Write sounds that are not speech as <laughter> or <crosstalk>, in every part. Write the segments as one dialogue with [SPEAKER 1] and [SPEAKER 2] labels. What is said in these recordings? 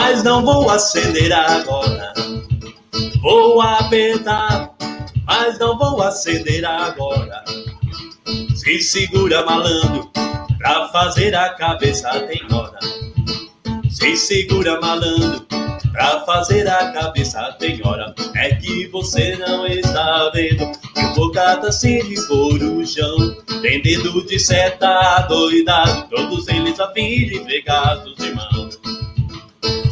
[SPEAKER 1] mas não vou acender agora. Vou apertar, mas não vou acender agora. Se segura malandro, pra fazer a cabeça tem hora. Se segura malandro, pra fazer a cabeça tem hora. É que você não está vendo que o bocata se de corujão. Tem dedo de seta doidado, todos eles a fim de empregados irmãos.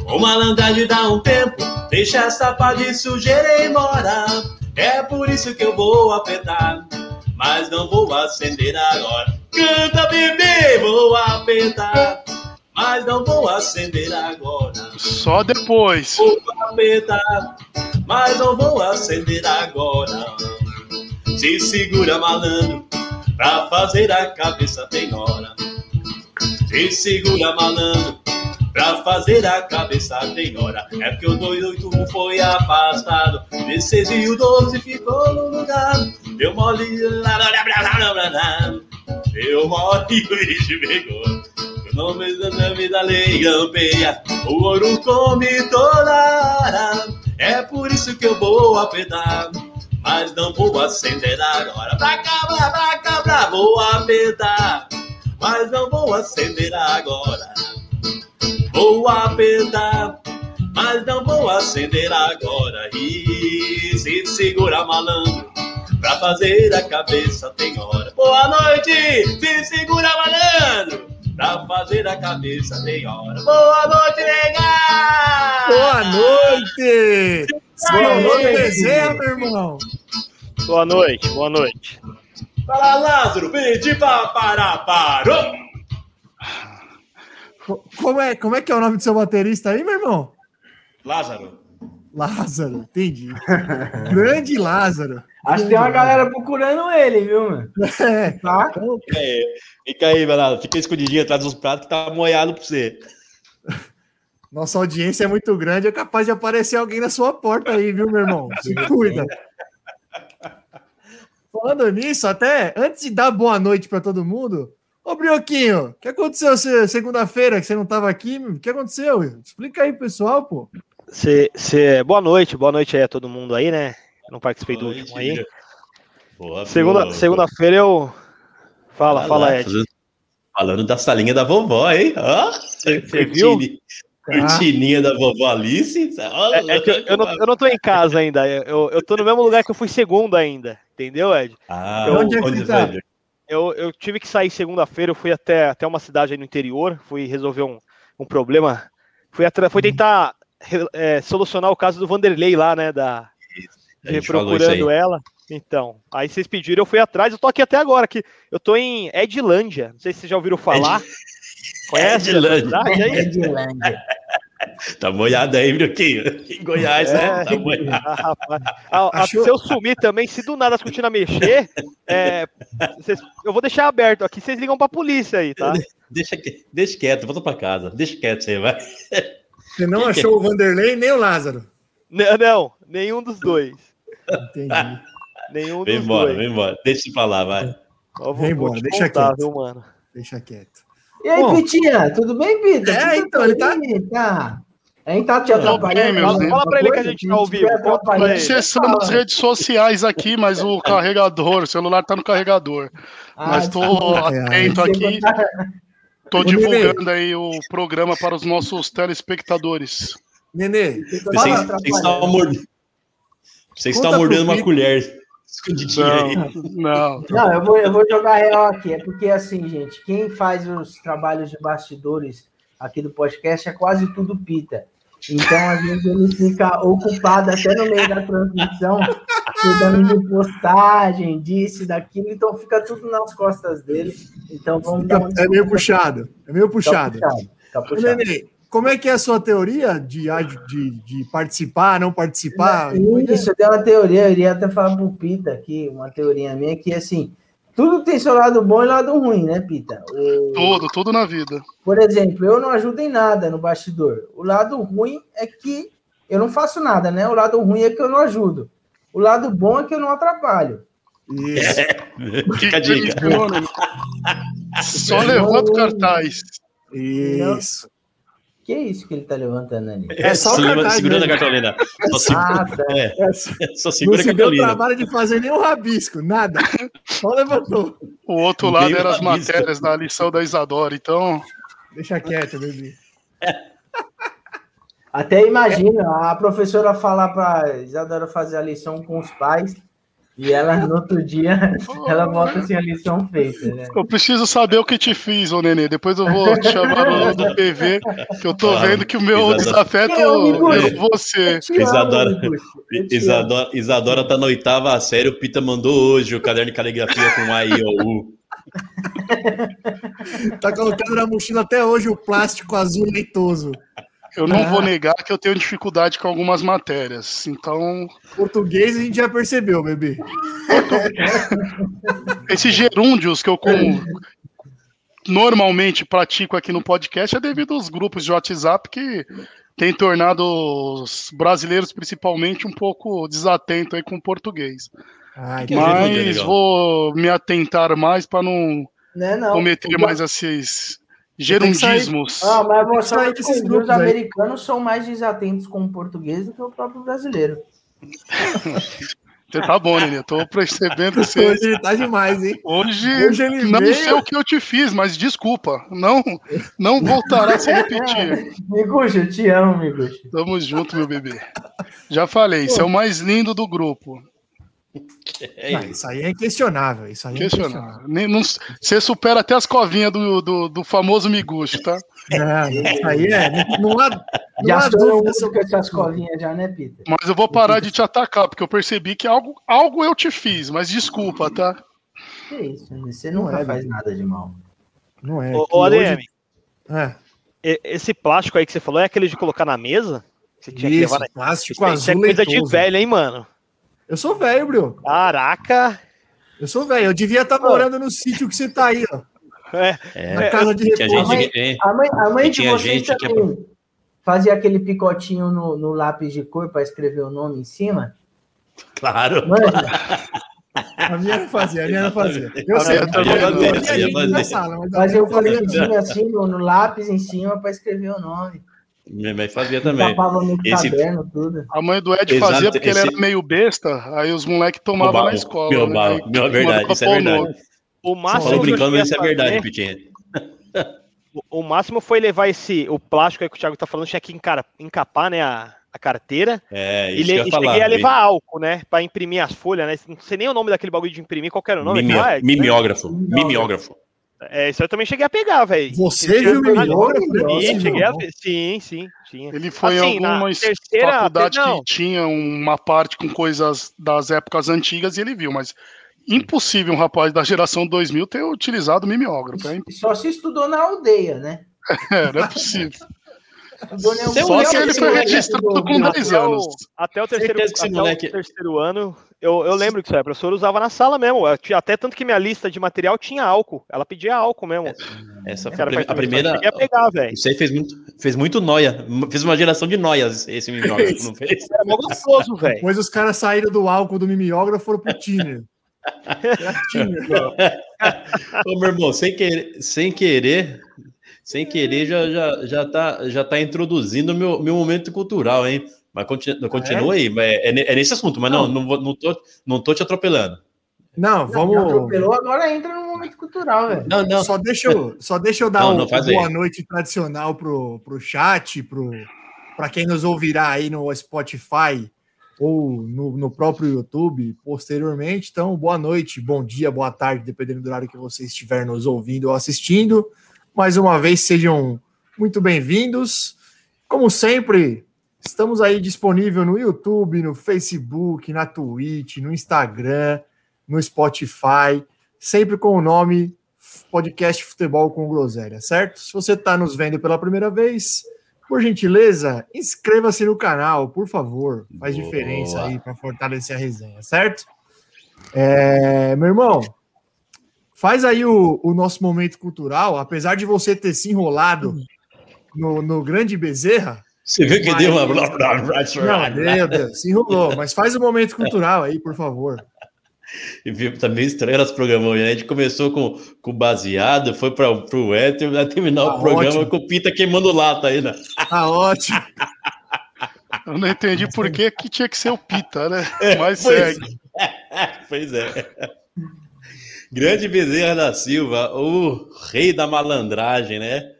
[SPEAKER 1] O malandragem dá um tempo, deixa essa pá de sujeira embora. É por isso que eu vou apertar, mas não vou acender agora. Canta, bebê, vou apertar, mas não vou acender agora.
[SPEAKER 2] Só depois.
[SPEAKER 1] Vou apertar, mas não vou acender agora. Se segura, malandro, pra fazer a cabeça tem hora. Se segura, malandro, Pra fazer a cabeça tem hora. É porque o 281 foi afastado. 16 e o 12 ficou no lugar. Deu mole. Deu mole <laughs> e bicho pegou. O nome da vida lei campeia. O ouro come toda hora. É por isso que eu vou apertar. Mas não vou acender agora. Pra cabra, pra cabra, vou apertar. Mas não vou acender agora. Vou apertar, mas não vou acender agora. E se segura malandro, pra fazer a cabeça tem hora. Boa noite, se segura malandro, pra fazer a cabeça tem hora. Boa noite, nega!
[SPEAKER 3] Boa noite! Boa noite, meu irmão.
[SPEAKER 4] Boa noite, boa noite.
[SPEAKER 1] Fala, Lázaro, pedi pra parar, parou!
[SPEAKER 3] Como é, como é que é o nome do seu baterista aí, meu irmão?
[SPEAKER 1] Lázaro.
[SPEAKER 3] Lázaro, entendi. Grande Lázaro.
[SPEAKER 5] Acho que tem uma galera procurando ele, viu, mano?
[SPEAKER 3] É.
[SPEAKER 5] Tá?
[SPEAKER 1] É, fica aí, Bernardo. Fica escondidinho atrás dos pratos que tá moiado pra você.
[SPEAKER 3] Nossa audiência é muito grande, é capaz de aparecer alguém na sua porta aí, viu, meu irmão? Se cuida. Falando nisso, até antes de dar boa noite para todo mundo, Ô, Brioquinho, o que aconteceu segunda-feira que você não estava aqui? O que aconteceu? Explica aí, pessoal, pô.
[SPEAKER 4] Cê, cê, boa noite, boa noite aí a todo mundo aí, né? Eu não participei boa do último aí. Boa, Segunda, segunda-feira eu. Fala, fala, lá, Ed.
[SPEAKER 1] Fazendo... Falando da salinha da vovó, hein? Ó, você <laughs> viu? Cortininha ah. da vovó Alice.
[SPEAKER 4] É, é que eu, eu, não, eu não tô em casa ainda. Eu, eu tô no mesmo lugar que eu fui segunda ainda. Entendeu, Ed?
[SPEAKER 1] Ah, eu, onde, onde tá? Velho?
[SPEAKER 4] Eu, eu tive que sair segunda-feira, eu fui até, até uma cidade aí no interior, fui resolver um, um problema, fui, fui tentar é, solucionar o caso do Vanderlei lá, né, da, procurando ela. Então, aí vocês pediram, eu fui atrás, eu tô aqui até agora, que eu tô em Edilândia, não sei se vocês já ouviram falar. Ed...
[SPEAKER 1] Conhece Edilândia? Edilândia. Tá molhado aí, Bruquinho. Em Goiás, né? é, né? Tá molhado.
[SPEAKER 4] Ah, a, a, se eu sumir também, se do nada as cortinas mexer, é, cês, eu vou deixar aberto aqui, vocês ligam pra polícia aí, tá?
[SPEAKER 1] Deixa, deixa quieto, volta pra casa. Deixa quieto, você vai.
[SPEAKER 3] Você não achou o Vanderlei nem o Lázaro?
[SPEAKER 4] Não, não nenhum dos dois. Entendi. <laughs>
[SPEAKER 1] Nenhum vem dos embora, dois. Vem embora, deixa pra lá, vai.
[SPEAKER 3] vem embora, deixa contar, quieto. Viu, mano? Deixa quieto.
[SPEAKER 5] E aí, Bom, Pitinha, tudo bem, Pita?
[SPEAKER 3] É, então, ele tá.
[SPEAKER 5] tá. A gente tá te atrapalhando.
[SPEAKER 4] Fala, fala pra ele que a gente tá ao vivo.
[SPEAKER 2] Acessando as redes sociais aqui, mas o carregador, o celular tá no carregador. Ah, mas tô atento aqui. Tô divulgando aí o programa para os nossos telespectadores.
[SPEAKER 3] Nenê,
[SPEAKER 1] vocês, vocês estão mordendo, vocês estão mordendo uma colher.
[SPEAKER 5] Não, não. Não, eu, vou, eu vou jogar real aqui. É porque, assim, gente, quem faz os trabalhos de bastidores aqui do podcast é quase tudo pita. Então, às vezes, ele fica ocupado até no meio da transmissão, cuidando de postagem, disso, daquilo, então fica tudo nas costas dele. Então, vamos
[SPEAKER 3] É meio puxado, é meio puxado. Tá puxado, tá puxado. Nenê, como é que é a sua teoria de, de, de participar, não participar?
[SPEAKER 5] Isso, eu tenho uma teoria, eu iria até falar pro Pita aqui, uma teoria minha, que assim, tudo tem seu lado bom e lado ruim, né, Pita?
[SPEAKER 2] O... Tudo, tudo na vida.
[SPEAKER 5] Por exemplo, eu não ajudo em nada no bastidor. O lado ruim é que eu não faço nada, né? O lado ruim é que eu não ajudo. O lado bom é que eu não atrapalho.
[SPEAKER 1] Isso. <laughs> Fica a dica. <laughs>
[SPEAKER 2] Só levanta o cartaz.
[SPEAKER 3] Isso.
[SPEAKER 5] Que é isso que ele tá levantando ali?
[SPEAKER 1] É, só o cartaz segurando mesmo. a cartolina. Só, segura, ah, é,
[SPEAKER 3] é, <laughs> só segura não a cartolina. Não trabalho de fazer nenhum rabisco, nada. Só levantou.
[SPEAKER 2] O outro lado eram as matérias da lição da Isadora, então...
[SPEAKER 3] Deixa quieto, bebê.
[SPEAKER 5] Até imagina a professora falar para Isadora fazer a lição com os pais e ela, no outro dia, <laughs> ela volta assim a lição feita, né?
[SPEAKER 2] Eu preciso saber o que te fiz, ô Nenê. Depois eu vou te chamar no <laughs> PV, que eu tô vendo que o meu desafeto é você.
[SPEAKER 1] Isadora, Isadora, Isadora tá na oitava série, o Pita mandou hoje o caderno de caligrafia com A, I, O, U.
[SPEAKER 3] tá colocando na mochila até hoje o plástico azul leitoso.
[SPEAKER 2] Eu não ah. vou negar que eu tenho dificuldade com algumas matérias. Então.
[SPEAKER 3] Português a gente já percebeu, bebê. <laughs>
[SPEAKER 2] Esses gerúndios que eu com... normalmente pratico aqui no podcast é devido aos grupos de WhatsApp que tem tornado os brasileiros, principalmente, um pouco desatentos aí com o português. Ai, Mas vou me atentar mais para não, não, é não, cometer mais esses gerundismos.
[SPEAKER 5] Ah, mas mostrar que os americanos são mais desatentos com o português do que o próprio brasileiro. <laughs>
[SPEAKER 2] Você tá bom, Nenê. Tô percebendo
[SPEAKER 3] que você. Hoje <laughs> ele tá demais, hein?
[SPEAKER 2] Hoje, Hoje ele não veio... sei o que eu te fiz, mas desculpa. Não, não voltará a se repetir. <laughs>
[SPEAKER 5] Miguxa, eu te amo, Miguxa.
[SPEAKER 2] Tamo junto, meu bebê. Já falei, você é o mais lindo do grupo. <laughs>
[SPEAKER 3] É não, isso aí é inquestionável. Isso aí é inquestionável.
[SPEAKER 2] Nem, não, você supera até as covinhas do, do, do famoso miguxo, tá?
[SPEAKER 3] É, isso aí é. Não há, <laughs>
[SPEAKER 5] não já há dúvida sobre essas covinhas, já, né, Peter?
[SPEAKER 2] Mas eu vou parar de te atacar, porque eu percebi que algo, algo eu te fiz, mas desculpa, tá?
[SPEAKER 5] Que isso, você nunca não é, faz nada de mal.
[SPEAKER 3] Não é.
[SPEAKER 4] Ô, ô ADM, hoje... é. esse plástico aí que você falou é aquele de colocar na mesa?
[SPEAKER 3] Você tinha isso, que levar na... plástico isso, azul. Isso é
[SPEAKER 4] coisa de velho, hein, mano?
[SPEAKER 3] Eu sou velho, Brio.
[SPEAKER 4] Caraca!
[SPEAKER 3] Eu sou velho. Eu devia estar tá morando no sítio que você tá aí, ó.
[SPEAKER 1] É. é. Na casa de repouso.
[SPEAKER 5] A mãe, a mãe de vocês também que... fazia aquele picotinho no, no lápis de cor para escrever o nome em cima?
[SPEAKER 1] Claro.
[SPEAKER 3] A minha não fazia, a minha não fazia. Eu sei, eu também
[SPEAKER 5] fazia. Fazia o folhetinho assim no, no lápis em cima para escrever o nome.
[SPEAKER 1] Minha mãe fazia também.
[SPEAKER 5] Esse... Caderno, tudo.
[SPEAKER 2] A mãe do Ed Exato, fazia porque esse... ele era meio besta, aí os moleques tomavam na escola.
[SPEAKER 1] Meu, né? meu, é verdade, isso é verdade. O máximo falou brincando, mas isso é verdade, Pitinha. <laughs>
[SPEAKER 4] O, máximo foi levar esse, o plástico aí que o Thiago tá falando, tinha que encapar, né, a, a carteira.
[SPEAKER 1] É,
[SPEAKER 4] isso e, le, e falar, cheguei a levar álcool, né, para imprimir as folhas, né, não sei nem o nome daquele bagulho de imprimir, qual era o nome?
[SPEAKER 1] Mimi, é, mimeógrafo, né? mimeógrafo.
[SPEAKER 4] É, isso eu também cheguei a pegar, velho.
[SPEAKER 3] Você viu o mimeógrafo?
[SPEAKER 4] Sim, cheguei a ver. Sim, sim, tinha.
[SPEAKER 2] Ele foi assim, em alguma terceira, faculdade não. que tinha uma parte com coisas das épocas antigas e ele viu, mas impossível um rapaz da geração 2000 ter utilizado o mimeógrafo. É
[SPEAKER 5] Só se estudou na aldeia, né? <laughs>
[SPEAKER 2] é, não é possível. Só se ele foi registrado com 10 anos.
[SPEAKER 4] Até o terceiro, até o terceiro ano, eu, eu lembro que isso, a professora usava na sala mesmo. Até tanto que minha lista de material tinha álcool. Ela pedia álcool mesmo.
[SPEAKER 1] Essa foi a, a primeira. Eu pegar, velho. Isso aí fez muito, fez muito noia. Fez uma geração de noias esse mimeógrafo, não fez?
[SPEAKER 3] Era mó gostoso, <laughs> velho. Depois os caras saíram do álcool do mimeógrafo e foram pro <laughs> Tinder.
[SPEAKER 1] Ô, meu irmão, sem querer, sem querer, sem querer, já, já, já, tá, já tá introduzindo o meu, meu momento cultural, hein? Mas continua, continua ah, é? aí, é, é, nesse assunto, mas não, não, não, não, tô, não tô te atropelando.
[SPEAKER 3] Não, vamos. Não,
[SPEAKER 5] atropelou, agora entra no momento cultural, velho. Não,
[SPEAKER 3] não. Só deixa eu, só deixa eu dar não, um, boa aí. noite tradicional pro, pro chat, pro, para quem nos ouvirá aí no Spotify ou no, no próprio YouTube posteriormente. Então, boa noite, bom dia, boa tarde, dependendo do horário que você estiver nos ouvindo ou assistindo. Mais uma vez, sejam muito bem-vindos. Como sempre, estamos aí disponível no YouTube, no Facebook, na Twitch, no Instagram, no Spotify, sempre com o nome Podcast Futebol com Groselha, certo? Se você está nos vendo pela primeira vez, por gentileza, inscreva-se no canal, por favor. Faz Boa. diferença aí para fortalecer a resenha, certo? É, meu irmão, faz aí o, o, nosso momento cultural. Apesar de você ter se enrolado no, no grande Bezerra.
[SPEAKER 1] Você viu que mas... deu uma.
[SPEAKER 3] Não, meu Deus, se enrolou. Mas faz o momento <laughs> cultural aí, por favor.
[SPEAKER 1] E também estranho as programas. Né? A gente começou com, com baseado, foi para o éter, vai terminar tá o programa ótimo. com o Pita queimando lata aí, né?
[SPEAKER 3] Tá ótimo. <laughs>
[SPEAKER 2] Eu não entendi por que, que tinha que ser o Pita, né? <laughs> É, Mas pois segue.
[SPEAKER 1] É. Pois é. Grande Bezerra da Silva, o rei da malandragem, né?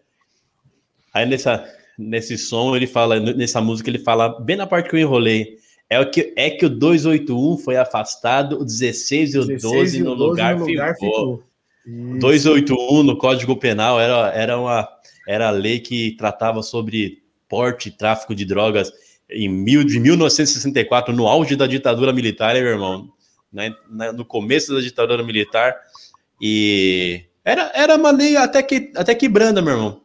[SPEAKER 1] Aí nessa, nesse som ele fala, nessa música ele fala, bem na parte que eu enrolei, é, o que, é que o 281 foi afastado, o 16 e o 16 12 no, 12 lugar, no lugar ficou. ficou. 281 no Código Penal era, era uma era a lei que tratava sobre porte e tráfico de drogas em mil, de 1964, no auge da ditadura militar, hein, meu irmão? Né? No começo da ditadura militar. E era, era uma lei até que, até que branda, meu irmão.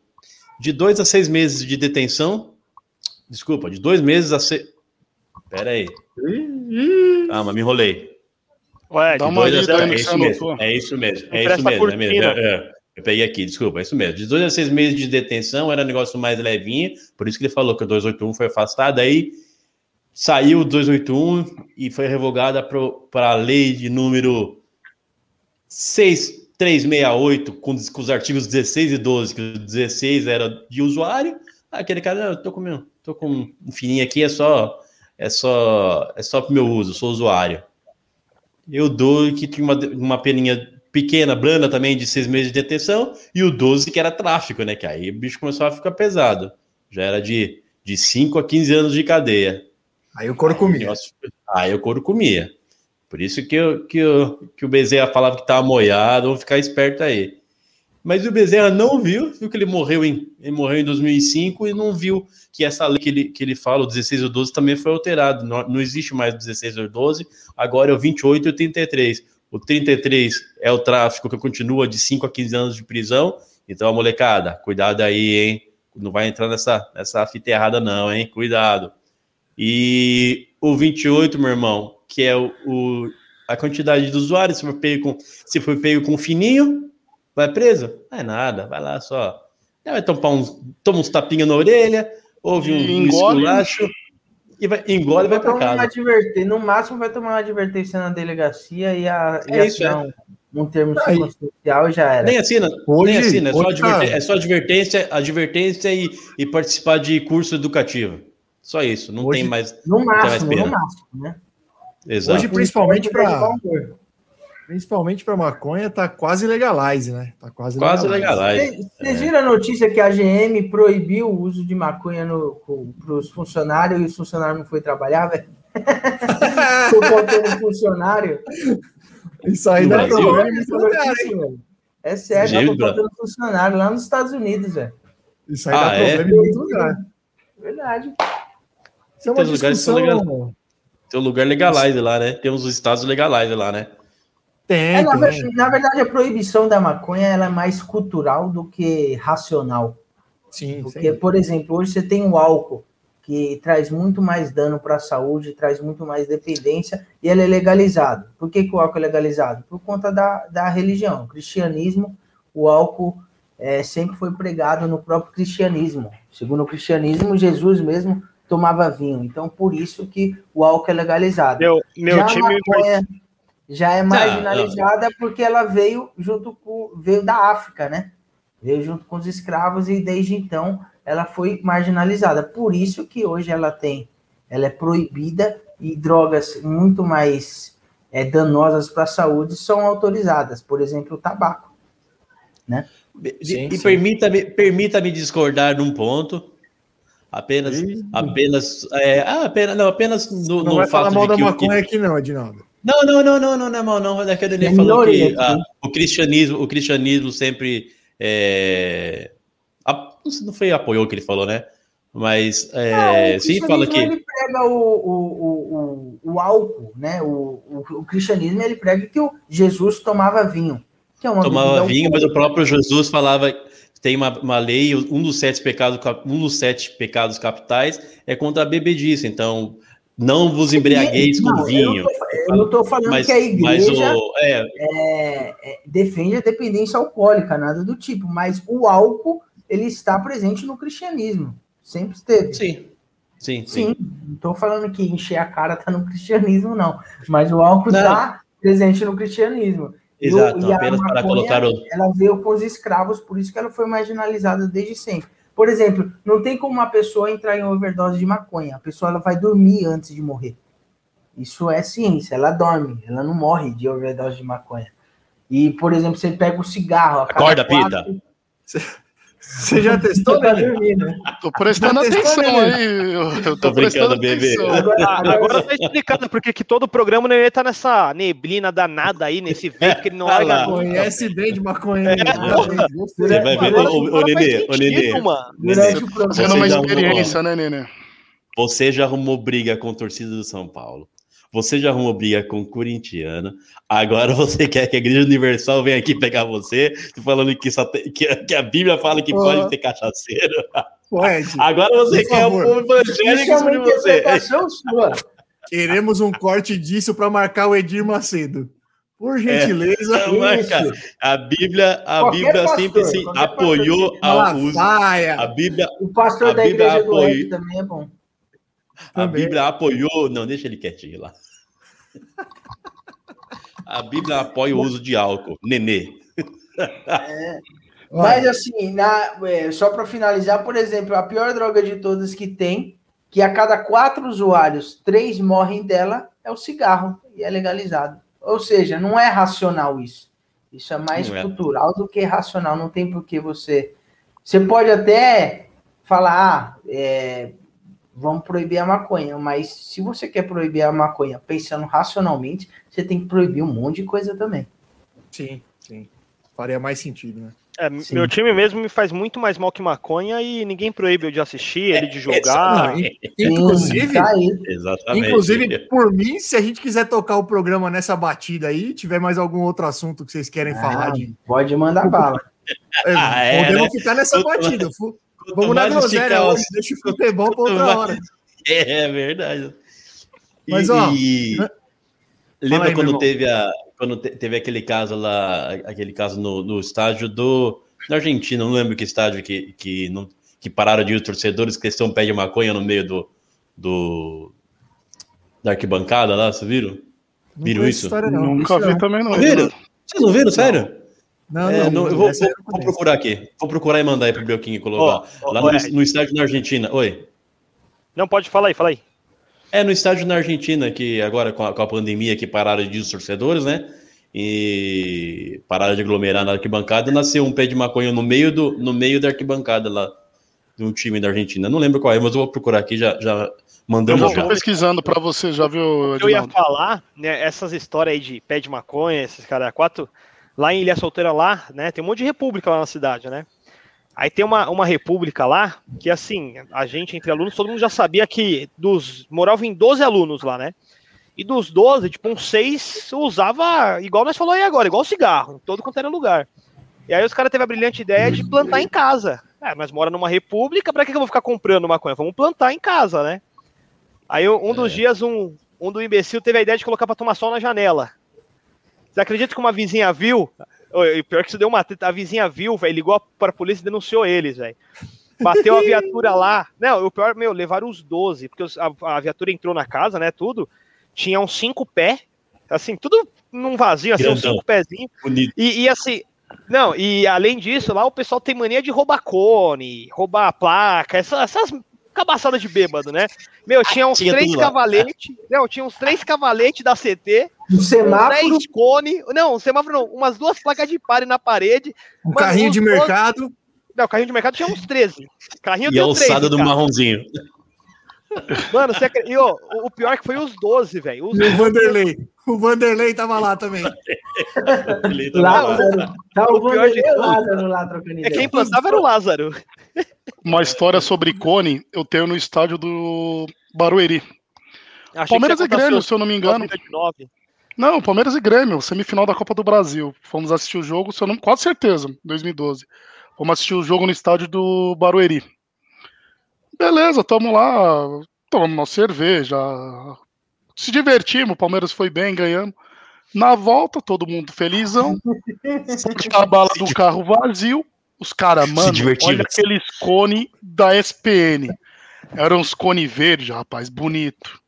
[SPEAKER 1] De dois a seis meses de detenção. Desculpa, de dois meses a seis. Pera aí. Ah, mas me enrolei.
[SPEAKER 2] Ué, Dá uma
[SPEAKER 1] é, isso mesmo, é isso mesmo. É isso mesmo. É mesmo. É, é. Eu peguei aqui, desculpa, é isso mesmo. De dois a seis meses de detenção era um negócio mais levinho, por isso que ele falou que o 281 foi afastado. Aí saiu o 281 e foi revogada para a lei de número 6368, com, com os artigos 16 e 12, que o 16 era de usuário. Aquele cara, eu tô com, meu, tô com um fininho aqui, é só é só é só para meu uso, sou usuário. Eu dou que tinha uma, uma peninha pequena, branda também, de seis meses de detenção, e o 12 que era tráfico, né? Que aí o bicho começou a ficar pesado. Já era de, de 5 a 15 anos de cadeia.
[SPEAKER 3] Aí o couro comia.
[SPEAKER 1] Aí o couro comia. Por isso que, eu, que, eu, que o Bezerra falava que estava moiado, vamos ficar esperto aí. Mas o Bezerra não viu, viu que ele morreu em, ele morreu em 2005 e não viu que essa lei que ele, que ele fala, o 16 ou 12, também foi alterado. Não, não existe mais o 16 ou 12, agora é o 28 e o 33. O 33 é o tráfico que continua de 5 a 15 anos de prisão. Então, molecada, cuidado aí, hein? Não vai entrar nessa, nessa fita errada, não, hein? Cuidado. E o 28, meu irmão, que é o, o a quantidade de usuários, se for pego com, se for pego com fininho, Vai preso? Não é nada, vai lá só. Vai tomar uns, toma uns tapinhas na orelha, ouve um, um esculacho e vai, engole e vai para casa.
[SPEAKER 5] Advertir, no máximo vai tomar uma advertência na delegacia e a, é e isso, é. um termo social já era.
[SPEAKER 1] Nem assina, hoje, nem assina, é, só advertência, é só advertência, advertência e, e participar de curso educativo. Só isso, não hoje, tem mais.
[SPEAKER 5] No máximo, mais no máximo, né?
[SPEAKER 3] Exato. Hoje, principalmente para Principalmente para maconha, tá quase legalize, né? Tá quase,
[SPEAKER 1] quase legalize.
[SPEAKER 5] Vocês viram a notícia que a GM proibiu o uso de maconha para os funcionários e os funcionários não foi trabalhar, velho? <laughs> Faltando funcionário.
[SPEAKER 3] Isso aí dá problema
[SPEAKER 5] É sério, tá faltando funcionário lá nos Estados Unidos, velho.
[SPEAKER 3] Isso aí ah, dá é? problema em outro lugar.
[SPEAKER 5] Verdade.
[SPEAKER 1] Isso é uma Tem discussão... Tem um lugar legalize lá, né? Temos os estados legalize lá, né?
[SPEAKER 5] Tem, é, na, na, verdade, a proibição da maconha ela é mais cultural do que racional.
[SPEAKER 3] Sim,
[SPEAKER 5] Porque, sim. por exemplo, hoje você tem o álcool, que traz muito mais dano para a saúde, traz muito mais dependência, e ele é legalizado. Por que, que o álcool é legalizado? Por conta da, da religião. O cristianismo, o álcool é, sempre foi pregado no próprio cristianismo. Segundo o cristianismo, Jesus mesmo tomava vinho. Então, por isso que o álcool é legalizado.
[SPEAKER 2] Meu, meu Já time maconha,
[SPEAKER 5] já é marginalizada não, porque ela veio junto com veio da África, né? Veio junto com os escravos e desde então ela foi marginalizada. Por isso que hoje ela tem, ela é proibida e drogas muito mais é, danosas para a saúde são autorizadas, por exemplo, o tabaco, né?
[SPEAKER 1] Sim, e permita-me permita -me discordar num ponto. Apenas, apenas, é, ah, apenas, não, apenas no,
[SPEAKER 3] não no vai falar mal da maconha aqui não, Edinaldo.
[SPEAKER 1] Não, não, não, não, não, não é mal, não. Daquele ele falou que a, o cristianismo, o cristianismo sempre é, a, não foi apoiou o que ele falou, né? Mas é, não, sim, fala que
[SPEAKER 5] ele prega o, o, o, o, álcool, né? O, o, o, cristianismo ele prega que o Jesus tomava vinho.
[SPEAKER 1] Que é uma tomava vinho, mas o próprio Jesus falava tem uma, uma lei, um dos sete pecados, um dos sete pecados capitais é contra a bebedice. Então, não vos embriagueis com vinho.
[SPEAKER 5] Eu não estou falando mas, que a igreja o, é... É, é, defende a dependência alcoólica, nada do tipo, mas o álcool ele está presente no cristianismo, sempre esteve.
[SPEAKER 1] Sim, sim,
[SPEAKER 5] sim. sim. Não estou falando que encher a cara está no <laughs> cristianismo, não, mas o álcool está presente no cristianismo.
[SPEAKER 1] Exato, e, apenas maconha, para colocar o...
[SPEAKER 5] Ela veio com os escravos, por isso que ela foi marginalizada desde sempre. Por exemplo, não tem como uma pessoa entrar em overdose de maconha. A pessoa ela vai dormir antes de morrer. Isso é ciência, ela dorme, ela não morre de overdose de maconha. E, por exemplo, você pega o cigarro.
[SPEAKER 1] Acorda, quatro... Pita.
[SPEAKER 3] Você já testou,
[SPEAKER 2] né? né? Tô prestando atenção aí. Eu, tô, tô brincando, bebê.
[SPEAKER 4] Agora, agora tá <laughs> explicando porque que todo programa não ia estar nessa neblina danada aí, nesse vento que ele não larga.
[SPEAKER 3] Conhece bem de maconha. É,
[SPEAKER 1] você vai ver, ô, Nenê, ô, Nenê.
[SPEAKER 2] Fazendo uma experiência, né, Nenê?
[SPEAKER 1] Você já arrumou briga com a torcida do São Paulo. Você já arrumou briga com o corintiano. Agora <laughs> você quer que a Igreja Universal venha aqui pegar você, falando que, só tem, que, que, a Bíblia fala que pode ter cachaceiro. Pode. Agora você quer favor. o povo evangélico é sobre você.
[SPEAKER 3] Queremos um corte disso para marcar o Edir Macedo. Por gentileza.
[SPEAKER 1] É, a Bíblia, a Bíblia pastor, sempre assim, apoiou
[SPEAKER 3] a uso.
[SPEAKER 1] A Bíblia.
[SPEAKER 5] O pastor
[SPEAKER 1] a
[SPEAKER 5] da Bíblia igreja apoiou, do também é bom.
[SPEAKER 1] A Bíblia apoiou. Não, deixa ele quietinho lá. A Bíblia apoia o uso de álcool. Nenê.
[SPEAKER 5] É, mas assim, na, é, só para finalizar, por exemplo, a pior droga de todas que tem, que a cada quatro usuários, três morrem dela, é o cigarro, e é legalizado. Ou seja, não é racional isso. Isso é mais não é. cultural é. do que racional. Não tem por que você. Você pode até falar, ah, é, vamos proibir a maconha, mas se você quer proibir a maconha pensando racionalmente, você tem que proibir um monte de coisa também.
[SPEAKER 3] Sim, sim. Faria mais sentido, né?
[SPEAKER 4] É, meu time mesmo me faz muito mais mal que maconha e ninguém proíbe eu de assistir, ele de jogar.
[SPEAKER 3] É, inclusive, tá Exatamente. inclusive, por mim, se a gente quiser tocar o programa nessa batida aí, tiver mais algum outro assunto que vocês querem ah, falar de.
[SPEAKER 5] Pode mandar bala.
[SPEAKER 3] É, ah, é, podemos né? ficar nessa batida. Vamos na groselha hoje, deixa o futebol para outra mais... hora. <laughs>
[SPEAKER 1] É, é verdade.
[SPEAKER 3] Mas, ó. E...
[SPEAKER 1] Lembra aí, quando teve a. Quando teve aquele caso lá, aquele caso no, no estádio do. Na Argentina, não lembro que estádio que, que, não, que pararam de ir os torcedores que estão pé de maconha no meio do, do. da arquibancada lá, vocês viram? Viram isso?
[SPEAKER 2] História, não. Nunca vi também, não.
[SPEAKER 1] Viram? Vocês não viram, sério? Não, é, não, eu vou, vou, vou procurar aqui. Vou procurar e mandar aí pro Belquinho colocar. Oh, oh, Lá no, no, estádio na Argentina. Oi.
[SPEAKER 4] Não, pode falar aí, fala aí.
[SPEAKER 1] É, no estádio na Argentina, que agora com a, com a pandemia que pararam de os torcedores, né? E pararam de aglomerar na arquibancada, nasceu um pé de maconha no meio, do, no meio da arquibancada lá, de um time da Argentina. Não lembro qual é, mas eu vou procurar aqui, já, já mandamos. Eu
[SPEAKER 2] vou pesquisando para você, já viu?
[SPEAKER 4] Eu ia falar, né, essas histórias aí de pé de maconha, esses caras quatro lá em Ilha Solteira lá, né? Tem um monte de república lá na cidade, né? Aí tem uma, uma república lá, que assim, a gente entre alunos, todo mundo já sabia que dos. Moravam em 12 alunos lá, né? E dos 12, tipo, uns 6 usava, igual nós falamos aí agora, igual cigarro, em todo quanto era lugar. E aí os caras teve a brilhante ideia de plantar em casa. É, mas mora numa república, pra que, que eu vou ficar comprando maconha? Vamos plantar em casa, né? Aí um dos é. dias, um, um do imbecil teve a ideia de colocar pra tomar sol na janela. Você acredita que uma vizinha viu? O pior que isso deu uma A vizinha viu, velho, ligou para a polícia e denunciou eles, velho. Bateu a <laughs> viatura lá. Não, o pior, meu, levaram os 12, porque a, a viatura entrou na casa, né? Tudo. Tinha uns cinco pés, assim, tudo num vazio, assim, uns cinco pezinhos. E, e assim, não, e além disso, lá o pessoal tem mania de roubar cone, roubar placa, essas, essas cabaçadas de bêbado, né? Meu, tinha uns tinha três cavaletes. Não, tinha uns três cavaletes da CT.
[SPEAKER 5] Um semáforo. Três
[SPEAKER 4] cone. Não, um semáforo não. Umas duas placas de pare na parede.
[SPEAKER 3] Um carrinho de mercado.
[SPEAKER 4] Não, carrinho de mercado tinha uns 13. Carrinho
[SPEAKER 1] e a alçada do marronzinho.
[SPEAKER 4] Mano, você acredita? E, ó, o pior é que foi os 12, velho.
[SPEAKER 3] O Vanderlei. O Vanderlei tava lá também.
[SPEAKER 5] Lázaro. Tá o, o Vanderlei e o Lázaro lá
[SPEAKER 4] trocando ideia. É quem plantava era o Lázaro.
[SPEAKER 2] Uma história sobre cone eu tenho no estádio do Barueri. Achei Palmeiras e Grêmio, se eu não me engano. Não, Palmeiras e Grêmio, semifinal da Copa do Brasil. Fomos assistir o jogo, se eu não, quase certeza, 2012. Fomos assistir o jogo no estádio do Barueri. Beleza, tamo lá, tomamos uma cerveja, se divertimos, o Palmeiras foi bem, ganhamos. Na volta, todo mundo felizão. a bala do carro vazio. Os caras, mano, olha aqueles cone da SPN. Eram uns cone verde, rapaz, bonito.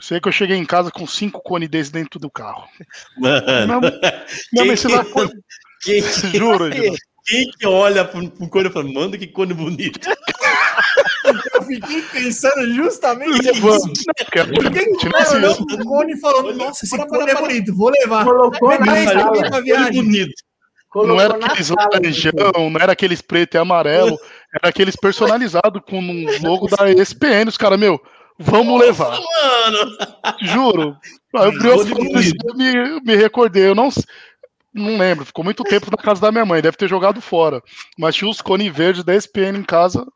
[SPEAKER 2] Sei que eu cheguei em casa com cinco cones desses dentro do carro. Mano. Não, mas você vai.
[SPEAKER 1] Quem, Juro, Quem que olha pro, pro cone e fala, manda que cone bonito? <laughs>
[SPEAKER 3] Eu fiquei pensando justamente nisso. Ninguém olhou pro cone e falou, nossa, esse cone é bonito, vou levar.
[SPEAKER 5] Colocou na
[SPEAKER 2] sala. Cone bonito. Colocou não era aqueles laranjão, não era aqueles preto e amarelo, era aqueles personalizados com um logo da ESPN. Os caras, meu, vamos Nossa, levar. Mano. Juro. Aí eu me, me recordei, eu não, não lembro, ficou muito tempo na casa da minha mãe, deve ter jogado fora. Mas tinha os cones verdes da ESPN em casa.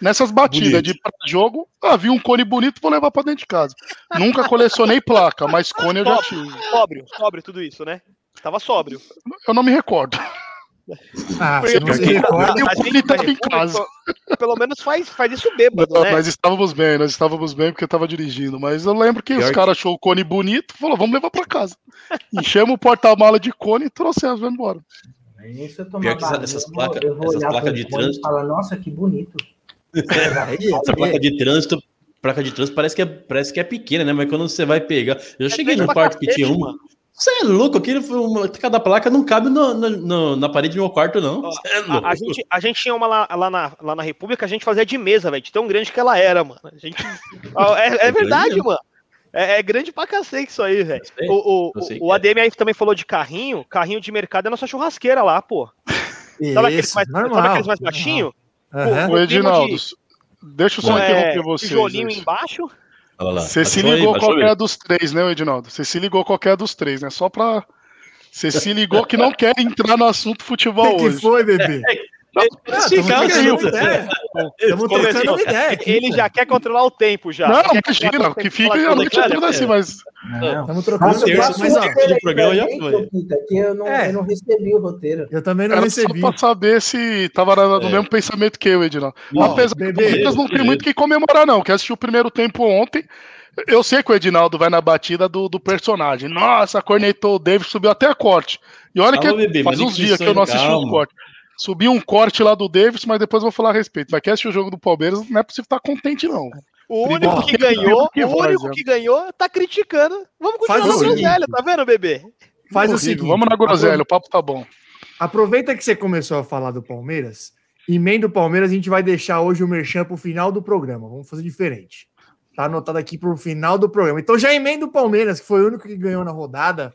[SPEAKER 2] Nessas batidas bonito. de jogo, havia um cone bonito, vou levar para dentro de casa. Nunca colecionei placa, mas cone eu já tive.
[SPEAKER 4] Sóbrio, sóbrio tudo isso, né? Tava sóbrio.
[SPEAKER 2] Eu não me recordo.
[SPEAKER 3] Ah, você não se recorda.
[SPEAKER 2] Eu estava em casa.
[SPEAKER 4] Pelo menos faz, faz isso bêbado, não, né?
[SPEAKER 2] Nós estávamos bem, nós estávamos bem porque eu estava dirigindo. Mas eu lembro que Pior os caras achou o cone bonito falou, vamos levar para casa. Enchemos o porta-mala de cone e trouxemos embora.
[SPEAKER 5] Isso eu Pior que essas placas, essas placas de trânsito. Fala, Nossa, que bonito. <laughs>
[SPEAKER 1] Essa placa de trânsito placa de trânsito parece que é, parece que é pequena, né? Mas quando você vai pegar. Eu é cheguei no quarto que tinha uma. Você é louco, aquilo cada placa não cabe no, no, no, na parede do meu quarto, não. Ó,
[SPEAKER 4] é a, a, gente, a gente tinha uma lá, lá, na, lá na República, a gente fazia de mesa, velho, tão grande que ela era, mano. A gente, é, é verdade, mano. É, é, grande pra cacete isso aí, velho. O, o, o, ADM aí também falou de carrinho. Carrinho de mercado é nossa churrasqueira lá, pô.
[SPEAKER 3] Isso, sabe aqueles mais,
[SPEAKER 4] normal, sabe aqueles mais baixinhos?
[SPEAKER 2] Uhum. O Edinaldo, de, deixa eu só é, interromper você.
[SPEAKER 4] Tijolinho embaixo.
[SPEAKER 2] Você se ligou aí, qualquer dos três, né, Edinaldo? Você se ligou qualquer dos três, né? Só pra você se ligou que não quer entrar no assunto futebol <laughs> que hoje.
[SPEAKER 3] que foi, bebê? <laughs>
[SPEAKER 4] Ele já quer controlar o tempo já.
[SPEAKER 2] Não, imagina, que fica a noite toda assim, mas.
[SPEAKER 3] Estamos trocando
[SPEAKER 5] mas, mas, ó, do programa já foi. Que eu não, é. eu não recebi o roteiro.
[SPEAKER 3] Eu também não Era recebi.
[SPEAKER 2] Só pra saber se tava no é. mesmo pensamento que eu, Edinaldo. Apesar que não tem muito que comemorar, não. Que assistiu o primeiro tempo ontem. Eu sei que o Edinaldo vai na batida do, do personagem. Nossa, cornetou o David, subiu até a corte. E olha Alô, que bebê, faz uns dias que eu não assisti o corte. Subiu um corte lá do Davis, mas depois eu vou falar a respeito. Mas quer assistir o jogo do Palmeiras, não é possível estar contente, não.
[SPEAKER 4] O único que ganhou, que o único que ganhou tá criticando. Vamos continuar Faz na groselha, tá vendo, bebê?
[SPEAKER 2] Faz o seguinte. Vamos na groselha, o papo tá bom.
[SPEAKER 3] Aproveita que você começou a falar do Palmeiras. Emenda do Palmeiras, a gente vai deixar hoje o Merchan pro final do programa. Vamos fazer diferente. Tá anotado aqui pro final do programa. Então já emenda o Palmeiras, que foi o único que ganhou na rodada.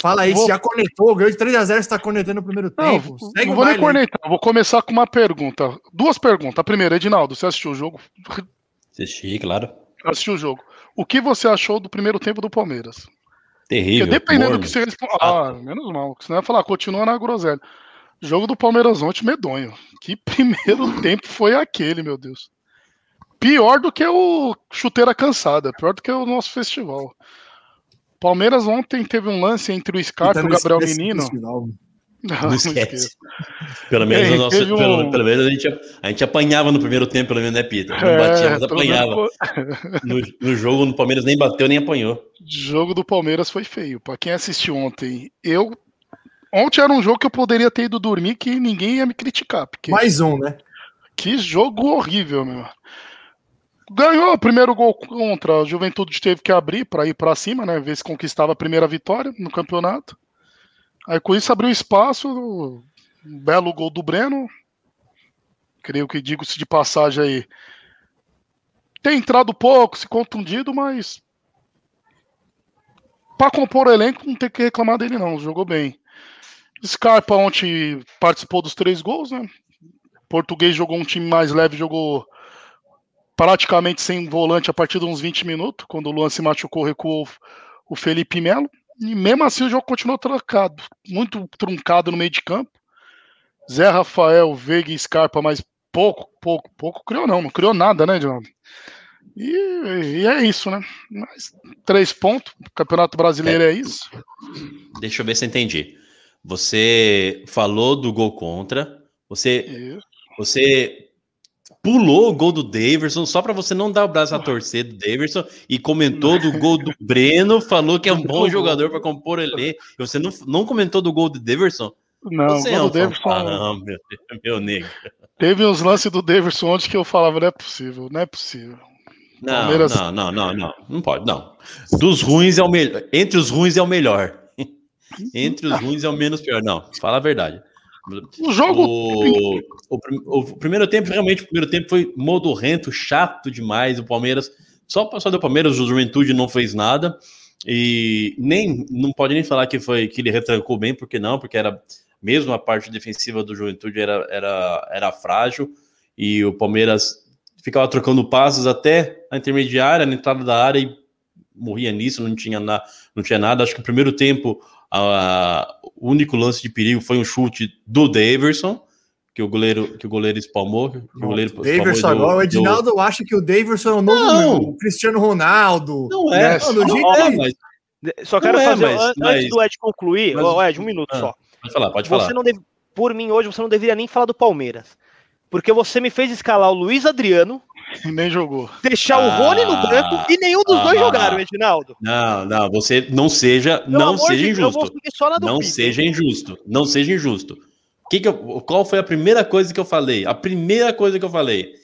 [SPEAKER 3] Fala aí, vou... já conectou, ganhou de 3x0, está conectando no primeiro não, tempo.
[SPEAKER 2] Segue não vou nem conectar, vou começar com uma pergunta. Duas perguntas. A primeira, Edinaldo, você assistiu o jogo?
[SPEAKER 1] Assisti, claro.
[SPEAKER 2] Assistiu o jogo. O que você achou do primeiro tempo do Palmeiras?
[SPEAKER 1] Terrível.
[SPEAKER 2] Porque dependendo do que você. Ah, menos mal. Senão ia falar, continua na groselha. Jogo do Palmeiras ontem, medonho. Que <laughs> primeiro tempo foi aquele, meu Deus. Pior do que o chuteira cansada, pior do que o nosso festival. Palmeiras ontem teve um lance entre o Scarpa e o Gabriel Menino.
[SPEAKER 1] Não, não esquece. Pelo menos, é, nosso, um... pelo, pelo, menos a, gente, a gente apanhava no primeiro tempo, pelo menos, né, Pita? Não é, batia, mas apanhava. No, no, jogo, no Palmeiras nem bateu, nem apanhou. O
[SPEAKER 2] jogo do Palmeiras foi feio. Para quem assistiu ontem, eu. Ontem era um jogo que eu poderia ter ido dormir que ninguém ia me criticar. Porque...
[SPEAKER 3] Mais um, né?
[SPEAKER 2] Que jogo horrível, meu ganhou o primeiro gol contra a Juventude teve que abrir para ir para cima, né, ver se conquistava a primeira vitória no campeonato. Aí com isso abriu espaço, um belo gol do Breno. Creio que digo-se de passagem aí. Tem entrado pouco, se contundido, mas para compor o elenco não tem que reclamar dele não, jogou bem. Scarpa ontem participou dos três gols, né? Português jogou um time mais leve, jogou praticamente sem volante a partir de uns 20 minutos, quando o Luan se machucou, recuou o Felipe Melo, e mesmo assim o jogo continuou trancado, muito truncado no meio de campo. Zé Rafael, Veiga e Scarpa, mas pouco, pouco, pouco criou não, não criou nada, né, John? E, e, é isso, né? Mas, três pontos, Campeonato Brasileiro é, é isso.
[SPEAKER 1] Deixa eu ver se eu entendi. Você falou do gol contra, você, você pulou o gol do Daverson só para você não dar o braço a torcer do Daverson e comentou do gol do Breno, falou que é um bom jogador para compor ele. Você não, não comentou do gol do Daverson?
[SPEAKER 2] Não, você é um Daverson... Ah, meu, meu negro. Teve uns lances do Daverson onde que eu falava, não é possível, não é possível.
[SPEAKER 1] Não, Palmeiras... não, não, não, não, não pode, não. Dos ruins é o melhor. Entre os ruins é o melhor. <laughs> Entre os ruins é o menos pior. Não, fala a verdade.
[SPEAKER 2] O jogo.
[SPEAKER 1] O, o, o, primeiro tempo, realmente, o primeiro tempo foi modorrento, chato demais. O Palmeiras só passou do Palmeiras, o Juventude não fez nada. E nem não pode nem falar que foi que ele retrancou bem, porque não, porque era mesmo a parte defensiva do Juventude era, era, era frágil e o Palmeiras ficava trocando passos até a intermediária, na entrada da área e morria nisso, não tinha, na, não tinha nada. Acho que o primeiro tempo a, o único lance de perigo foi um chute do Daverson, que o goleiro, que o goleiro espalmou. Que o goleiro
[SPEAKER 3] Daverson agora, o Edinaldo do... acha que o Daverson é o novo não. o Cristiano Ronaldo.
[SPEAKER 1] Não é. Não,
[SPEAKER 4] não, é, mas... Só quero é, fazer, mas, antes mas... do Ed concluir, mas... Ed, um minuto ah, só.
[SPEAKER 1] Pode falar, pode
[SPEAKER 4] você
[SPEAKER 1] falar.
[SPEAKER 4] Não deve, por mim, hoje, você não deveria nem falar do Palmeiras. Porque você me fez escalar o Luiz Adriano, <laughs>
[SPEAKER 2] Nem jogou.
[SPEAKER 4] Deixar ah, o Rony no branco e nenhum dos ah, dois jogaram, Edinaldo.
[SPEAKER 1] Não, não, você não seja, não seja injusto. não seja injusto. Não seja injusto. Que que eu, qual foi a primeira coisa que eu falei? A primeira coisa que eu falei.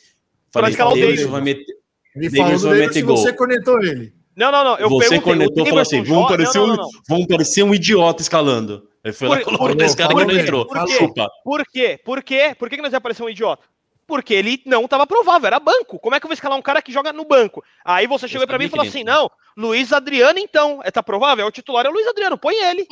[SPEAKER 1] Falei,
[SPEAKER 3] que Davidson vai meter, ele Davidson vai meter gol. Você conectou ele.
[SPEAKER 4] Não, não, não. Eu
[SPEAKER 1] você conectou e falou assim: vamos parecer, não, não, não. Um, vamos parecer um idiota escalando. Aí foi por, lá colocou esse cara que não entrou.
[SPEAKER 4] Por quê? Por quê? Por quê? Por que nós ia parecer um idiota? Porque ele não estava provável, era banco. Como é que eu vou escalar um cara que joga no banco? Aí você chegou para mim e falou assim: não, Luiz Adriano, então, é tá provável? É o titular é o Luiz Adriano, põe ele.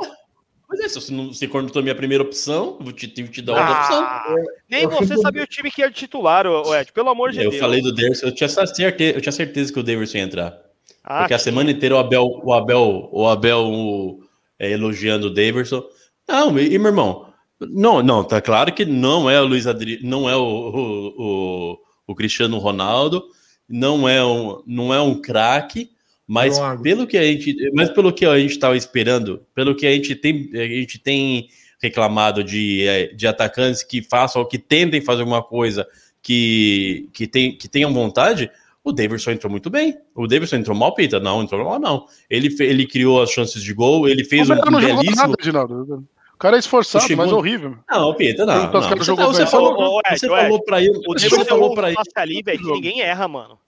[SPEAKER 1] Mas é, se você não se cortou a minha primeira opção, eu te, te dar outra ah, opção.
[SPEAKER 4] Nem eu você sabia o time que ia de titular, Ed, pelo amor de
[SPEAKER 1] eu
[SPEAKER 4] Deus.
[SPEAKER 1] Eu falei do Davidson, eu tinha certeza, eu tinha certeza que o Davidson ia entrar. Ah, porque a semana inteira o Abel, o Abel, o Abel o, é, elogiando o Davidson. Não, e, e meu irmão, não, não, tá claro que não é o Luiz Adri, não é o, o, o, o Cristiano Ronaldo, não é um, não é um craque, mas pelo que a gente, mas pelo que a gente estava esperando, pelo que a gente tem, a gente tem reclamado de, é, de atacantes que façam ou que tentem fazer alguma coisa que, que, tem, que tenham vontade, o Davidson entrou muito bem. O Davidson entrou mal, Pita? Não, entrou mal, não. Ele, ele criou as chances de gol, ele fez um, um belíssimo. Nada,
[SPEAKER 2] o cara é esforçado, mas horrível.
[SPEAKER 1] Não, Pita, não. não.
[SPEAKER 2] Você, jogou você,
[SPEAKER 1] falou, você falou pra ele.
[SPEAKER 4] O você falou pra ele. ali, velho, que ninguém erra, mano.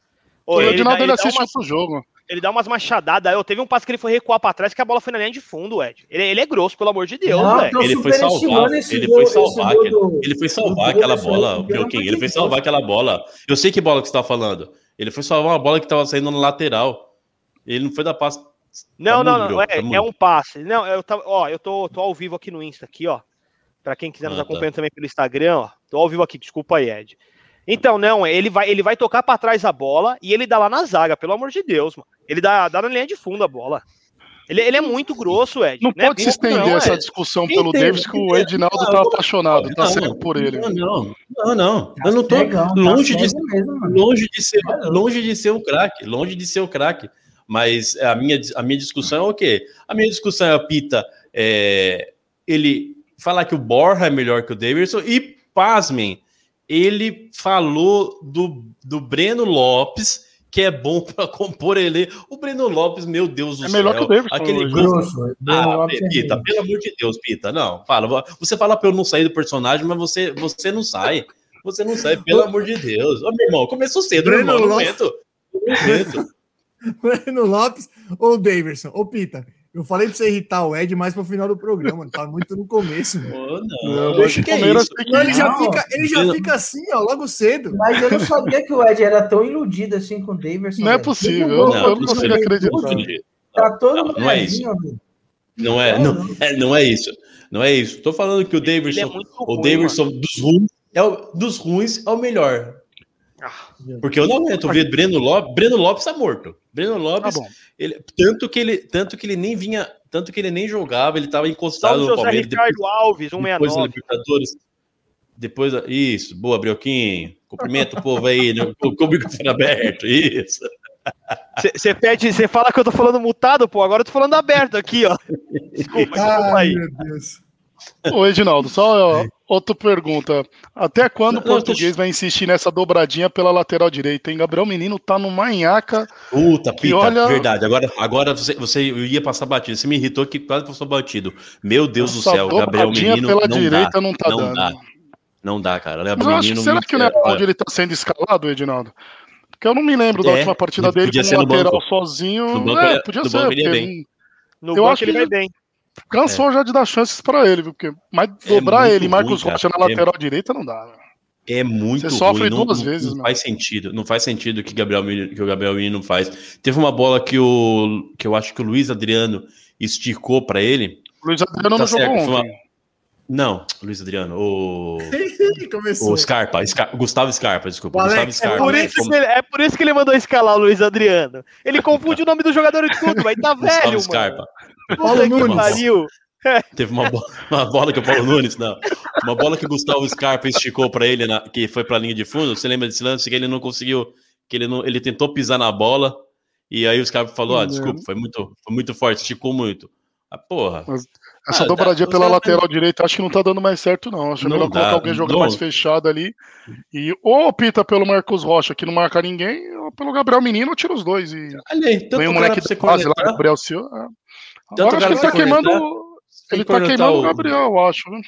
[SPEAKER 2] Ô, ele, ele, ele assiste umas, jogo.
[SPEAKER 4] Ele dá umas machadadas. Eu teve um passe que ele foi recuar pra trás que a bola foi na linha de fundo, Ed. Ele, ele é grosso, pelo amor de Deus, velho.
[SPEAKER 1] Ele foi salvar. Ele foi salvar. Ele foi salvar aquela bola, Pioquinho. Ele foi salvar aquela bola. Eu sei que bola que você tá falando. Ele foi salvar uma bola que tava saindo na lateral. Ele não foi dar passe.
[SPEAKER 4] Não, tá não, não. É, tá é um passe. Não, eu, tá, ó, eu tô, tô ao vivo aqui no Insta, aqui, ó. Para quem quiser nos ah, acompanhar tá. também pelo Instagram, ó. Tô ao vivo aqui, desculpa aí, Ed. Então, não, ele vai, ele vai tocar para trás a bola e ele dá lá na zaga, pelo amor de Deus, mano. Ele dá, dá na linha de fundo a bola. Ele, ele é muito grosso, Ed.
[SPEAKER 2] Não, não pode é se estender não, essa discussão pelo Davis que o Edinaldo tá apaixonado, tá cego por ele.
[SPEAKER 1] Não, não, não, não. Eu não tô tá longe de longe de ser longe de ser um craque, longe de ser o craque. Mas a minha, a minha discussão é o quê? A minha discussão é a Pita é, ele falar que o Borja é melhor que o Davidson e, pasmem, ele falou do, do Breno Lopes, que é bom <laughs> para compor ele. O Breno Lopes, meu Deus do
[SPEAKER 2] é céu. É melhor que o Davidson.
[SPEAKER 1] Aquele grosso. Ah, Pita, é pelo amor de Deus, Pita, não. Fala, você fala para eu não sair do personagem, mas você, você não sai. Você não sai, pelo amor de Deus. Ô, meu irmão, começou cedo, Breno meu irmão, Lopes...
[SPEAKER 3] Breno Lopes ou Daverson? Ô, Pita, eu falei pra você irritar o Ed mais pro final do programa, tá muito no começo.
[SPEAKER 1] Oh, não, não deixa que é isso.
[SPEAKER 3] Ele, já, fica, ele já fica assim, ó, logo cedo.
[SPEAKER 5] Mas eu não sabia que o Ed era tão iludido assim com o Daverson.
[SPEAKER 2] Não é possível, eu, não, eu não consigo acreditar.
[SPEAKER 5] Tá todo
[SPEAKER 1] não, não é isso. Não é, não, é, não é isso. Não é isso. Tô falando que o Daverson, é o Daverson dos ruins, é o, dos ruins é o melhor. Porque eu não aguento ver Breno Lopes. Breno Lopes tá morto. Breno Lopes, tá ele, tanto que ele, tanto que ele nem vinha, tanto que ele nem jogava, ele tava encostado
[SPEAKER 4] no Palmeiras. Ricardo depois, Alves, 169. Depois
[SPEAKER 1] Libertadores. Depois, isso, boa, Brioquinho. Cumprimenta o povo aí, né, com o microfone aberto, isso.
[SPEAKER 4] Você pede, você fala que eu tô falando mutado, pô, agora eu tô falando aberto aqui, ó. <laughs>
[SPEAKER 2] Desculpa, desculpa aí. Meu Deus. Ô, Edinaldo, só outra pergunta. Até quando o português vai insistir nessa dobradinha pela lateral direita, hein? Gabriel Menino tá no manhaca.
[SPEAKER 1] Puta, pita, olha... verdade. Agora, agora você, você ia passar batido. Você me irritou que quase passou batido. Meu Deus essa do céu, Gabriel Menino.
[SPEAKER 2] pela não direita dá, não tá não dando.
[SPEAKER 1] Dá. Não dá, cara.
[SPEAKER 2] Gabriel Mas acho, Menino será que não é onde ele tá sendo escalado, Edinaldo? Porque eu não me lembro da é, última partida dele com um lateral banco. sozinho. No banco, é, podia ser. Ele bem.
[SPEAKER 4] No eu acho que ele vai bem.
[SPEAKER 2] Cansou é. já de dar chances para ele, viu? Porque mas é dobrar ele e Marcos ruim, Rocha na lateral direita não dá. Né?
[SPEAKER 1] É muito Você
[SPEAKER 2] sofre
[SPEAKER 1] ruim.
[SPEAKER 2] duas
[SPEAKER 1] não,
[SPEAKER 2] vezes,
[SPEAKER 1] não faz sentido. Não faz sentido que, Gabriel, que o Gabriel Menino faz. Teve uma bola que, o, que eu acho que o Luiz Adriano esticou para ele.
[SPEAKER 2] Luiz Adriano tá não certo, jogou ontem.
[SPEAKER 1] Não, Luiz Adriano, o. <laughs> o Scarpa, Scar... Gustavo Scarpa, desculpa. Gustavo
[SPEAKER 4] Scarpa. É por, isso Como... ele, é por isso que ele mandou escalar o Luiz Adriano. Ele confunde o nome do jogador e tudo, mas tá velho, Gustavo mano. Scarpa.
[SPEAKER 1] Paulo Nunes. Pariu. <laughs> Teve uma, bola, uma bola que o Paulo Nunes, não. Uma bola que o Gustavo Scarpa esticou para ele, na, que foi para a linha de fundo. Você lembra desse lance que ele não conseguiu, que ele não, ele tentou pisar na bola e aí o Scarpa falou: "Ah, desculpa, foi muito, foi muito forte, esticou muito". Ah, porra. Mas
[SPEAKER 2] essa ah, dobradinha pela lateral tá... direita acho que não tá dando mais certo, não. Acho não melhor dá, colocar alguém jogar não. mais fechado ali. E ou opta pelo Marcos Rocha, que não marca ninguém, ou pelo Gabriel Menino, ou tira os dois. E
[SPEAKER 1] Olha aí,
[SPEAKER 2] vem o moleque da base lá, Gabriel Silva. Agora acho que ele tá queimando. Ele tá queimando o Gabriel, eu acho, né?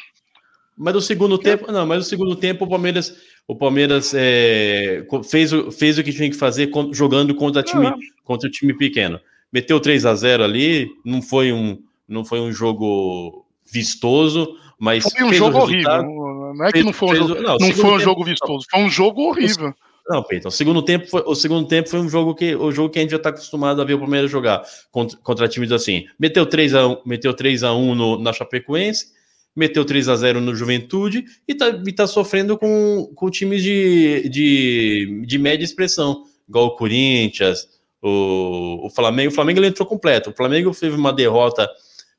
[SPEAKER 1] Mas no segundo tempo, não, mas no segundo tempo o Palmeiras, o Palmeiras é, fez, fez o que tinha que fazer jogando contra, time, ah. contra o time pequeno. Meteu 3 a 0 ali, não foi um, não foi um jogo vistoso, mas
[SPEAKER 2] foi um jogo horrível. Não é que não foi um, jogo, não, não foi um jogo vistoso, foi um jogo horrível.
[SPEAKER 1] Não, Peito, o segundo tempo foi, o segundo tempo foi um jogo que o jogo que a gente já está acostumado a ver o Palmeiras jogar contra, contra times assim. Meteu 3 a 1, meteu 3 a 1 no, na Chapecoense, meteu 3 a 0 no Juventude e está tá sofrendo com, com times de, de, de média expressão, igual o Corinthians, o, o Flamengo. O Flamengo ele entrou completo. O Flamengo teve uma derrota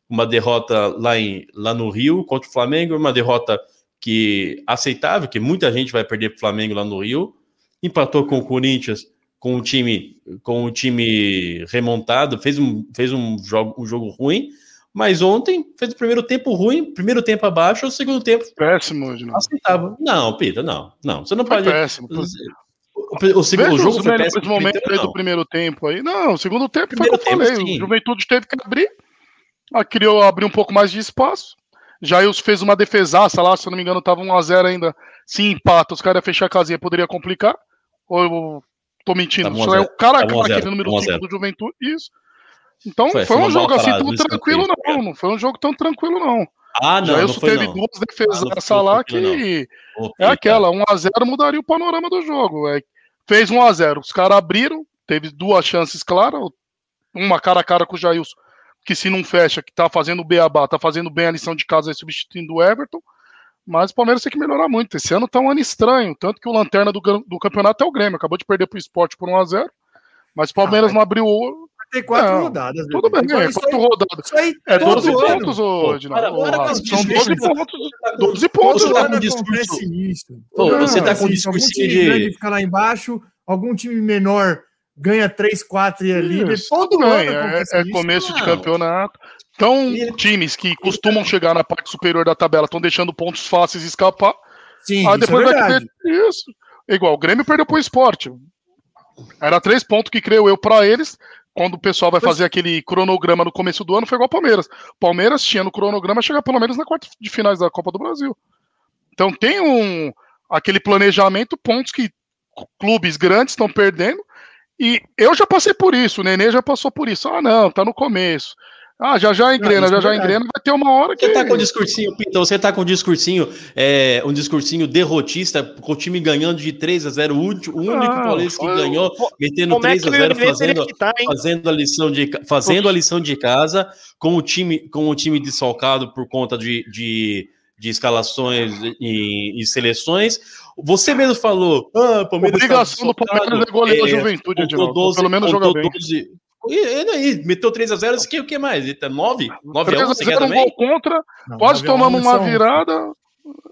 [SPEAKER 1] uma derrota lá, em, lá no Rio contra o Flamengo, uma derrota que aceitável, que muita gente vai perder para o Flamengo lá no Rio empatou com o Corinthians com o time com o time remontado, fez um, fez um, jogo, um jogo ruim, mas ontem fez o primeiro tempo ruim, primeiro tempo abaixo, o segundo tempo
[SPEAKER 2] péssimo não.
[SPEAKER 1] aceitável. Não, Pita, não, não, você não foi pode.
[SPEAKER 2] Péssimo.
[SPEAKER 1] O, o, segundo, o jogo foi péssimo.
[SPEAKER 2] momento aí do primeiro tempo aí. Não, o segundo tempo primeiro foi o que eu falei. Sim. O Juventude teve que abrir, criou abrir um pouco mais de espaço. Jails fez uma defesaça lá, se eu não me engano, tava 1x0 ainda. Se empata, os caras fechar a casinha, poderia complicar. Ou eu tô mentindo? Tá Só é o cara, tá aquele número 5 do Juventude. Isso. Então foi, foi um jogo assim tão tranquilo, não. Não foi um jogo tão tranquilo, não.
[SPEAKER 1] Ah, não.
[SPEAKER 2] Já teve não. duas defesas ah, nessa lá que oh, é aquela, 1x0 mudaria o panorama do jogo. É, fez 1x0, os caras abriram, teve duas chances claras, uma cara a cara com o Jailson, que se não fecha, que tá fazendo o beabá, tá fazendo bem a lição de casa aí, substituindo o Everton. Mas o Palmeiras tem que melhorar muito. Esse ano tá um ano estranho. Tanto que o lanterna do, do campeonato é o Grêmio. Acabou de perder pro esporte por 1x0. Mas o Palmeiras ah, não abriu o.
[SPEAKER 3] Tem quatro é, rodadas.
[SPEAKER 2] Tudo bem, é, quatro aí, rodadas. Isso aí, é 12 pontos hoje. Para, para São 12 pontos. <laughs> 12 pontos.
[SPEAKER 3] Todo ano acontece isso. você tá com um discurso de. Ficar lá embaixo, algum time menor ganha 3, 4 e ali. Isso, todo ano.
[SPEAKER 2] É, é começo de campeonato. Então, times que costumam chegar na parte superior da tabela estão deixando pontos fáceis escapar. Sim, aí depois é vai ter isso. Igual, o Grêmio perdeu pro esporte. Era três pontos que creio eu para eles. Quando o pessoal vai fazer aquele cronograma no começo do ano, foi igual o Palmeiras. Palmeiras tinha no cronograma chegar pelo menos na quarta de finais da Copa do Brasil. Então tem um aquele planejamento, pontos que clubes grandes estão perdendo. E eu já passei por isso, o Nenê já passou por isso. Ah, não, tá no começo. Ah, já já engrena, já já engrena, vai ter uma hora que.
[SPEAKER 1] Você tá com um discursinho, Pita, você tá com um discursinho, é, um discursinho derrotista, com o time ganhando de 3 a 0 o único, ah, paulista que ganhou, metendo 3 é a 0 fazendo, tá, fazendo, a lição de, fazendo a lição de casa, com o time, com o time desfalcado por conta de, de, de escalações e, e, seleções. Você mesmo falou,
[SPEAKER 2] ah, Palmeiras Obrigação tá do Palmeiras é golear é, a juventude, Edinaldo. Pelo menos joga bem. 12,
[SPEAKER 1] e ele aí, meteu 3x0, o que mais? Ele tá 9? 9x1,
[SPEAKER 2] você quer também? Um gol contra, não, quase tomamos uma virada.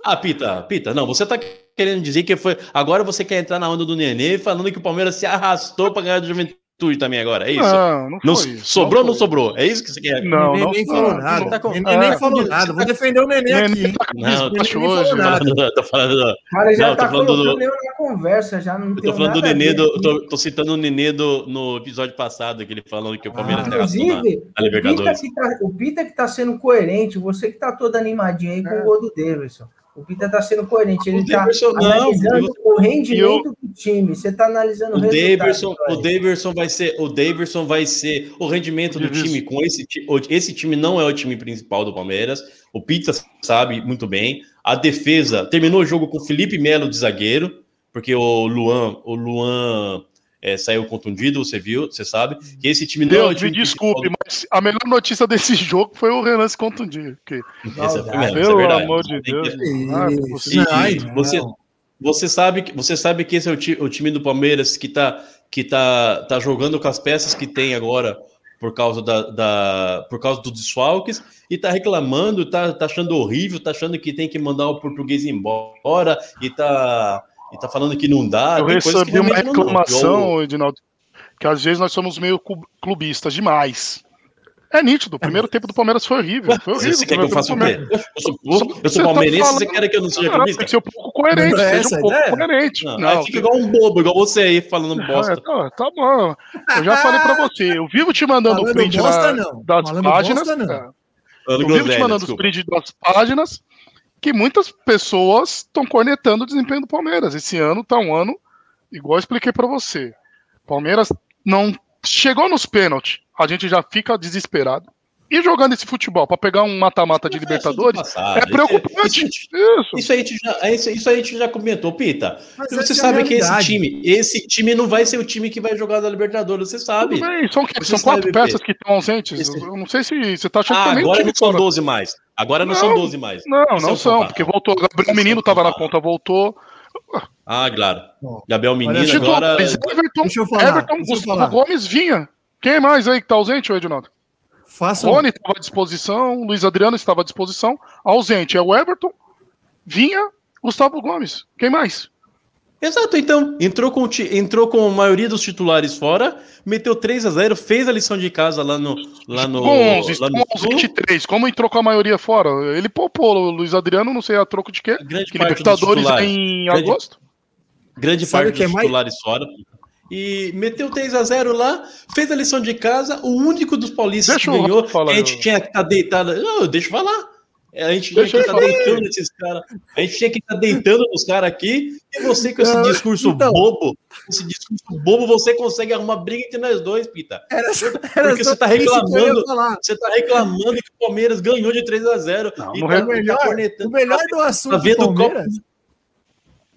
[SPEAKER 1] Ah, Pita, Pita, não, você tá querendo dizer que foi. Agora você quer entrar na onda do Nenê falando que o Palmeiras se arrastou pra ganhar do Juventude atitude também agora, é isso?
[SPEAKER 2] Não, não,
[SPEAKER 1] não isso, Sobrou ou não sobrou? É isso que você quer?
[SPEAKER 3] Não, não, nem falou nada. Tá com... Nenê nem falou nada. Vou defender o Nenê aqui.
[SPEAKER 1] Tá não, tá hoje. Tô falando.
[SPEAKER 5] Cara, já não, tá falando do... na conversa, já não
[SPEAKER 1] Eu tô falando do Nenê, do, tô, tô, citando o Nenê do, no episódio passado, que ele falando que o Palmeiras ah,
[SPEAKER 5] Inclusive, na, Libertadores. O Pita, que tá, o Pita que tá sendo coerente, você que tá todo animadinho aí com o gol do Davidson. O Pita está sendo coerente. Ele está analisando não, o rendimento eu, do time. Você está analisando
[SPEAKER 1] o, o Davidson, o Davidson vai ser, o Davidson vai ser o rendimento do time com esse esse time não é o time principal do Palmeiras. O Pita sabe muito bem. A defesa terminou o jogo com Felipe Melo de zagueiro, porque o Luan, o Luan é, saiu contundido, você viu, você sabe, que esse time
[SPEAKER 2] Deus,
[SPEAKER 1] não é
[SPEAKER 2] o time me desculpe, mas a melhor notícia desse <laughs> jogo foi o Renan se contundir. Porque... <laughs>
[SPEAKER 1] É, mesmo, Pelo é amor de Deus. Que... Ah, você, você, sabe, você sabe que esse é o, ti, o time do Palmeiras que tá, que tá, tá jogando com as peças que tem agora por causa da, da por causa dos desfalques e tá reclamando, tá, tá achando horrível, tá achando que tem que mandar o português embora e tá e tá falando que não dá.
[SPEAKER 2] Eu recebi uma reclamação, Edinaldo, que às vezes nós somos meio clubistas demais. É nítido, o primeiro tempo do Palmeiras foi horrível. Foi horrível.
[SPEAKER 1] Você quer que eu faça o quê? Eu sou, eu sou tá palmeirense, tá você quer que eu não seja clubista?
[SPEAKER 2] Tem que ser um pouco coerente, é seja um pouco ideia? coerente.
[SPEAKER 1] Não, não, fica igual um bobo, igual você aí falando bosta. É,
[SPEAKER 2] tá, tá, bom. Eu já falei pra você, eu vivo te mandando o print bosta, na, das Falando páginas. Bosta, não. É. Eu vivo te mandando os prints das páginas que muitas pessoas estão cornetando o desempenho do Palmeiras. Esse ano tá um ano, igual eu expliquei para você. Palmeiras não chegou nos pênaltis, a gente já fica desesperado. E jogando esse futebol para pegar um mata-mata de Libertadores é preocupante. Isso,
[SPEAKER 1] isso, isso, aí já, isso, isso aí a gente já comentou, Pita. Mas você sabe é que esse time, esse time não vai ser o time que vai jogar na Libertadores, você sabe.
[SPEAKER 2] Bem, são, são quatro peças que estão ausentes. Esse... Eu não sei se você está achando
[SPEAKER 1] ah, que agora não são 12 mais. Agora não, não são 12 mais.
[SPEAKER 2] Não, não, não são, porque voltou. O menino estava na conta, voltou.
[SPEAKER 1] Ah, claro. Gabriel Menino agora.
[SPEAKER 2] Everton, deixa eu falar, Everton deixa eu falar. Gomes vinha. Quem mais aí que tá ausente, Edinaldo? Façam... Rony estava à disposição, Luiz Adriano estava à disposição. Ausente é o Everton, Vinha, Gustavo Gomes. Quem mais?
[SPEAKER 1] Exato, então. Entrou com, entrou com a maioria dos titulares fora, meteu 3 a 0 fez a lição de casa lá no. Lá no
[SPEAKER 2] com 11, lá no com 23. Como entrou com a maioria fora? Ele poupou o Luiz Adriano, não sei a troco de quê.
[SPEAKER 1] Grande que Libertadores
[SPEAKER 2] em grande, agosto.
[SPEAKER 1] Grande Sabe parte dos é titulares mais... fora e meteu 3 a 0 lá, fez a lição de casa, o único dos paulistas deixa que ganhou, falar, a gente eu... tinha que estar tá deitado. Não, deixa eu falar. A gente tinha que estar tá deitando esses caras. A gente tinha que estar tá deitando os caras aqui. E você com esse discurso então, bobo, esse discurso bobo, você consegue arrumar briga entre nós dois, Pita. Era, era Porque você está reclamando. Você está reclamando que o Palmeiras ganhou de 3 a 0
[SPEAKER 3] não, e tá, melhor, tá o melhor do assunto tá vendo do Palmeiras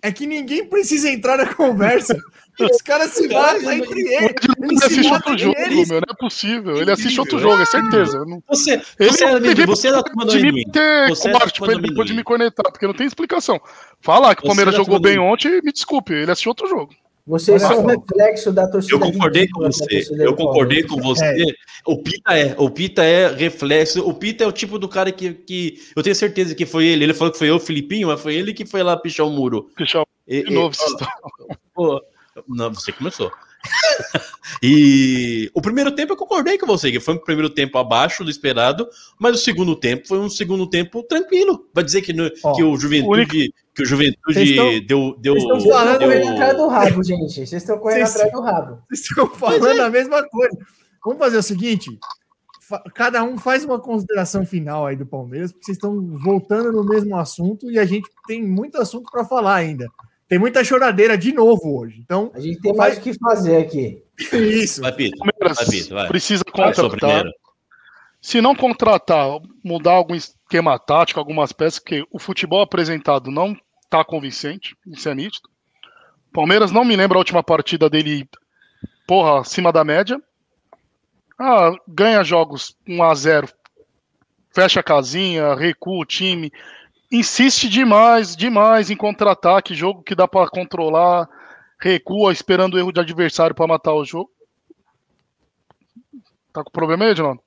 [SPEAKER 3] é que ninguém precisa entrar na conversa. <laughs> Os caras se matam entre eles.
[SPEAKER 2] Ele assiste outro jogo, eles. meu, não é possível. Ele assiste outro jogo, é certeza.
[SPEAKER 1] Você, você, ele, ele, você é da turma do
[SPEAKER 2] amendoim. Você é da turma ele depois de me conectar, porque não tem explicação. Falar que o Palmeiras jogou bem ontem, me desculpe, ele assistiu outro jogo.
[SPEAKER 5] Vocês são um reflexo da torcida.
[SPEAKER 1] Eu concordei com você. Eu concordei com você. É. O Pita é, o Pita é reflexo. O Pita é o tipo do cara que, que eu tenho certeza que foi ele. Ele falou que foi eu, o Filipinho, mas foi ele que foi lá pichar o muro.
[SPEAKER 2] Pichar de e, novo.
[SPEAKER 1] E, pô, não, você começou. <laughs> e o primeiro tempo eu concordei com você, que foi um primeiro tempo abaixo do esperado, mas o segundo tempo foi um segundo tempo tranquilo. Vai dizer que, no, que o Juventude, que o Juventude estão, deu, deu. Vocês
[SPEAKER 5] estão falando deu... atrás do rabo, gente. Vocês estão correndo vocês, atrás do rabo.
[SPEAKER 3] Vocês estão falando é. a mesma coisa. Vamos fazer o seguinte: cada um faz uma consideração final aí do Palmeiras, porque vocês estão voltando no mesmo assunto e a gente tem muito assunto para falar ainda. Tem muita choradeira de novo hoje. Então,
[SPEAKER 5] a gente tem mais o que fazer aqui.
[SPEAKER 3] Isso.
[SPEAKER 2] Vai, Pito. Vai, Pito, vai. Precisa contratar. Se não contratar, mudar algum esquema tático, algumas peças, porque o futebol apresentado não está convincente, isso é nítido. Palmeiras não me lembra a última partida dele, porra, acima da média. Ah, ganha jogos 1 a 0 fecha a casinha, recua o time, insiste demais, demais em contra-ataque, jogo que dá para controlar, recua esperando o erro de adversário para matar o jogo. Tá com problema aí, Edinaldo?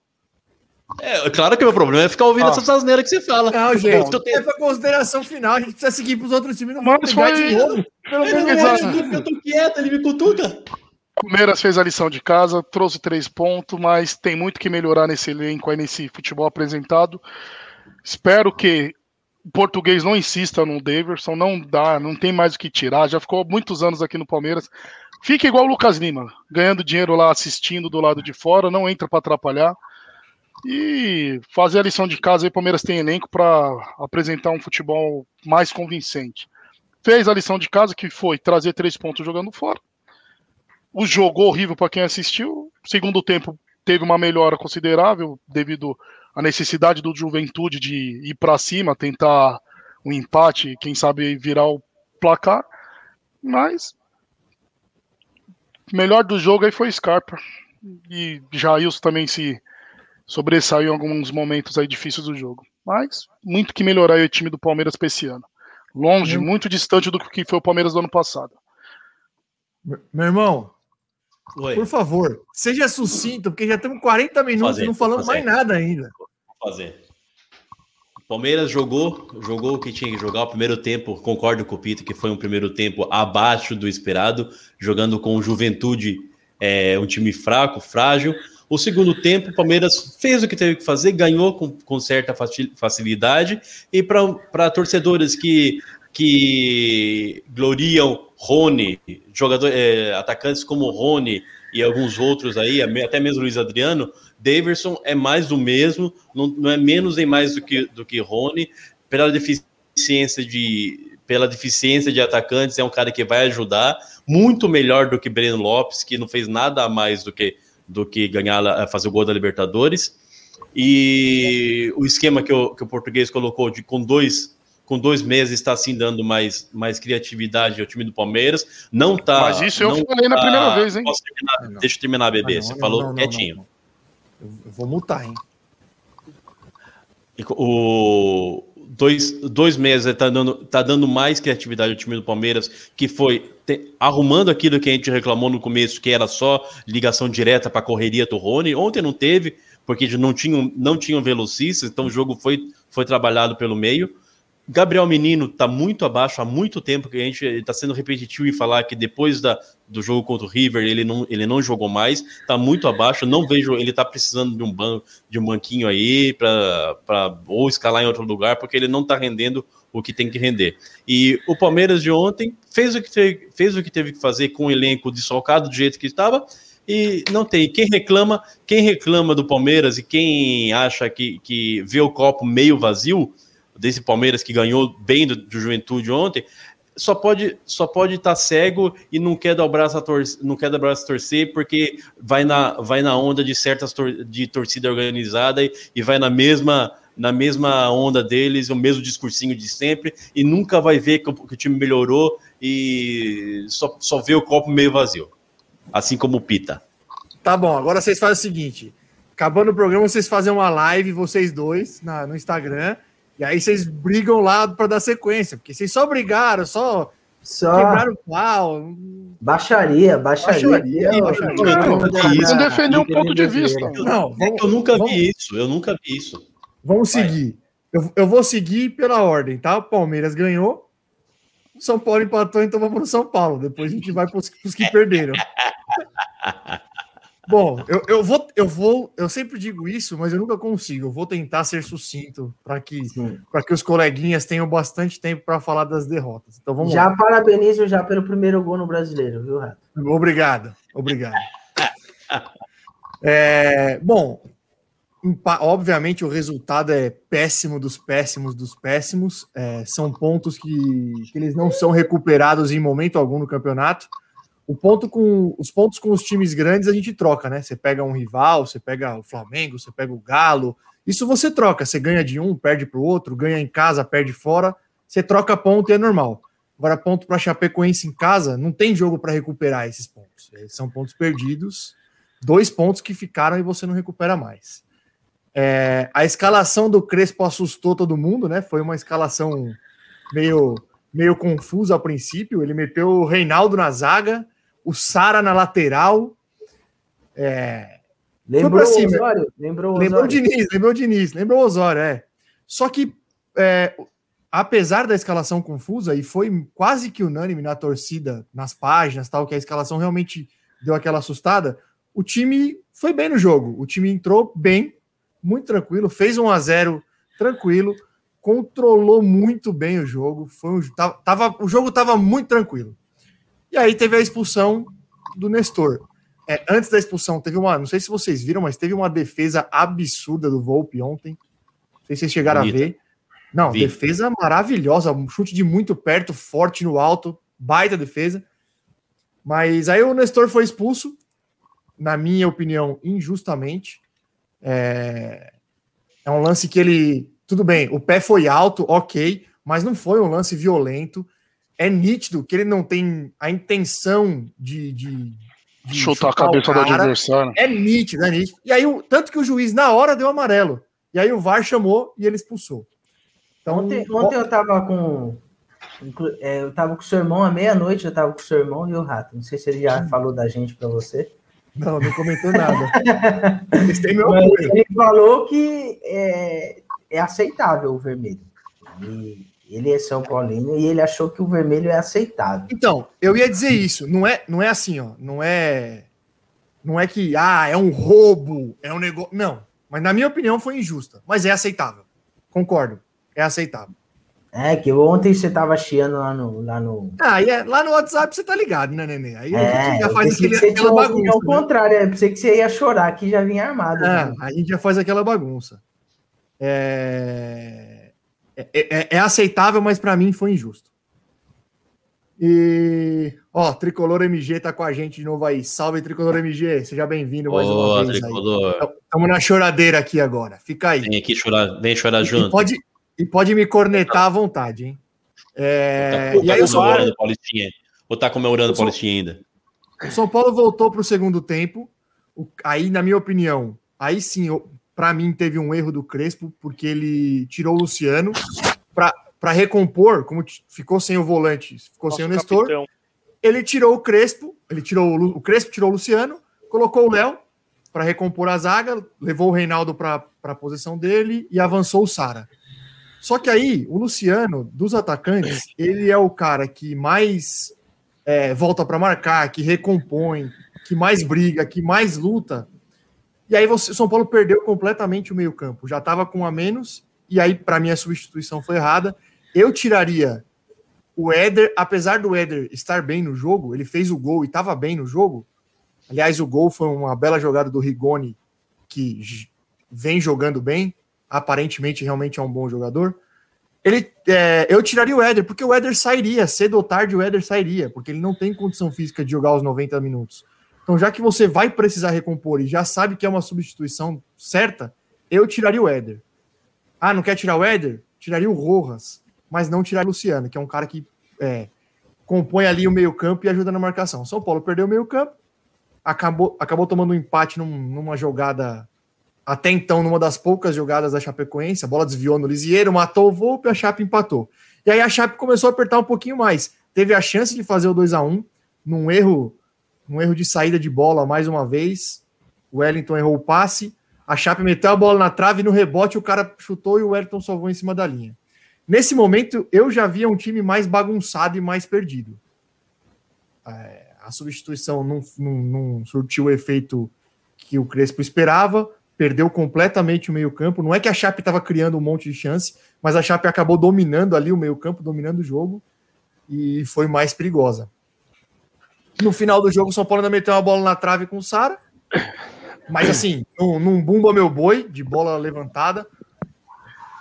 [SPEAKER 1] É, claro que o meu problema é ficar ouvindo ah. essas asneiras que você fala.
[SPEAKER 3] Não, gente, Bom, tem... é pra consideração final, a gente precisa seguir pros outros times, não Mas foi... de novo.
[SPEAKER 1] Pelo menos eu tô quieto, ele me cutuca.
[SPEAKER 2] Palmeiras fez a lição de casa, trouxe três pontos, mas tem muito que melhorar nesse elenco aí, nesse futebol apresentado. Espero que o português não insista no Daverson, não dá, não tem mais o que tirar, já ficou muitos anos aqui no Palmeiras. Fica igual o Lucas Lima, ganhando dinheiro lá assistindo do lado de fora, não entra para atrapalhar. e fazer a lição de casa aí, Palmeiras tem elenco para apresentar um futebol mais convincente. Fez a lição de casa, que foi trazer três pontos jogando fora. O jogo horrível para quem assistiu. Segundo tempo teve uma melhora considerável devido à necessidade do Juventude de ir para cima, tentar um empate, quem sabe virar o placar. Mas melhor do jogo aí foi Scarpa. E Jailson também se sobressaiu em alguns momentos aí difíceis do jogo. Mas muito que melhorar o time do Palmeiras para esse ano. Longe, hum. muito distante do que foi o Palmeiras do ano passado.
[SPEAKER 3] Meu irmão, Oi. por favor, seja sucinto, porque já estamos 40 minutos e não falamos mais nada ainda.
[SPEAKER 1] Vou fazer. Palmeiras jogou, jogou o que tinha que jogar. O primeiro tempo, concordo com o Pito, que foi um primeiro tempo abaixo do esperado, jogando com Juventude, é, um time fraco, frágil. O segundo tempo, o Palmeiras fez o que teve que fazer, ganhou com, com certa facilidade. E para torcedores que, que gloriam Rony, jogador, é, atacantes como Rony e alguns outros aí, até mesmo Luiz Adriano, Daverson é mais do mesmo, não, não é menos nem mais do que, do que Rony, pela deficiência de pela deficiência de atacantes, é um cara que vai ajudar, muito melhor do que Breno Lopes, que não fez nada a mais do que do que ganhar, eh, fazer o gol da Libertadores. E o esquema que o, que o português colocou de com dois com dois meses está assim dando mais, mais criatividade ao time do Palmeiras. Não tá.
[SPEAKER 2] Mas isso eu falei tá, na primeira vez, hein?
[SPEAKER 1] Terminar, deixa eu terminar, bebê. Você falou quietinho.
[SPEAKER 3] Eu vou mutar, hein?
[SPEAKER 1] O, dois, dois meses está dando, tá dando mais criatividade ao time do Palmeiras, que foi te, arrumando aquilo que a gente reclamou no começo, que era só ligação direta para a correria do Rony. Ontem não teve, porque não tinham, não tinham velocistas, então o jogo foi, foi trabalhado pelo meio. Gabriel Menino está muito abaixo há muito tempo que a gente está sendo repetitivo em falar que depois da, do jogo contra o River ele não, ele não jogou mais, está muito abaixo. Não vejo ele está precisando de um banco, de um banquinho aí para ou escalar em outro lugar porque ele não está rendendo o que tem que render. E o Palmeiras de ontem fez o que teve, fez o que teve que fazer com o elenco desfalcado do jeito que estava e não tem. Quem reclama, quem reclama do Palmeiras e quem acha que, que vê o copo meio vazio desse Palmeiras que ganhou bem do, do Juventude ontem, só pode só pode estar tá cego e não quer dar o braço a torcer, não quer dar o braço a torcer porque vai na vai na onda de certas tor de torcida organizada e, e, vai na mesma na mesma onda deles, o mesmo discursinho de sempre e nunca vai ver que, que o time melhorou e só, só vê o copo meio vazio. Assim como o Pita.
[SPEAKER 3] Tá bom, agora vocês fazem o seguinte, acabando o programa, vocês fazem uma live vocês dois na, no Instagram e aí vocês brigam lá para dar sequência, porque vocês só brigaram, só, só... quebraram o pau.
[SPEAKER 5] Baixaria, baixaria. baixaria, baixaria.
[SPEAKER 2] Não, não, defender um ponto de vista.
[SPEAKER 1] Não, vamos, eu nunca vamos, vi isso, eu nunca vi isso.
[SPEAKER 3] Vamos Vai. seguir. Eu, eu vou seguir pela ordem, tá? O Palmeiras ganhou, São Paulo empatou, então vamos para o São Paulo. Depois a gente vai para os que perderam. <laughs> Bom, eu, eu, vou, eu vou, eu sempre digo isso, mas eu nunca consigo. Eu vou tentar ser sucinto para que, que os coleguinhas tenham bastante tempo para falar das derrotas. Então vamos
[SPEAKER 5] já
[SPEAKER 3] lá.
[SPEAKER 5] parabenizo já pelo primeiro gol no brasileiro, viu, Rato?
[SPEAKER 3] Obrigado, obrigado. <laughs> é, bom, obviamente o resultado é péssimo dos péssimos dos péssimos. É, são pontos que, que eles não são recuperados em momento algum no campeonato. O ponto com os pontos com os times grandes a gente troca, né? Você pega um rival, você pega o Flamengo, você pega o Galo. Isso você troca, você ganha de um, perde para o outro, ganha em casa, perde fora. Você troca ponto e é normal. Agora, ponto para Chapecoense em casa, não tem jogo para recuperar esses pontos. São pontos perdidos, dois pontos que ficaram e você não recupera mais. É, a escalação do Crespo assustou todo mundo, né? Foi uma escalação meio, meio confusa a princípio. Ele meteu o Reinaldo na zaga, o Sara na lateral. É,
[SPEAKER 5] lembrou o Osório?
[SPEAKER 3] Lembrou o Lembrou o Diniz, lembrou o Diniz, lembrou o Osório, é. Só que, é, apesar da escalação confusa, e foi quase que unânime na torcida, nas páginas, tal, que a escalação realmente deu aquela assustada, o time foi bem no jogo. O time entrou bem, muito tranquilo, fez 1 a 0 tranquilo, controlou muito bem o jogo. Foi um, tava, o jogo estava muito tranquilo. E aí teve a expulsão do Nestor. é, antes da expulsão, teve uma. Não sei se vocês viram, mas teve uma defesa absurda do Volpe ontem. Não sei se vocês chegaram Bonita. a ver. Não, Vi. defesa maravilhosa, um chute de muito perto, forte no alto, baita defesa. Mas aí o Nestor foi expulso, na minha opinião, injustamente. É, é um lance que ele. Tudo bem, o pé foi alto, ok, mas não foi um lance violento. É nítido que ele não tem a intenção de, de,
[SPEAKER 2] de chutar, a cabeça do adversário.
[SPEAKER 3] É nítido, é nítido. E aí, tanto que o juiz, na hora, deu amarelo. E aí o VAR chamou e ele expulsou.
[SPEAKER 5] Então, ontem, ontem eu tava com. É, eu tava com o seu irmão à meia-noite, eu tava com o seu irmão e o rato. Não sei se ele já falou da gente para você.
[SPEAKER 3] Não, não comentou nada. <laughs>
[SPEAKER 5] ele falou que é, é aceitável o vermelho. E ele é São Paulino e ele achou que o vermelho é aceitável.
[SPEAKER 3] Então, eu ia dizer isso. Não é, não é assim, ó. Não é, não é que ah é um roubo, é um negócio. Não. Mas na minha opinião foi injusta. Mas é aceitável. Concordo. É aceitável.
[SPEAKER 5] É, que ontem você tava chiando lá no. Lá no,
[SPEAKER 3] ah, é, lá no WhatsApp você tá ligado, né, Nenê? Aí
[SPEAKER 5] é, a gente já faz aquele, aquela bagunça. Ao né? contrário, eu pensei que você ia chorar, que já vinha armado.
[SPEAKER 3] É, né? a gente já faz aquela bagunça. É. É, é, é aceitável, mas para mim foi injusto. E, ó, Tricolor MG tá com a gente de novo aí. Salve, Tricolor MG, seja bem-vindo mais Boa, uma vez. Tricolor. Estamos na choradeira aqui agora. Fica aí.
[SPEAKER 1] Vem aqui chorar, vem chorar junto.
[SPEAKER 3] E pode, e pode me cornetar à vontade, hein?
[SPEAKER 1] É... Tá, e aí, tá comemorando Paulistinha. Ou tá comemorando Paulistinha ainda?
[SPEAKER 3] O São Paulo voltou para o segundo tempo. Aí, na minha opinião, aí sim, para mim, teve um erro do Crespo, porque ele tirou o Luciano para recompor, como ficou sem o volante, ficou Nosso sem o Nestor. Capitão. Ele tirou o Crespo, ele tirou o, o Crespo, tirou o Luciano, colocou o Léo para recompor a zaga, levou o Reinaldo para a posição dele e avançou o Sara. Só que aí, o Luciano, dos atacantes, ele é o cara que mais é, volta para marcar, que recompõe, que mais briga, que mais luta e aí você, São Paulo perdeu completamente o meio-campo. Já estava com um a menos, e aí, para mim, a substituição foi errada. Eu tiraria o Éder, apesar do Éder estar bem no jogo, ele fez o gol e estava bem no jogo. Aliás, o gol foi uma bela jogada do Rigoni, que vem jogando bem. Aparentemente, realmente é um bom jogador. Ele, é, eu tiraria o Éder, porque o Éder sairia, cedo ou tarde o Éder sairia, porque ele não tem condição física de jogar os 90 minutos. Então, já que você vai precisar recompor e já sabe que é uma substituição certa, eu tiraria o Éder. Ah, não quer tirar o Éder? Tiraria o Rojas, mas não tiraria o Luciano, que é um cara que é, compõe ali o meio-campo e ajuda na marcação. São Paulo perdeu o meio-campo, acabou, acabou tomando um empate num, numa jogada, até então, numa das poucas jogadas da Chapecoense. A bola desviou no Lisieiro, matou o Volpe, a Chape empatou. E aí a Chape começou a apertar um pouquinho mais. Teve a chance de fazer o 2 a 1 num erro um erro de saída de bola mais uma vez. O Wellington errou o passe. A Chape meteu a bola na trave e no rebote o cara chutou e o Wellington salvou em cima da linha. Nesse momento, eu já via um time mais bagunçado e mais perdido. É, a substituição não, não, não, surtiu o efeito que o Crespo esperava, perdeu completamente o meio-campo. Não é que a Chape estava criando um monte de chance, mas a Chape acabou dominando ali o meio-campo, dominando o jogo e foi mais perigosa. No final do jogo, o São Paulo ainda meteu uma bola na trave com o Sara. Mas assim, num, num bumba meu boi, de bola levantada.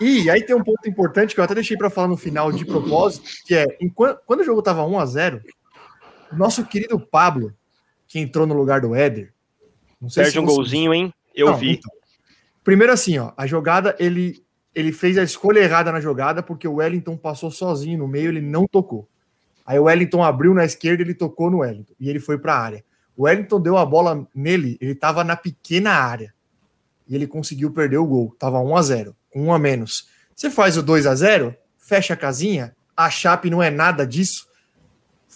[SPEAKER 3] E aí tem um ponto importante que eu até deixei para falar no final de propósito, que é enquanto, quando o jogo estava 1 a 0 o nosso querido Pablo, que entrou no lugar do Éder.
[SPEAKER 4] Perde um golzinho, hein? Eu não, vi. Então,
[SPEAKER 3] primeiro assim, ó, a jogada, ele, ele fez a escolha errada na jogada, porque o Wellington passou sozinho no meio, ele não tocou. Aí o Wellington abriu na esquerda, ele tocou no Wellington e ele foi para a área. O Wellington deu a bola nele, ele estava na pequena área e ele conseguiu perder o gol. Tava 1 a 0, com um a menos. Você faz o 2 a 0, fecha a casinha, a Chape não é nada disso.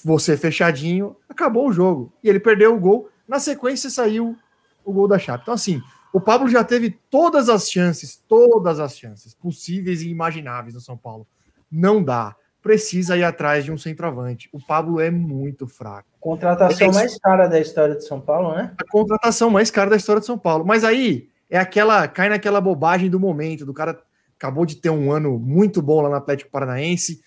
[SPEAKER 3] Você fechadinho, acabou o jogo. E ele perdeu o gol. Na sequência saiu o gol da Chape. Então assim, o Pablo já teve todas as chances, todas as chances possíveis e imagináveis no São Paulo. Não dá precisa ir atrás de um centroavante. O Pablo é muito fraco.
[SPEAKER 5] Contratação mais cara da história de São Paulo, né?
[SPEAKER 3] A contratação mais cara da história de São Paulo. Mas aí é aquela, cai naquela bobagem do momento, do cara acabou de ter um ano muito bom lá no Atlético Paranaense.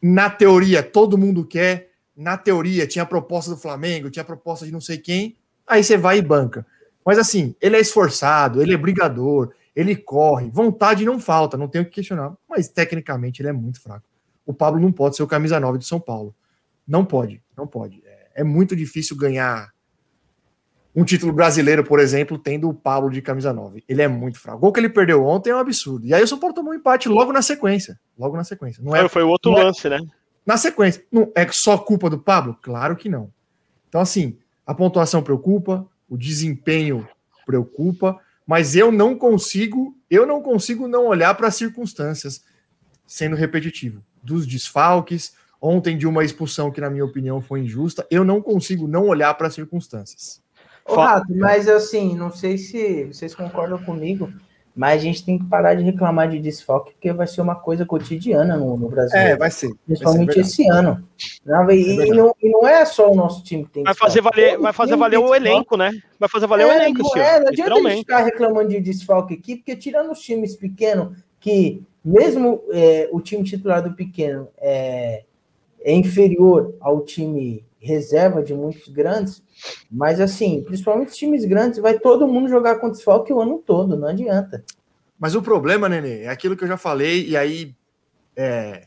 [SPEAKER 3] Na teoria, todo mundo quer. Na teoria, tinha a proposta do Flamengo, tinha a proposta de não sei quem. aí você vai e banca. Mas assim, ele é esforçado, ele é brigador, ele corre, vontade não falta, não tenho o que questionar, mas tecnicamente ele é muito fraco. O Pablo não pode ser o camisa 9 de São Paulo. Não pode, não pode. É, é muito difícil ganhar um título brasileiro, por exemplo, tendo o Pablo de camisa 9. Ele é muito fraco. O gol que ele perdeu ontem é um absurdo. E aí o São Paulo tomou um empate logo na sequência. Logo na sequência.
[SPEAKER 4] Não é, foi o outro é lance, é, né?
[SPEAKER 3] Na sequência. Não é só culpa do Pablo? Claro que não. Então, assim, a pontuação preocupa, o desempenho preocupa, mas eu não consigo, eu não consigo não olhar para as circunstâncias, sendo repetitivo, dos desfalques, ontem de uma expulsão que, na minha opinião, foi injusta, eu não consigo não olhar para as circunstâncias.
[SPEAKER 5] Ô, Rato, mas assim, não sei se vocês concordam comigo, mas a gente tem que parar de reclamar de desfalque, porque vai ser uma coisa cotidiana no, no Brasil.
[SPEAKER 3] É, vai ser.
[SPEAKER 5] Principalmente vai ser esse ano. Não, e, é e, não, e, não, é só o nosso time que tem
[SPEAKER 4] vai fazer valer, Vai fazer valer o elenco, né? Vai fazer valer é, o elenco,
[SPEAKER 5] não, é, não adianta a gente ficar reclamando de desfalque aqui, porque tirando os times pequenos, que mesmo é, o time titular do pequeno é, é inferior ao time reserva de muitos grandes, mas assim, principalmente os times grandes, vai todo mundo jogar com desfalque o ano todo, não adianta.
[SPEAKER 3] Mas o problema, Nenê, é aquilo que eu já falei, e aí. É...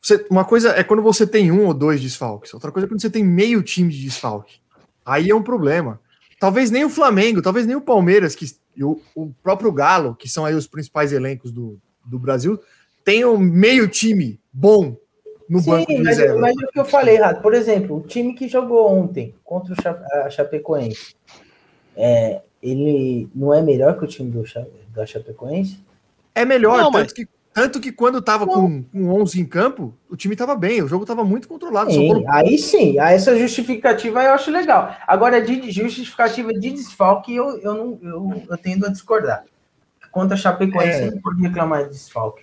[SPEAKER 3] Você, uma coisa é quando você tem um ou dois desfalques, outra coisa é quando você tem meio time de desfalque. Aí é um problema. Talvez nem o Flamengo, talvez nem o Palmeiras, que, e o, o próprio Galo, que são aí os principais elencos do, do Brasil, tenham meio time bom no Sim, banco de
[SPEAKER 5] mas, reserva. Mas é o que eu falei, Rato. Por exemplo, o time que jogou ontem contra o a Chapecoense, é, ele não é melhor que o time do, da Chapecoense?
[SPEAKER 3] É melhor, não, tanto, mas... que, tanto que quando tava com, com 11 em campo, o time tava bem, o jogo tava muito controlado.
[SPEAKER 5] Sim, Paulo... Aí sim, aí essa justificativa eu acho legal. Agora, de justificativa de desfalque, eu, eu, não, eu, eu tendo a discordar. Contra a Chapecoense, é. não pode reclamar de desfalque.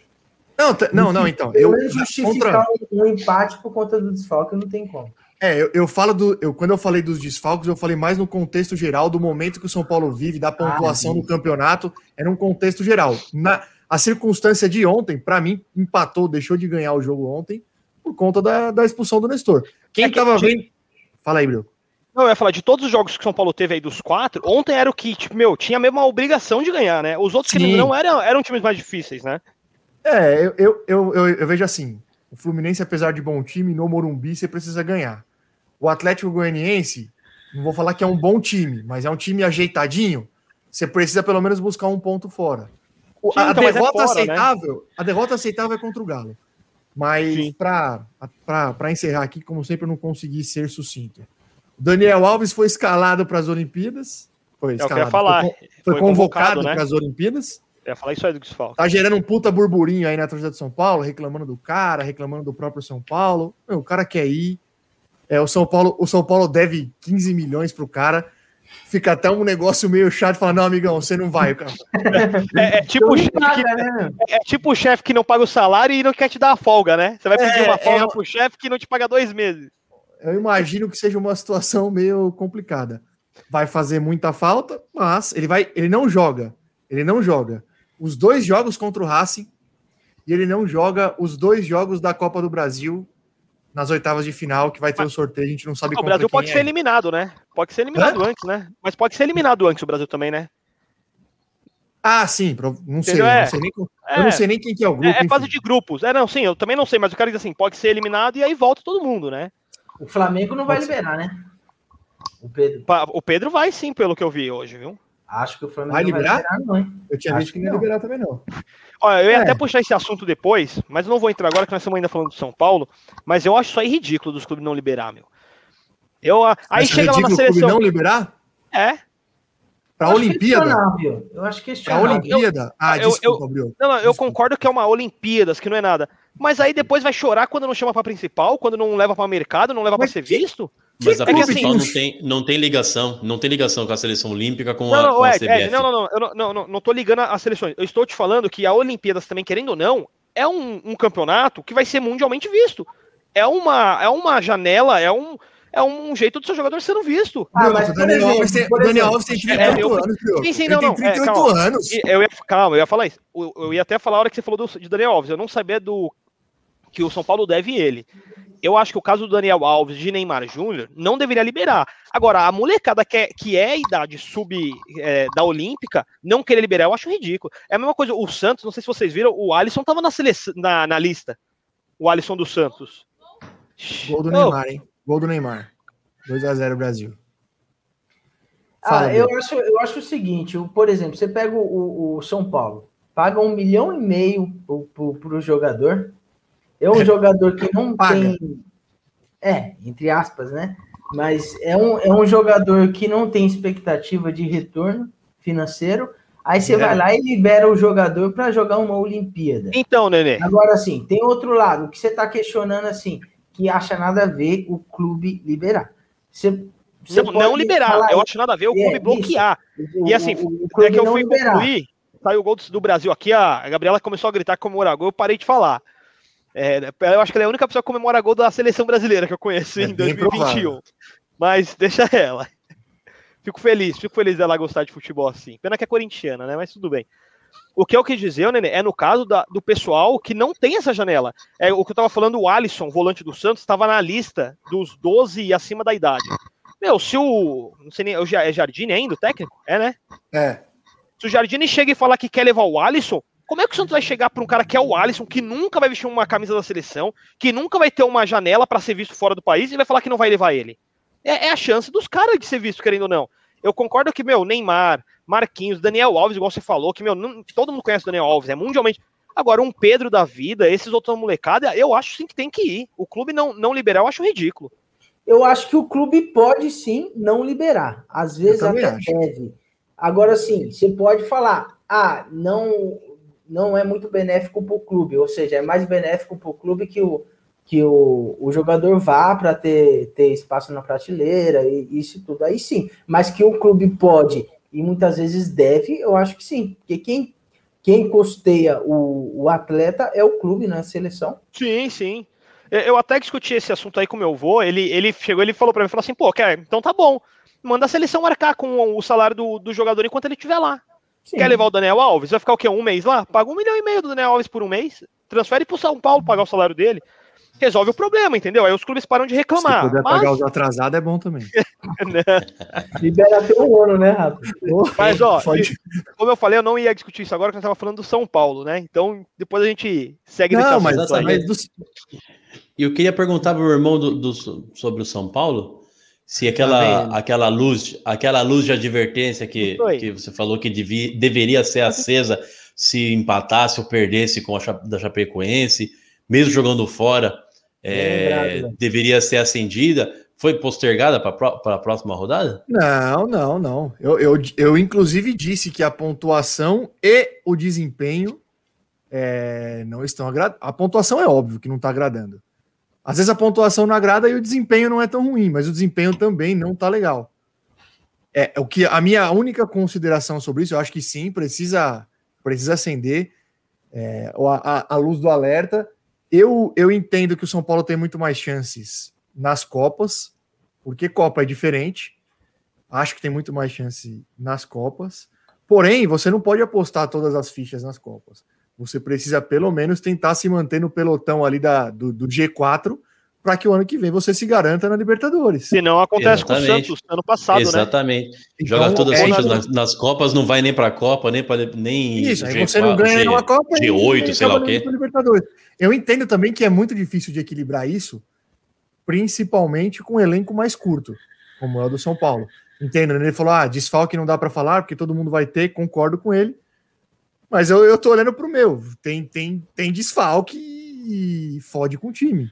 [SPEAKER 3] Não, não, não, então. Eu
[SPEAKER 5] justificar contra... um, um, empate por conta do desfalque não tem como.
[SPEAKER 3] É, eu, eu falo do. Eu, quando eu falei dos desfalques, eu falei mais no contexto geral do momento que o São Paulo vive, da pontuação ah, no campeonato, é num contexto geral. Na, a circunstância de ontem, para mim, empatou, deixou de ganhar o jogo ontem por conta da, da expulsão do Nestor. Quem é que tava vendo. Fala aí, Bril.
[SPEAKER 4] Não, eu ia falar, de todos os jogos que o São Paulo teve aí dos quatro, ontem era o que, tipo, meu, tinha mesmo a obrigação de ganhar, né? Os outros que não eram, eram times mais difíceis, né?
[SPEAKER 3] É, eu, eu, eu, eu, eu vejo assim: o Fluminense, apesar de bom time, no Morumbi você precisa ganhar. O Atlético Goianiense, não vou falar que é um bom time, mas é um time ajeitadinho. Você precisa pelo menos buscar um ponto fora. A, então, derrota é fora, né? aceitável, né? a derrota aceitável é contra o Galo. Mas para encerrar aqui, como sempre, eu não consegui ser sucinto. Daniel Alves foi escalado para as Olimpíadas. Foi escalado.
[SPEAKER 4] É falar.
[SPEAKER 3] Foi, foi, convocado, convocado né? para as Olimpíadas.
[SPEAKER 4] Eu ia falar isso aí do desfalque.
[SPEAKER 3] Tá gerando um puta burburinho aí na torcida de São Paulo, reclamando do cara, reclamando do próprio São Paulo. Meu, o cara quer ir. É, o São Paulo, o São Paulo deve 15 milhões pro cara. Fica até um negócio meio chato falar, não, amigão, você não vai, cara.
[SPEAKER 4] É, é tipo o chefe que, né? é tipo o chefe que não paga o salário e não quer te dar a folga, né? Você vai pedir é, uma folga é, pro chefe que não te paga dois meses.
[SPEAKER 3] Eu imagino que seja uma situação meio complicada. Vai fazer muita falta, mas ele vai, ele não joga. Ele não joga os dois jogos contra o Racing e ele não joga os dois jogos da Copa do Brasil nas oitavas de final, que vai ter o um sorteio, a gente não sabe
[SPEAKER 4] como. O Brasil pode é. ser eliminado, né? Pode ser eliminado Hã? antes, né? Mas pode ser eliminado antes o Brasil também, né?
[SPEAKER 3] Ah, sim, não sei, é. não sei nem, é. eu não sei nem quem que é o grupo.
[SPEAKER 4] É, é fase de grupos. É, não, sim, eu também não sei, mas o cara diz assim, pode ser eliminado e aí volta todo mundo, né?
[SPEAKER 5] O Flamengo não vai liberar, né?
[SPEAKER 4] O Pedro. O Pedro vai sim, pelo que eu vi hoje, viu?
[SPEAKER 5] Acho que o Flamengo
[SPEAKER 3] vai liberar? Vai liberar não, hein? Eu tinha Acho visto que não ia liberar também, não.
[SPEAKER 4] Olha, eu ia é. até puxar esse assunto depois, mas não vou entrar agora, que nós estamos ainda falando do São Paulo. Mas eu acho isso aí ridículo dos clubes não liberar, meu. Eu, aí
[SPEAKER 3] mas chega lá na seleção. não liberar?
[SPEAKER 4] É.
[SPEAKER 3] Pra Olimpíada?
[SPEAKER 5] Eu acho que
[SPEAKER 3] Pra Olimpíada?
[SPEAKER 4] Ah, eu, desculpa, eu, Não, não, eu concordo que é uma Olimpíadas, que não é nada. Mas aí depois vai chorar quando não chama pra principal, quando não leva pra mercado, não leva mas pra ser visto?
[SPEAKER 1] Mas a é principal assim, não, tem, não tem ligação, não tem ligação com a seleção olímpica com não, a, com
[SPEAKER 4] é,
[SPEAKER 1] a CBF.
[SPEAKER 4] É, não, não, não, eu não, não, não, não tô ligando as seleções. Eu estou te falando que a Olimpíadas também, querendo ou não, é um, um campeonato que vai ser mundialmente visto. É uma, é uma janela, é um, é um jeito do seu jogador sendo visto.
[SPEAKER 3] Ah, mas o Daniel Alves tem, Daniel Alves tem 38 é, eu, anos,
[SPEAKER 4] viu? Sim, sim, não, não. Tem 38 é, calma, anos. Eu ia, calma, eu ia falar isso. Eu, eu ia até falar a hora que você falou do, de Daniel Alves. Eu não sabia do que o São Paulo deve ele. Eu acho que o caso do Daniel Alves de Neymar Júnior não deveria liberar. Agora, a molecada que é, que é a idade sub é, da Olímpica, não querer liberar, eu acho ridículo. É a mesma coisa, o Santos, não sei se vocês viram, o Alisson tava na, seleção, na, na lista. O Alisson do Santos.
[SPEAKER 3] Gol do oh. Neymar, hein? Gol do Neymar. 2x0 Brasil.
[SPEAKER 5] ah, eu acho, eu acho o seguinte, por exemplo, você pega o, o São Paulo, paga um milhão e meio para o jogador, é um jogador que não tem. É, entre aspas, né? Mas é um, é um jogador que não tem expectativa de retorno financeiro. Aí você é. vai lá e libera o jogador para jogar uma Olimpíada.
[SPEAKER 4] Então, Nenê.
[SPEAKER 5] Agora, assim, tem outro lado que você está questionando, assim, que acha nada a ver o clube liberar.
[SPEAKER 4] Você, você não, não liberar, eu acho nada a ver o é, clube bloquear. e assim, o, o é que eu fui liberar. concluir, saiu o gol do Brasil aqui, a Gabriela começou a gritar que comemorar gol, eu parei de falar. É, eu acho que ela é a única pessoa que comemora gol da seleção brasileira que eu conheço é em 2021. Provável. Mas deixa ela. Fico feliz, fico feliz dela gostar de futebol assim. Pena que é corintiana, né? Mas tudo bem. O que eu quis dizer, Nenê, é no caso da, do pessoal que não tem essa janela. É o que eu tava falando, o Alisson, volante do Santos, estava na lista dos 12 e acima da idade. Meu, se o. Não sei nem. É Jardine ainda, o técnico? É, né?
[SPEAKER 3] É.
[SPEAKER 4] Se o Jardine chega e falar que quer levar o Alisson, como é que o Santos vai chegar para um cara que é o Alisson, que nunca vai vestir uma camisa da seleção, que nunca vai ter uma janela para ser visto fora do país e vai falar que não vai levar ele? É, é a chance dos caras de ser visto, querendo ou não. Eu concordo que, meu, Neymar, Marquinhos, Daniel Alves, igual você falou, que, meu, não, todo mundo conhece o Daniel Alves, é mundialmente. Agora, um Pedro da vida, esses outros molecada, eu acho sim que tem que ir. O clube não, não liberar, eu acho ridículo.
[SPEAKER 5] Eu acho que o clube pode sim não liberar. Às vezes até acho. deve. Agora, sim, você pode falar, ah, não não é muito benéfico para o clube, ou seja, é mais benéfico para o clube que o, que o, o jogador vá para ter, ter espaço na prateleira e isso tudo. Aí sim, mas que o clube pode e muitas vezes deve, eu acho que sim, porque quem, quem custeia o, o atleta é o clube né, seleção.
[SPEAKER 4] Sim, sim. Eu até discuti esse assunto aí com meu avô, ele, ele chegou ele falou para mim, falou assim, pô, quer, então tá bom, manda a seleção marcar com o salário do, do jogador enquanto ele estiver lá. Sim. Quer levar o Daniel Alves? Vai ficar o quê? Um mês lá? Paga um milhão e meio do Daniel Alves por um mês, transfere pro São Paulo pagar o salário dele. Resolve o problema, entendeu? Aí os clubes param de reclamar. Se
[SPEAKER 3] puder mas... pagar os atrasados, é bom também. <laughs>
[SPEAKER 5] Né? Libera até um ano, né, Rafa?
[SPEAKER 4] Mas, ó, Pode... como eu falei, eu não ia discutir isso agora, porque nós estava falando do São Paulo, né? Então, depois a gente segue
[SPEAKER 3] não, mas, mas do...
[SPEAKER 1] Eu queria perguntar pro meu irmão do, do, sobre o São Paulo se aquela, tá aquela luz, aquela luz de advertência que, que você falou que devia, deveria ser acesa se empatasse ou perdesse com a da Chapecoense, mesmo jogando fora, é, né? deveria ser acendida. Foi postergada para a próxima rodada?
[SPEAKER 3] Não, não, não. Eu, eu, eu, inclusive, disse que a pontuação e o desempenho é, não estão agradando. A pontuação é óbvio que não está agradando. Às vezes a pontuação não agrada e o desempenho não é tão ruim, mas o desempenho também não tá legal. É o que a minha única consideração sobre isso, eu acho que sim, precisa precisa acender é, a, a, luz do alerta. Eu, eu entendo que o São Paulo tem muito mais chances nas Copas, porque Copa é diferente. Acho que tem muito mais chance nas Copas. Porém, você não pode apostar todas as fichas nas Copas. Você precisa pelo menos tentar se manter no pelotão ali da, do, do G4 para que o ano que vem você se garanta na Libertadores.
[SPEAKER 4] Se não acontece Exatamente. com o Santos ano passado,
[SPEAKER 1] Exatamente. né? Exatamente. Joga então, todas as é, nas, nas, Copas, não vai nem para a Copa, nem para nem
[SPEAKER 3] Isso, G4, aí você não ganha G, uma Copa
[SPEAKER 1] G8, sei lá o quê.
[SPEAKER 3] Eu entendo também que é muito difícil de equilibrar isso, principalmente com um elenco mais curto, como é o do São Paulo. Entendo, ele falou: "Ah, desfalque não dá para falar, porque todo mundo vai ter", concordo com ele. Mas eu, eu tô olhando pro meu. Tem, tem, tem desfalque e fode com o time.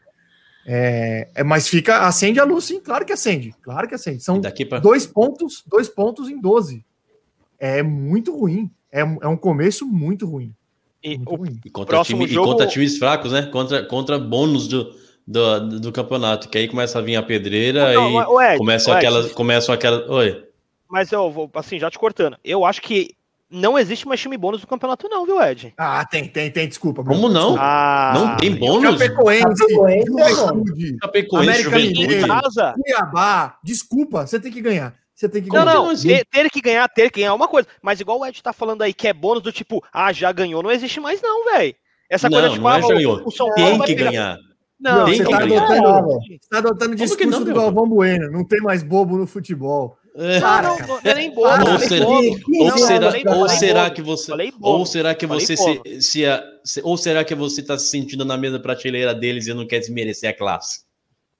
[SPEAKER 3] É, é, mas fica, acende a luz, sim, claro que acende. Claro que acende. São pra... dois pontos, dois pontos em 12. É muito ruim. É, é um começo muito ruim.
[SPEAKER 1] E, muito ruim. E, contra, time, jogo... e contra times fracos, né? Contra, contra bônus do, do, do campeonato. Que aí começa a vir a pedreira Não, e Ed, começam, aquelas, começam aquelas. Oi.
[SPEAKER 4] Mas eu vou, assim, já te cortando. Eu acho que não existe mais time bônus no campeonato, não, viu, Ed?
[SPEAKER 3] Ah, tem, tem, tem, desculpa.
[SPEAKER 1] Bruno. Como não? Ah, não tem bônus?
[SPEAKER 3] Chapecoense,
[SPEAKER 1] Juventude,
[SPEAKER 3] Chapecoense, América Mineiro, Cuiabá. Desculpa, você tem que ganhar. Você tem que
[SPEAKER 4] ganhar. Não, não, ter, ter, que ganhar, ter que ganhar é uma coisa. Mas igual o Ed tá falando aí, que é bônus do tipo, ah, já ganhou, não existe mais não, velho.
[SPEAKER 1] Essa não, coisa de tipo, não é já ganhou. O São Paulo tem que ganhar.
[SPEAKER 3] Não, tem você, que tá ganhar. Adotando, você tá adotando discurso não, do Galvão Bueno. Não tem mais bobo no futebol.
[SPEAKER 1] É. Não, não, não, é nem bobo. Ou será, ou será, ou será que você, ou será que você se, se, se, ou será que você está se sentindo na mesma prateleira deles e não quer desmerecer a classe?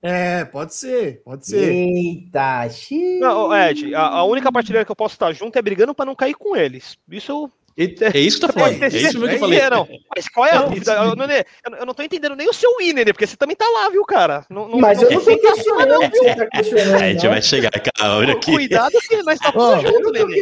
[SPEAKER 3] É, pode ser, pode ser.
[SPEAKER 4] Eita, xiii. Não, Ed, a, a, única prateleira que eu posso estar junto é brigando para não cair com eles. Isso eu
[SPEAKER 1] é isso que eu falei. É isso que eu falei. <laughs>
[SPEAKER 4] Não. Mas qual é? Não, eu, não, eu não tô entendendo nem o seu winner, porque você também tá lá, viu, cara?
[SPEAKER 5] Não, não, mas eu não tô questionando, não, viu? Tá
[SPEAKER 1] questionando, <laughs> a gente vai chegar, calma aqui.
[SPEAKER 4] Cuidado que nós tá junto, Nenê.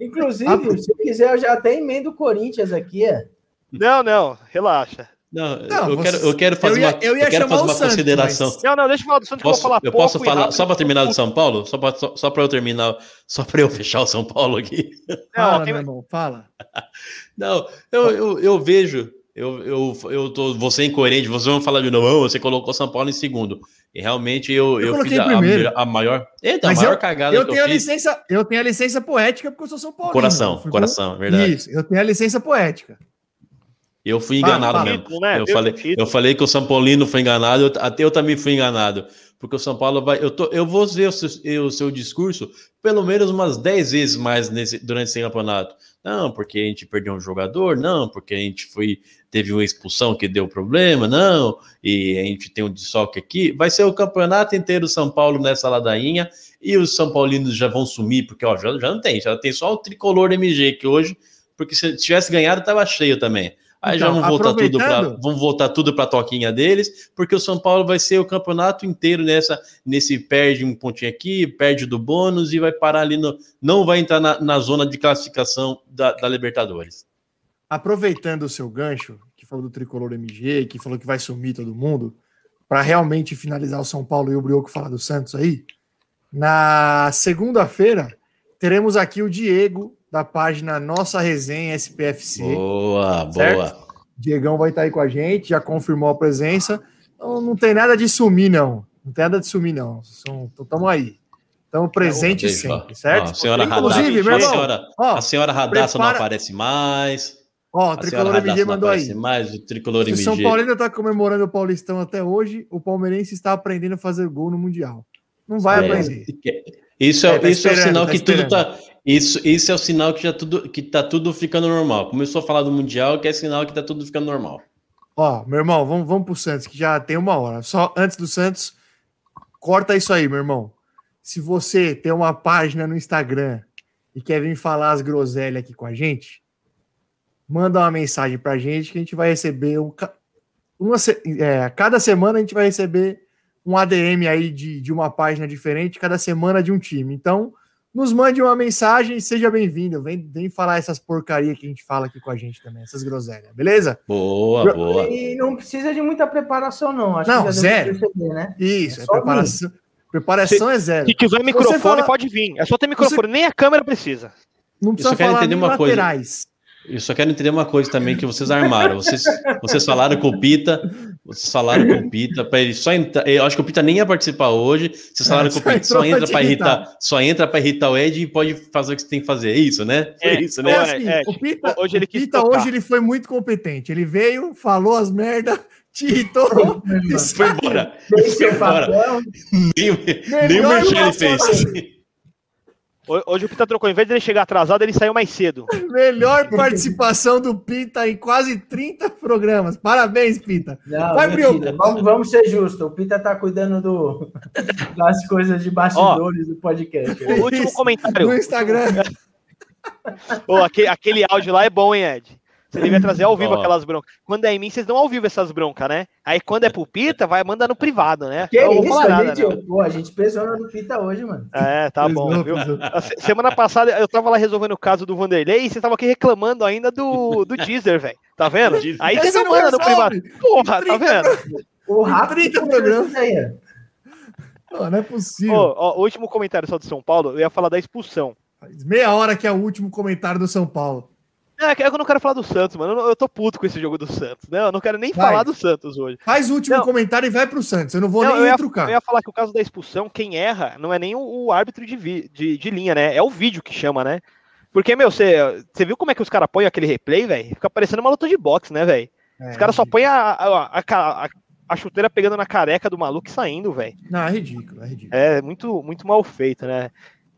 [SPEAKER 5] Inclusive, se quiser, eu já até emendo o Corinthians aqui, é.
[SPEAKER 4] Não, não, relaxa.
[SPEAKER 1] Não, não eu, você... quero, eu quero fazer eu ia, uma, eu eu quero fazer uma Santos, consideração. Mas...
[SPEAKER 4] Não, não, deixa eu falar do Santos posso, que eu vou falar
[SPEAKER 1] Eu pouco posso falar, só para terminar do São Paulo? Só para só, só eu terminar, só para eu fechar o São Paulo aqui.
[SPEAKER 3] Não, fala, tem... meu irmão, fala. <laughs>
[SPEAKER 1] Não, eu, eu, eu vejo, eu, eu, eu tô, você é incoerente, você vai falar de novo, você colocou São Paulo em segundo. E realmente eu, eu, eu fiz a, a, maior.
[SPEAKER 3] Eita, Mas a maior eu, cagada eu tenho eu a licença, Eu tenho a licença poética porque eu sou São Paulo.
[SPEAKER 1] Coração, coração, verdade. Isso,
[SPEAKER 3] eu tenho a licença poética.
[SPEAKER 1] Eu fui enganado mesmo. Né? Eu, falei, eu falei que o São Paulino foi enganado, eu, até eu também fui enganado. Porque o São Paulo vai. Eu, tô, eu vou ver o seu, o seu discurso pelo menos umas 10 vezes mais nesse, durante esse campeonato. Não, porque a gente perdeu um jogador, não, porque a gente foi, teve uma expulsão que deu problema, não, e a gente tem um desfoque aqui. Vai ser o campeonato inteiro São Paulo nessa ladainha, e os São Paulinos já vão sumir, porque ó, já, já não tem, já tem só o tricolor MG que hoje, porque se tivesse ganhado, estava cheio também. Aí então, já vão voltar tudo para vão voltar tudo para a toquinha deles, porque o São Paulo vai ser o campeonato inteiro nessa nesse perde um pontinho aqui, perde do bônus e vai parar ali no não vai entrar na, na zona de classificação da, da, Libertadores.
[SPEAKER 3] Aproveitando o seu gancho, que falou do tricolor MG, que falou que vai sumir todo mundo, para realmente finalizar o São Paulo e o Brioco falar do Santos aí, na segunda-feira teremos aqui o Diego da página Nossa Resenha SPFC.
[SPEAKER 1] Boa, certo? boa.
[SPEAKER 3] Diegão vai estar aí com a gente, já confirmou a presença. Então não tem nada de sumir, não. Não tem nada de sumir, não. Estamos aí. Estamos presentes é, sempre, certo? Ó,
[SPEAKER 1] a senhora Inclusive, meu irmão, a senhora, ó, a senhora Radassa prepara... não aparece mais.
[SPEAKER 3] Ó, o Tricolor MG mandou aí.
[SPEAKER 1] Mais, o Tricolor MG.
[SPEAKER 3] São Paulo ainda está comemorando o Paulistão até hoje. O palmeirense está aprendendo a fazer gol no Mundial. Não vai é, aprender.
[SPEAKER 1] Isso é, é, tá isso é sinal tá que tudo tá. Isso, isso é o sinal que já tudo que tá tudo ficando normal. Começou a falar do Mundial, que é sinal que tá tudo ficando normal.
[SPEAKER 3] Ó, meu irmão, vamos, vamos pro Santos, que já tem uma hora. Só antes do Santos, corta isso aí, meu irmão. Se você tem uma página no Instagram e quer vir falar as groselhas aqui com a gente, manda uma mensagem pra gente que a gente vai receber um, uma, é, cada semana a gente vai receber um ADM aí de, de uma página diferente, cada semana de um time. Então, nos mande uma mensagem, seja bem-vindo. Vem, vem falar essas porcarias que a gente fala aqui com a gente também, essas groselhas, beleza?
[SPEAKER 1] Boa, boa.
[SPEAKER 5] E não precisa de muita preparação, não.
[SPEAKER 3] Acho não, zero. Perceber, né? Isso, é, é preparação. Preparação
[SPEAKER 4] se,
[SPEAKER 3] é zero.
[SPEAKER 4] Se tiver microfone, fala... pode vir. É só ter microfone, você... nem a câmera precisa.
[SPEAKER 3] Não precisa falar entender uma laterais.
[SPEAKER 1] coisa. Eu só quero entender uma coisa também que vocês armaram. Vocês, vocês falaram com o Pita, vocês falaram com o Pita para ele só entrar. Eu acho que o Pita nem ia participar hoje. Vocês falaram é, com o Pita só entra para irritar, só entra para irritar o Ed e pode fazer o que você tem que fazer. É isso, né?
[SPEAKER 3] É, é isso, né? É assim, é, o Pita, hoje ele, Pita hoje ele foi muito competente. Ele veio, falou as merdas <laughs> te irritou
[SPEAKER 1] foi embora. Foi embora. Nem, nem o Merchan ele fez.
[SPEAKER 4] Hoje o Pita trocou, em vez de ele chegar atrasado, ele saiu mais cedo. <laughs>
[SPEAKER 3] Melhor participação do Pita em quase 30 programas. Parabéns, Pita.
[SPEAKER 5] Não, Vai, vamos, vamos, ser justos. O Pita tá cuidando do, <laughs> das coisas de bastidores Ó, do podcast.
[SPEAKER 4] O último comentário.
[SPEAKER 3] No Instagram. <laughs>
[SPEAKER 4] oh, aquele, aquele áudio lá é bom, hein, Ed? Você devia trazer ao vivo oh. aquelas broncas. Quando é em mim, vocês dão ao vivo essas broncas, né? Aí quando é pro Pita, vai mandar no privado, né?
[SPEAKER 5] Que isso, a, gente, né? pô, a gente pesou no Pita hoje, mano.
[SPEAKER 4] É, tá bom, viu? Semana passada eu tava lá resolvendo o caso do Vanderlei e você tava aqui reclamando ainda do, do Deezer, velho. Tá vendo? Aí você não manda no privado. Porra, tá vendo?
[SPEAKER 5] O rápido programa aí.
[SPEAKER 3] Não é possível.
[SPEAKER 4] Oh, oh, último comentário só do São Paulo, eu ia falar da expulsão.
[SPEAKER 3] Meia hora que é o último comentário do São Paulo.
[SPEAKER 4] É, é eu não quero falar do Santos, mano. Eu, tô puto com esse jogo do Santos, né? Eu não quero nem vai. falar do Santos hoje.
[SPEAKER 3] Faz o último não. comentário e vai pro Santos. Eu não vou não, nem
[SPEAKER 4] eu ia,
[SPEAKER 3] trucar.
[SPEAKER 4] Eu ia falar que o caso da expulsão, quem erra não é nem o, árbitro de, vi, de, de, linha, né? É o vídeo que chama, né? Porque, meu, você viu como é que os caras põem aquele replay, velho? Fica parecendo uma luta de boxe, né, velho? É, os caras só põem a, a, a, a, chuteira pegando na careca do maluco e saindo, velho.
[SPEAKER 3] Não, é ridículo, é ridículo.
[SPEAKER 4] É muito, muito mal feito, né?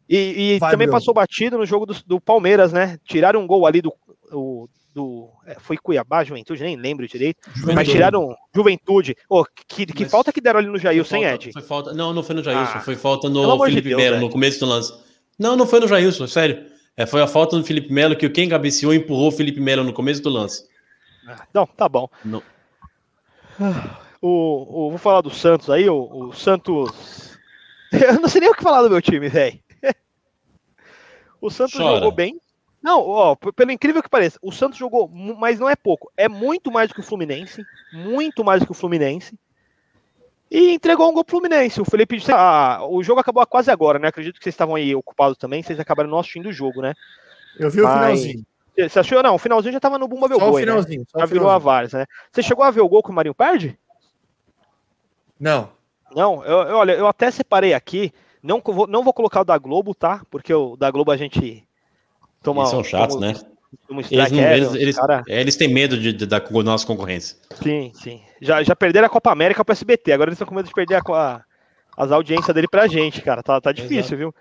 [SPEAKER 4] E, e também passou batido no jogo do, do, Palmeiras, né? Tiraram um gol ali do. Do, do é, foi Cuiabá, Juventude, nem lembro direito. Juventude. Mas tiraram Juventude. Oh, que, que mas falta que deram ali no Jair, sem Ed?
[SPEAKER 1] Foi falta, não, não foi no Jair, ah, foi falta no Felipe de Melo, no começo do lance. Não, não foi no Jailson, sério. É, foi a falta do Felipe Melo que quem cabeceou empurrou o Felipe Melo no começo do lance.
[SPEAKER 4] Não, tá bom. Não. O, o, vou falar do Santos aí, o, o Santos. <laughs> Eu não sei nem o que falar do meu time, velho. <laughs> O Santos Chora. jogou bem. Não, ó, pelo incrível que pareça, o Santos jogou, mas não é pouco. É muito mais do que o Fluminense. Muito mais do que o Fluminense e entregou um gol pro Fluminense. O Felipe. Ah, o jogo acabou quase agora, né? Acredito que vocês estavam aí ocupados também, vocês acabaram não assistindo o jogo, né?
[SPEAKER 3] Eu vi Mas... o finalzinho.
[SPEAKER 4] Você achou? Não, o finalzinho já tava no Bumba Meu Gol. Né? finalzinho. Né? Já virou a Vares, né? Você chegou a ver o gol que o Marinho perde?
[SPEAKER 3] Não.
[SPEAKER 4] Não, eu, eu, olha, eu até separei aqui. Não vou, não vou colocar o da Globo, tá? Porque o da Globo a gente
[SPEAKER 1] toma. Eles são chatos, toma, né? Eles, não, eles, eles, cara... É, eles, têm medo de, de, da nossa concorrência.
[SPEAKER 4] Sim, sim. Já, já perderam a Copa América para o SBT, agora eles estão com medo de perder a, a, as audiências dele pra gente, cara. Tá, tá difícil, Exato. viu?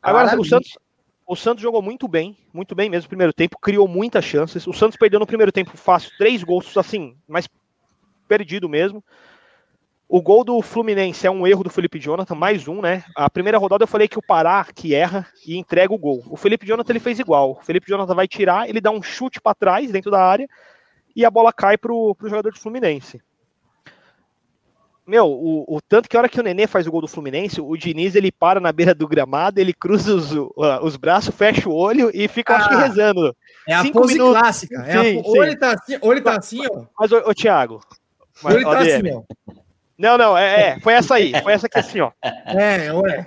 [SPEAKER 4] Agora, o Santos, o Santos jogou muito bem, muito bem mesmo no primeiro tempo, criou muitas chances. O Santos perdeu no primeiro tempo fácil, três gols, assim, mas perdido mesmo. O gol do Fluminense é um erro do Felipe Jonathan, mais um, né? A primeira rodada eu falei que o Pará que erra e entrega o gol. O Felipe Jonathan ele fez igual. O Felipe Jonathan vai tirar, ele dá um chute para trás dentro da área e a bola cai pro, pro jogador do Fluminense. Meu, o, o, tanto que a hora que o Nenê faz o gol do Fluminense, o Diniz ele para na beira do gramado, ele cruza os, os braços, fecha o olho e fica, ah, acho que ah, rezando.
[SPEAKER 3] É a pose minutos. clássica. É sim, a, ou, ele tá assim, ou ele tá assim, ó.
[SPEAKER 4] Mas, ô, ô Thiago.
[SPEAKER 3] Mas, ou ele tá assim, ó.
[SPEAKER 4] Não, não, é, é, foi essa aí, foi essa aqui assim, ó.
[SPEAKER 3] É, ué.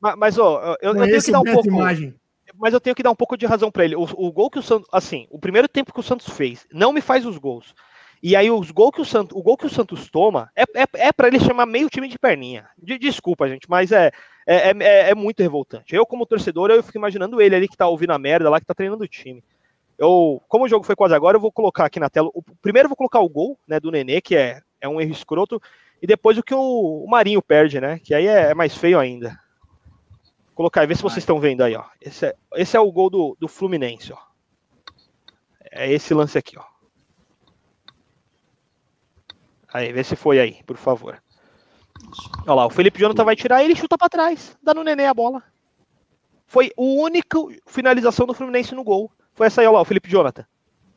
[SPEAKER 4] Mas, mas ó, eu, eu tenho que dar um pouco. Imagem. Mas eu tenho que dar um pouco de razão para ele. O, o, gol que o Santos, assim, o primeiro tempo que o Santos fez, não me faz os gols. E aí os gol que o Santos, o gol que o Santos toma é, é, é para ele chamar meio time de perninha. De, desculpa, gente, mas é, é, é, é, muito revoltante. Eu, como torcedor, eu fico imaginando ele ali que tá ouvindo a merda lá, que tá treinando o time. Eu, como o jogo foi quase agora, eu vou colocar aqui na tela. O, primeiro eu vou colocar o gol né, do Nenê, que é, é um erro escroto. E depois o que o, o Marinho perde, né? Que aí é, é mais feio ainda. Vou colocar aí, vê se vocês estão vendo aí, ó. Esse é, esse é o gol do, do Fluminense, ó. É esse lance aqui, ó. Aí, vê se foi aí, por favor. Olha lá, o Felipe Jonathan vai tirar e ele chuta para trás, dá no Nenê a bola. Foi o único finalização do Fluminense no gol. Foi essa aí, olha lá, o Felipe Jonathan.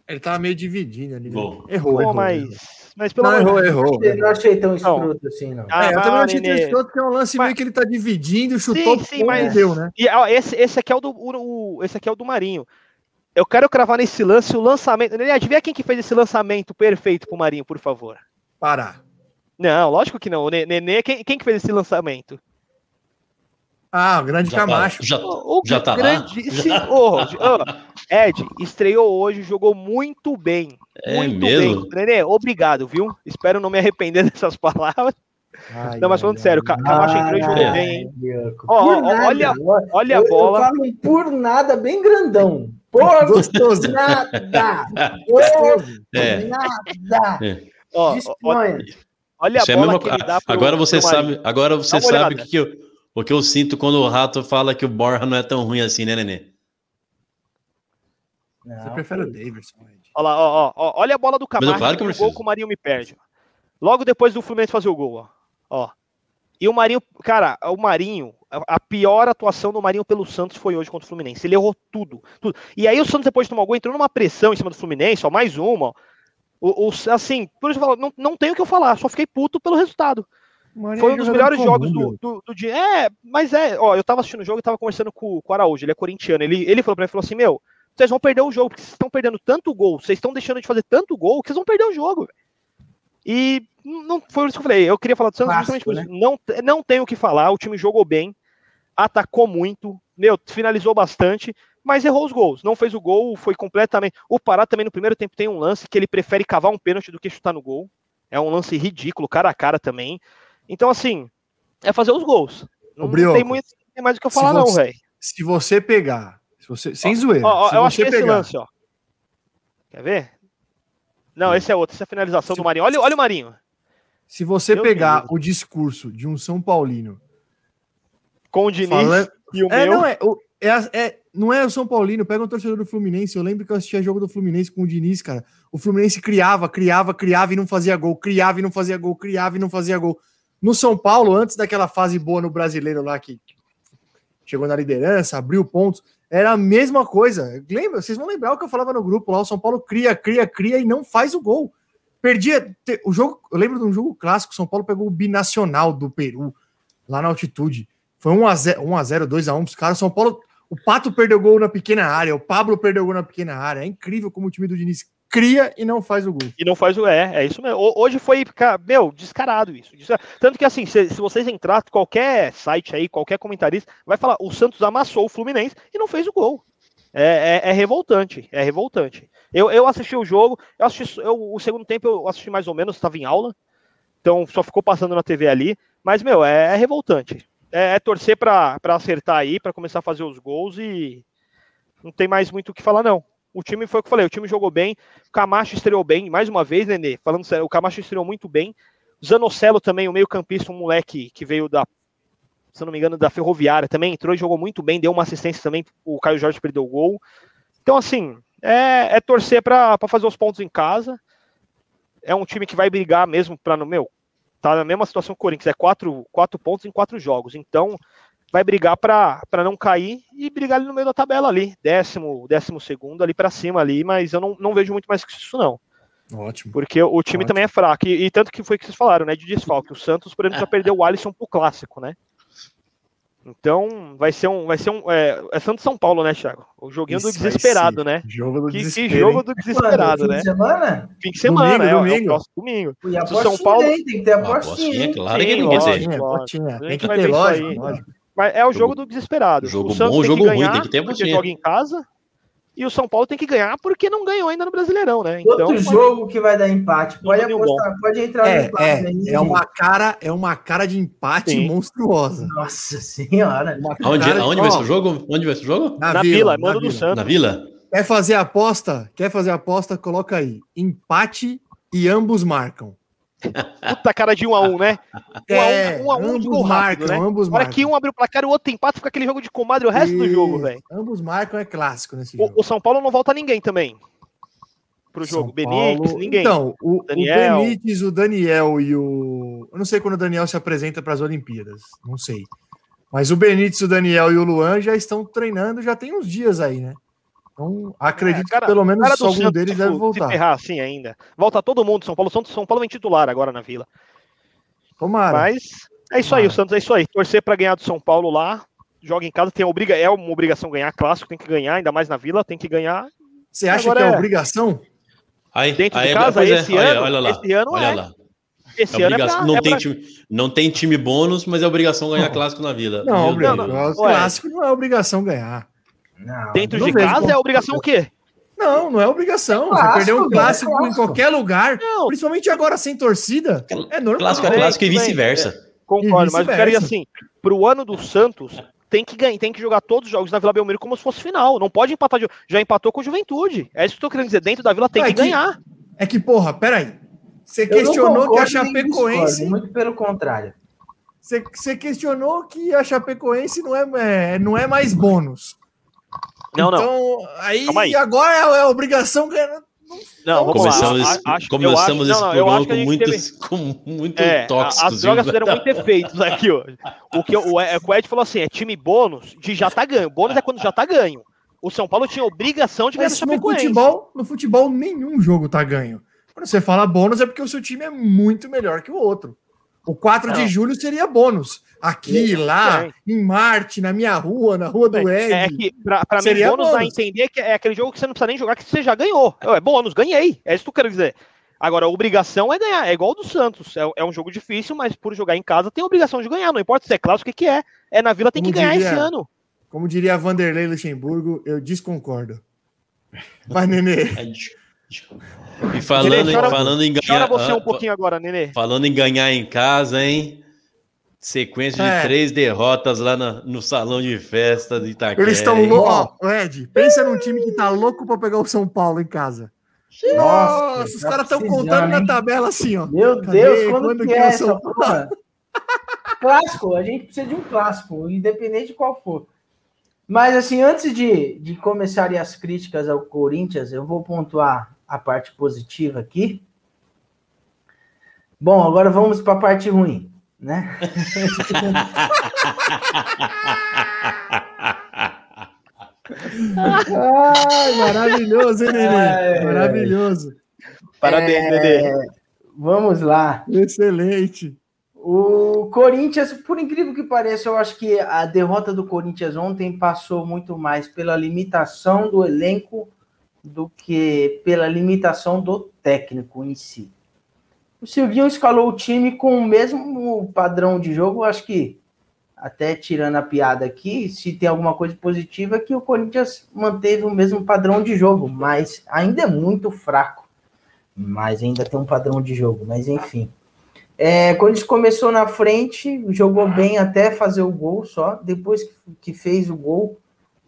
[SPEAKER 3] Ele tava meio dividindo ali.
[SPEAKER 4] Né? Errou, errou, mas... errou.
[SPEAKER 3] Mas pelo não, errou, errou.
[SPEAKER 5] Eu não achei tão escroto assim, não. Ah,
[SPEAKER 3] é, eu também achei tão escroto porque é um lance mas... meio que ele tá dividindo, chutou, sim, sim, mas...
[SPEAKER 4] deu, né? E, ó, esse, esse aqui é o do o, esse aqui é o do Marinho. Eu quero cravar nesse lance o lançamento. Adivinha quem que fez esse lançamento perfeito pro Marinho, por favor?
[SPEAKER 3] Pará.
[SPEAKER 4] Não, lógico que não. O Nenê, quem, quem que fez esse lançamento?
[SPEAKER 3] Ah, o grande já tá- Camacho.
[SPEAKER 1] Tá, já, o, já tá grande, lá? <laughs>
[SPEAKER 4] Sim, oh, oh, Ed, estreou hoje, jogou muito bem.
[SPEAKER 1] É
[SPEAKER 4] muito
[SPEAKER 1] mesmo?
[SPEAKER 4] bem. Nenê, obrigado, viu? Espero não me arrepender <laughs> dessas palavras. Ai, não, mas falando ai, sério, ai, Camacho entrou e jogou bem, hein? Ó, olha, olha a bola. Eu, eu falo
[SPEAKER 5] por nada, bem grandão. Por Gostoso. nada. <laughs> Por é. nada.
[SPEAKER 1] É. Ó, olha, olha a Isso é bola é que ele dá pro, Agora você sabe, agora você sabe o que, que eu, o que eu sinto quando o Rato fala que o Borja não é tão ruim assim, né, Nenê?
[SPEAKER 3] Não, você prefere o Davidson,
[SPEAKER 4] Olha lá, ó, ó, olha a bola do Camacho, claro que o gol que o Marinho me perde. Logo depois do Fluminense fazer o gol, ó. ó. E o Marinho, cara, o Marinho, a pior atuação do Marinho pelo Santos foi hoje contra o Fluminense. Ele errou tudo, tudo. E aí o Santos depois de tomar o gol entrou numa pressão em cima do Fluminense, ó, mais uma, ó. O, o, assim, por isso eu falo, não, não tenho o que eu falar, só fiquei puto pelo resultado. Foi um dos melhores jogos do, do, do, dia. É, mas é, ó, eu tava assistindo o jogo e tava conversando com, com o Araújo, ele é corintiano. Ele, ele falou pra mim, falou assim: Meu, vocês vão perder o jogo, porque vocês estão perdendo tanto gol, vocês estão deixando de fazer tanto gol, que vocês vão perder o jogo. E não foi isso que eu falei. Eu queria falar do Santos justamente por né? isso. Não, não tenho o que falar, o time jogou bem, atacou muito, meu, finalizou bastante, mas errou os gols. Não fez o gol, foi completamente. O Pará também no primeiro tempo tem um lance que ele prefere cavar um pênalti do que chutar no gol. É um lance ridículo, cara a cara também. Então, assim, é fazer os gols. Não,
[SPEAKER 3] Brioco,
[SPEAKER 4] tem, muito, tem mais o que eu falar, você, não, velho.
[SPEAKER 3] Se você pegar, se Você, sem zoeira.
[SPEAKER 4] Ó, ó, eu que pegar... esse lance, ó. Quer ver? Não, esse é outro. Essa é a finalização se... do Marinho. Olha, olha o Marinho.
[SPEAKER 3] Se você Meu pegar Deus. o discurso de um São Paulino
[SPEAKER 4] com o Diniz falando...
[SPEAKER 3] e o é, meu... Não, é, é, é, não é o São Paulino, pega um torcedor do Fluminense. Eu lembro que eu assistia jogo do Fluminense com o Diniz, cara. O Fluminense criava, criava, criava e não fazia gol, criava e não fazia gol, criava e não fazia gol. No São Paulo, antes daquela fase boa no brasileiro lá, que chegou na liderança, abriu pontos, era a mesma coisa. Lembra? Vocês vão lembrar o que eu falava no grupo lá: o São Paulo cria, cria, cria e não faz o gol. Perdia o jogo. Eu lembro de um jogo clássico: o São Paulo pegou o binacional do Peru, lá na altitude. Foi 1x0, 1x0 2x1 os caras. São Paulo o Pato perdeu gol na pequena área, o Pablo perdeu gol na pequena área. É incrível como o time do Diniz cria e não faz o gol.
[SPEAKER 4] E não faz o é, é isso mesmo. Hoje foi, meu, descarado isso. Tanto que assim, se, se vocês entrar qualquer site aí, qualquer comentarista, vai falar, o Santos amassou o Fluminense e não fez o gol. É, é, é revoltante, é revoltante. Eu, eu assisti o jogo, eu assisti eu, o segundo tempo eu assisti mais ou menos, estava em aula, então só ficou passando na TV ali, mas meu, é, é revoltante é, é torcer para acertar aí, para começar a fazer os gols e não tem mais muito o que falar, não. O time foi o que eu falei, o time jogou bem, o Camacho estreou bem, mais uma vez, Nenê, falando sério, o Camacho estreou muito bem. Zanocelo também, o meio-campista, um moleque que veio da, se não me engano, da Ferroviária, também entrou e jogou muito bem, deu uma assistência também, o Caio Jorge perdeu o gol. Então, assim, é, é torcer para fazer os pontos em casa. É um time que vai brigar mesmo para no meu tá na mesma situação que o Corinthians, é quatro, quatro pontos em quatro jogos. Então, vai brigar para não cair e brigar ali no meio da tabela ali, décimo, décimo segundo ali para cima ali, mas eu não, não vejo muito mais que isso não.
[SPEAKER 3] Ótimo.
[SPEAKER 4] Porque o time Ótimo. também é fraco. E, e, tanto que foi que vocês falaram, né? De desfalque. O Santos, por exemplo, já <laughs> perdeu o Alisson pro clássico, né? Então, vai ser um. Vai ser um é, é Santos São Paulo, né, Thiago? O joguinho Isso do desesperado, né?
[SPEAKER 3] Jogo do
[SPEAKER 4] que. Que jogo do desesperado, né? Fim de
[SPEAKER 5] semana?
[SPEAKER 4] Fim de semana,
[SPEAKER 3] domingo,
[SPEAKER 4] é,
[SPEAKER 3] domingo.
[SPEAKER 4] é o domingo.
[SPEAKER 5] E a São Paulo tem que ter apostinha.
[SPEAKER 1] Claro que ninguém
[SPEAKER 3] tem. Tem que ter, lógico.
[SPEAKER 4] Mas é o jogo do desesperado.
[SPEAKER 1] Jogo o Santos bom, jogo ganhar, ruim, tem que ter
[SPEAKER 4] apostinha. joga em casa. E o São Paulo tem que ganhar porque não ganhou ainda no Brasileirão, né?
[SPEAKER 5] Então, Outro jogo que vai dar empate. Pode apostar, pode entrar
[SPEAKER 3] é, no empate. É, aí. é uma cara, é uma cara de empate Sim. monstruosa.
[SPEAKER 5] Nossa senhora.
[SPEAKER 1] Aonde, aonde vai ser o jogo? Onde vai ser o jogo?
[SPEAKER 4] Na, na Vila, Vila Mano do Santos.
[SPEAKER 1] Na Vila?
[SPEAKER 3] Quer fazer aposta? Quer fazer aposta? Coloca aí. Empate e ambos marcam.
[SPEAKER 4] Puta cara de um a um, né?
[SPEAKER 3] Um é, a um, um, a um ambos marcam, rápido, né? ambos
[SPEAKER 4] Agora que um abre o placar e o outro empata, fica aquele jogo de comadre o resto e... do jogo, velho.
[SPEAKER 3] Ambos marcam é clássico nesse
[SPEAKER 4] o,
[SPEAKER 3] jogo.
[SPEAKER 4] O São Paulo não volta ninguém também pro São jogo. Paulo... Benítez, ninguém.
[SPEAKER 3] Então, o, Daniel... o Benítez, o Daniel e o. Eu não sei quando o Daniel se apresenta para as Olimpíadas, não sei. Mas o Benítez, o Daniel e o Luan já estão treinando já tem uns dias aí, né? Então, acredito é, cara, que pelo menos algum Santos, deles deve voltar. Se
[SPEAKER 4] ferrar assim ainda. Volta todo mundo. São Paulo, São Paulo vem titular agora na Vila.
[SPEAKER 3] Tomara.
[SPEAKER 4] Mas é isso Tomara. aí, o Santos é isso aí. Torcer para ganhar do São Paulo lá. Joga em casa, tem obriga, é uma obrigação ganhar clássico, tem que ganhar, ainda mais na Vila, tem que ganhar.
[SPEAKER 3] Você acha agora que é, é obrigação?
[SPEAKER 4] Aí, Dentro aí, de casa, esse, é. ano, olha, olha lá, esse ano
[SPEAKER 1] olha
[SPEAKER 4] é.
[SPEAKER 1] Lá. Esse é ano é pra, não, é tem pra... time, não tem time bônus, mas é obrigação ganhar clássico na Vila.
[SPEAKER 3] Não, não, não, clássico não é obrigação ganhar.
[SPEAKER 4] Não, Dentro de casa é obrigação o quê?
[SPEAKER 3] Não, não é obrigação. É clássico, Você perder um clássico, é clássico, em qualquer lugar, não. principalmente agora sem torcida, é normal.
[SPEAKER 1] Clássico é clássico e vice-versa.
[SPEAKER 4] É, concordo, vice mas eu quero ir assim, pro ano do Santos, tem que ganhar, tem que jogar todos os jogos na Vila Belmiro como se fosse final. Não pode empatar, de, já empatou com o Juventude. É isso que eu tô querendo dizer, dentro da Vila tem que, que, ganhar.
[SPEAKER 3] É que, porra, peraí. Você questionou que a Chapecoense.
[SPEAKER 5] muito pelo contrário.
[SPEAKER 3] Você, você questionou que a Chapecoense não é, é, não é mais bônus.
[SPEAKER 4] Não,
[SPEAKER 3] então,
[SPEAKER 4] não.
[SPEAKER 3] Aí, aí. agora é, é obrigação ganhar.
[SPEAKER 4] Não, vamos
[SPEAKER 1] começamos,
[SPEAKER 4] lá.
[SPEAKER 1] Acho, começamos acho, esse não, programa com muitos, teve... <laughs> com muito é, tóxicos.
[SPEAKER 4] As drogas fizeram muito efeitos aqui, ó. O que o, o Ed falou assim, é time bônus de já tá ganho. Bônus é quando já tá ganho. O São Paulo tinha obrigação de ganhar
[SPEAKER 3] Mas no futebol, no futebol nenhum jogo tá ganho. Quando você fala bônus é porque o seu time é muito melhor que o outro. O 4 não. de julho seria bônus. Aqui, lá, é. em Marte, na minha rua, na rua do Ed.
[SPEAKER 4] É que, pra, pra mim, bônus, bônus dá a entender que é aquele jogo que você não precisa nem jogar, que você já ganhou. É bônus, ganhei. É isso que eu quero dizer. Agora, a obrigação é ganhar. É igual do Santos. É, é, um jogo difícil, mas por jogar em casa tem a obrigação de ganhar. Não importa se é clássico, o que, que é. É na Vila, tem como que ganhar diria, esse ano.
[SPEAKER 3] Como diria Vanderlei Luxemburgo, eu desconcordo. Vai, Nenê.
[SPEAKER 1] E falando, Nenê, chora, falando em ganhar. Chora
[SPEAKER 4] você um pouquinho agora, Nenê.
[SPEAKER 1] Falando em ganhar em casa, hein? Sequência de é. três derrotas lá no, no salão de festa de Itaquera.
[SPEAKER 3] Eles estão loucos. Ed, pensa num time que tá louco para pegar o São Paulo em casa. Nossa, Nossa os caras estão contando hein? na tabela assim, ó.
[SPEAKER 5] Meu Cadê? Deus, quando, quando que, é, é essa porra? <laughs> clássico, a gente precisa de um clássico, independente de qual for. Mas, assim, antes de, de começarem as críticas ao Corinthians, eu vou pontuar a parte positiva aqui. Bom, agora vamos para a parte ruim, né?
[SPEAKER 3] Ai, maravilhoso, hein, Nenê? Maravilhoso.
[SPEAKER 5] Parabéns, é... Nenê. Vamos lá.
[SPEAKER 3] Excelente.
[SPEAKER 5] O Corinthians, por incrível que pareça, eu acho que a derrota do Corinthians ontem passou muito mais pela limitação do elenco do que pela limitação do técnico em si. O Silvinho escalou o time com o mesmo padrão de jogo, acho que até tirando a piada aqui, se tem alguma coisa positiva é que o Corinthians manteve o mesmo padrão de jogo, mas ainda é muito fraco. Mas ainda tem um padrão de jogo, mas enfim. É, gente começou na frente, jogou bem até fazer o gol só. Depois que fez o gol,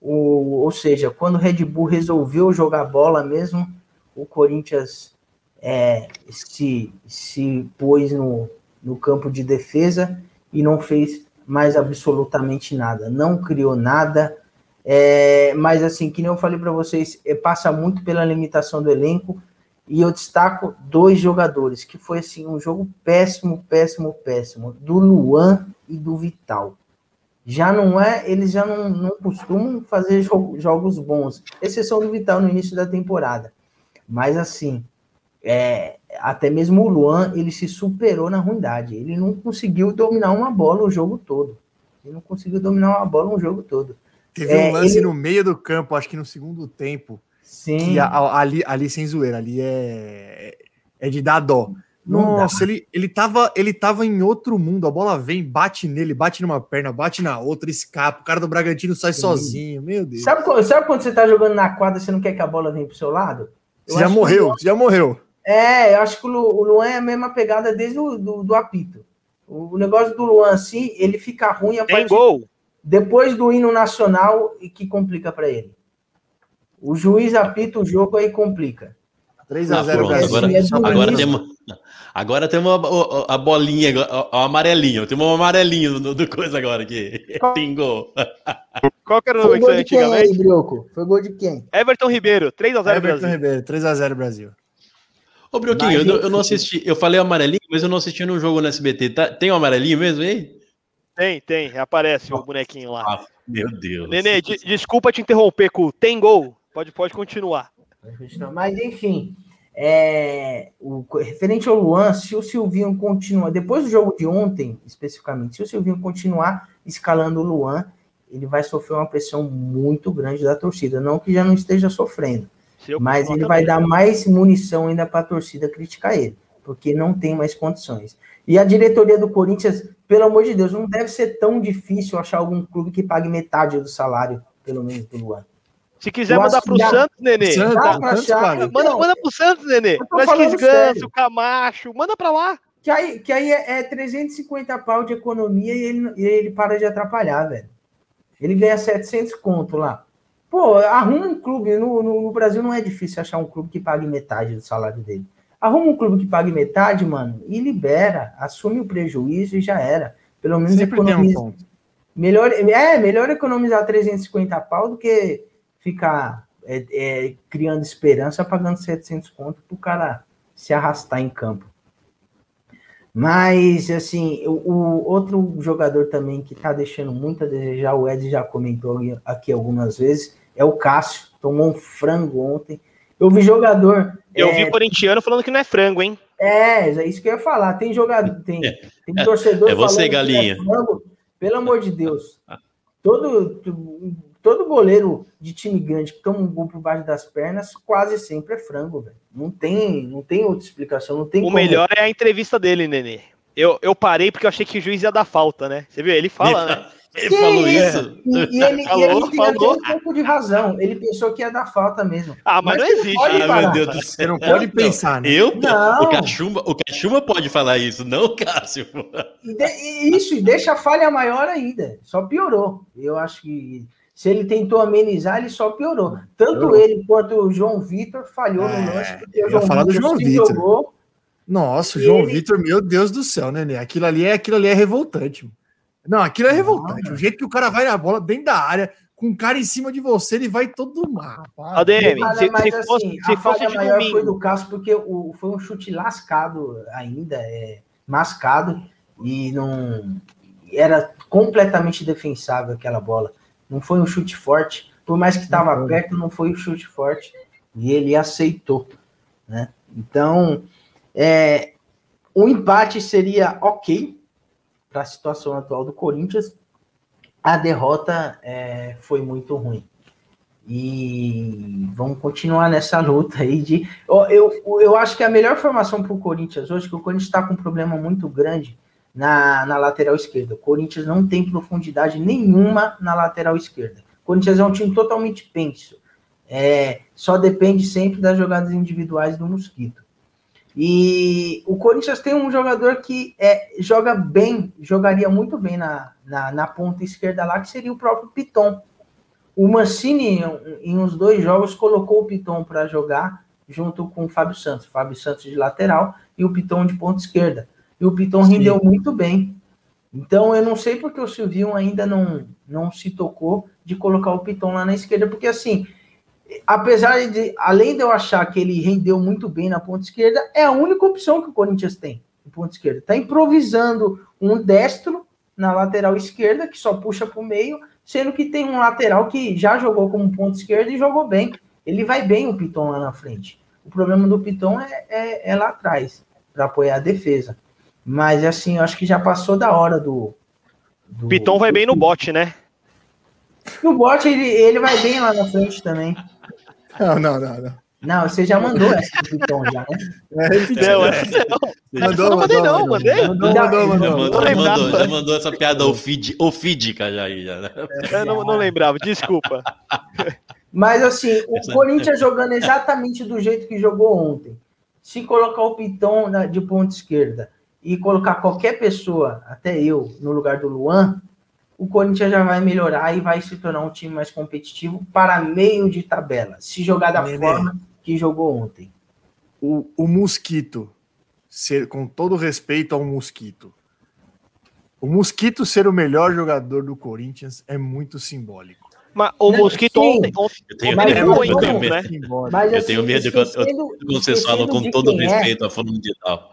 [SPEAKER 5] o, ou seja, quando o Red Bull resolveu jogar bola mesmo, o Corinthians é, se, se pôs no, no campo de defesa e não fez mais absolutamente nada. Não criou nada. É, mas assim, que nem eu falei para vocês, é, passa muito pela limitação do elenco e eu destaco dois jogadores, que foi assim um jogo péssimo, péssimo, péssimo, do Luan e do Vital. Já não é, eles já não, não costumam fazer jogo, jogos bons, exceção do Vital no início da temporada. Mas assim, é, até mesmo o Luan, ele se superou na ruindade. Ele não conseguiu dominar uma bola o jogo todo. Ele não conseguiu dominar uma bola o jogo todo.
[SPEAKER 3] Teve é, um lance ele... no meio do campo, acho que no segundo tempo, Sim. A, ali, ali, sem zoeira, ali é, é de dar dó. Nossa, ele, ele, tava, ele tava em outro mundo. A bola vem, bate nele, bate numa perna, bate na outra, escapa. O cara do Bragantino sai Sim. sozinho. Meu Deus.
[SPEAKER 5] Sabe, sabe quando você tá jogando na quadra e você não quer que a bola venha pro seu lado?
[SPEAKER 3] Eu já morreu, Luan... já morreu.
[SPEAKER 5] É, eu acho que o Luan é a mesma pegada desde o do, do apito. O negócio do Luan, assim, ele fica ruim a
[SPEAKER 4] partir... Tem gol.
[SPEAKER 5] Depois do hino nacional e que complica para ele. O juiz apita o jogo aí complica.
[SPEAKER 1] 3 a 0 ah, Brasil. Agora, agora temos, agora temos a, a, bolinha, o amarelinho. Temos um amarelinho do, do coisa agora aqui. Pingou.
[SPEAKER 5] Qual que era o nome que você antigamente? Aí, Foi gol de quem?
[SPEAKER 4] Everton Ribeiro, 3
[SPEAKER 3] a 0 Everton Brasil. Ribeiro, 3 a 0 Brasil.
[SPEAKER 1] Ô, Brioquinho, eu, eu, não assisti. Eu falei amarelinho, mas eu não assisti no jogo no SBT. Tá, tem o um amarelinho mesmo aí?
[SPEAKER 4] Tem, tem. Aparece o bonequinho lá. Ah,
[SPEAKER 1] meu Deus.
[SPEAKER 4] Nenê, de, desculpa te interromper, com tem gol. Pode, pode continuar.
[SPEAKER 5] Mas, enfim, é, o, referente ao Luan, se o Silvinho continua, depois do jogo de ontem, especificamente, se o Silvinho continuar escalando o Luan, ele vai sofrer uma pressão muito grande da torcida. Não que já não esteja sofrendo, mas ele vai dar mais munição ainda para a torcida criticar ele, porque não tem mais condições. E a diretoria do Corinthians, pelo amor de Deus, não deve ser tão difícil achar algum clube que pague metade do salário, pelo menos, do Luan.
[SPEAKER 4] Se quiser eu mandar pro Santos, Nenê. Santos, dá pra achar. Manda, então, manda pro Santos, Nenê. Nós quis Ganso, Camacho, manda pra lá.
[SPEAKER 5] Que aí, que aí é, é 350 pau de economia e ele, e ele para de atrapalhar, velho. Ele ganha 700 conto lá. Pô, arruma um clube. No, no, no, Brasil não é difícil achar um clube que pague metade do salário dele. Arruma um clube que pague metade, mano, e libera. Assume o prejuízo e já era. Pelo menos Sempre economiza. Um melhor, é, melhor economizar 350 pau do que ficar é, é, criando esperança pagando 700 conto para o cara se arrastar em campo. Mas, assim, o, o outro jogador também que está deixando muito a desejar, o Ed já comentou aqui algumas vezes, é o Cássio. Tomou um frango ontem. Eu vi jogador.
[SPEAKER 4] Eu é, vi corintiano falando que não é frango, hein?
[SPEAKER 5] É, é isso que eu ia falar. Tem jogador, tem, tem torcedor.
[SPEAKER 1] É você, galinha. É frango.
[SPEAKER 5] Pelo amor de Deus. Todo todo goleiro de time grande que toma um gol por baixo das pernas quase sempre é frango, velho. Não tem, não tem outra explicação, não tem
[SPEAKER 4] O como... melhor é a entrevista dele, Nenê. Eu, eu parei porque eu achei que o juiz ia dar falta, né? Você viu? Ele fala, né?
[SPEAKER 5] Ele que falou isso? E, e ele, falou, e ele falou. um pouco de razão. Ele pensou que ia dar falta mesmo.
[SPEAKER 4] Ah, mas, mas não existe. Ah,
[SPEAKER 3] meu Deus do céu. Você não pode não, pensar, né?
[SPEAKER 1] Eu? Não. O Cachumba, o Cachumba pode falar isso, não, <laughs> Cássio.
[SPEAKER 5] E de, isso, e deixa a falha maior ainda. Só piorou. Eu acho que se ele tentou amenizar, ele só piorou. Tanto ele quanto o João Vitor falhou é, no lance,
[SPEAKER 3] porque o João falar Vitor do João Vitor. jogou. Nossa, o João ele... Vitor, meu Deus do céu, né? Aquilo ali é, aquilo ali é revoltante. Não, aquilo é revoltante. Não, o jeito que o cara vai na bola dentro da área, com o cara em cima de você, ele vai todo mal.
[SPEAKER 5] ADM, se, mas, se assim, fosse, se fosse maior domingo. foi do Cássio, porque o, foi um chute lascado ainda, é, mascado, e não era completamente defensável aquela bola. Não foi um chute forte, por mais que estava perto, não foi um chute forte, e ele aceitou, né? Então, é, o empate seria ok, para a situação atual do Corinthians, a derrota é, foi muito ruim. E vamos continuar nessa luta aí de. Eu, eu, eu acho que a melhor formação para o Corinthians hoje, que o Corinthians está com um problema muito grande na, na lateral esquerda. O Corinthians não tem profundidade nenhuma na lateral esquerda. O Corinthians é um time totalmente penso. É, só depende sempre das jogadas individuais do Mosquito. E o Corinthians tem um jogador que é, joga bem, jogaria muito bem na, na, na, ponta esquerda lá, que seria o próprio Piton. O Mancini, em uns dois jogos, colocou o Piton para jogar junto com o Fábio Santos. O Fábio Santos de lateral e o Piton de ponta esquerda. E o Piton rendeu muito bem. Então eu não sei porque o Silvio ainda não, não se tocou de colocar o Piton lá na esquerda, porque assim, apesar de, além de eu achar que ele rendeu muito bem na ponta esquerda, é a única opção que o Corinthians tem no ponta esquerda. Está improvisando um destro na lateral esquerda, que só puxa para o meio, sendo que tem um lateral que já jogou como ponta esquerda e jogou bem. Ele vai bem o Piton lá na frente. O problema do Piton é, é, é lá atrás, para apoiar a defesa. Mas assim, eu acho que já passou da hora do.
[SPEAKER 4] do Piton vai bem no bote, né?
[SPEAKER 5] No bote ele, ele vai bem lá na frente também.
[SPEAKER 3] Não, não, não, não.
[SPEAKER 5] Não, você já mandou essa pro Piton já, né?
[SPEAKER 4] É, não, é. Mandou, não mandei não, mandei.
[SPEAKER 1] Mandou, mandou, mandou. mandou, mandou já mandou essa piada ofídica já aí, já, né?
[SPEAKER 4] Eu não, não lembrava, desculpa.
[SPEAKER 5] Mas assim, o Corinthians jogando exatamente do jeito que jogou ontem. Se colocar o Piton de ponta esquerda e colocar qualquer pessoa, até eu, no lugar do Luan, o Corinthians já vai melhorar e vai se tornar um time mais competitivo para meio de tabela, se jogar da forma que jogou ontem.
[SPEAKER 3] O, o Mosquito, ser, com todo respeito ao Mosquito, o Mosquito ser o melhor jogador do Corinthians é muito simbólico.
[SPEAKER 4] Mas o Mosquito ontem,
[SPEAKER 1] eu tenho, medo, eu tenho medo, né? Mas, eu tenho medo quando vocês falam com todo respeito é. a fulano de tal.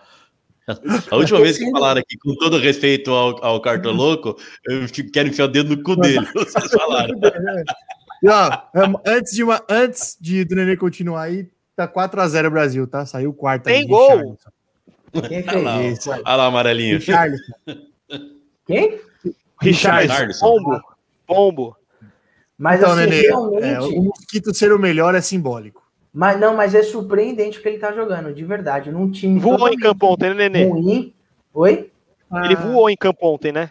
[SPEAKER 1] <laughs> A última vez que falaram aqui, com todo respeito ao, ao Cartoloco, eu quero enfiar o dedo no cu dele. <laughs> Vocês falaram. <laughs>
[SPEAKER 3] E, ó, antes, de uma, antes de do Nenê continuar aí, tá 4x0 Brasil, tá? Saiu o quarto
[SPEAKER 4] Tem gol!
[SPEAKER 1] Quem fez isso? Olha lá, amarelinho.
[SPEAKER 5] Richarlison. Quem?
[SPEAKER 4] Richarlison. Pombo. Pombo.
[SPEAKER 3] Mas então, assim, Nenê, realmente... é, o mosquito ser o melhor é simbólico.
[SPEAKER 5] Mas não, mas é surpreendente o que ele tá jogando, de verdade. Num time.
[SPEAKER 4] Voou em campo ontem, né, Nenê?
[SPEAKER 5] Ruim. Oi?
[SPEAKER 4] Ele ah. voou em campo ontem, né?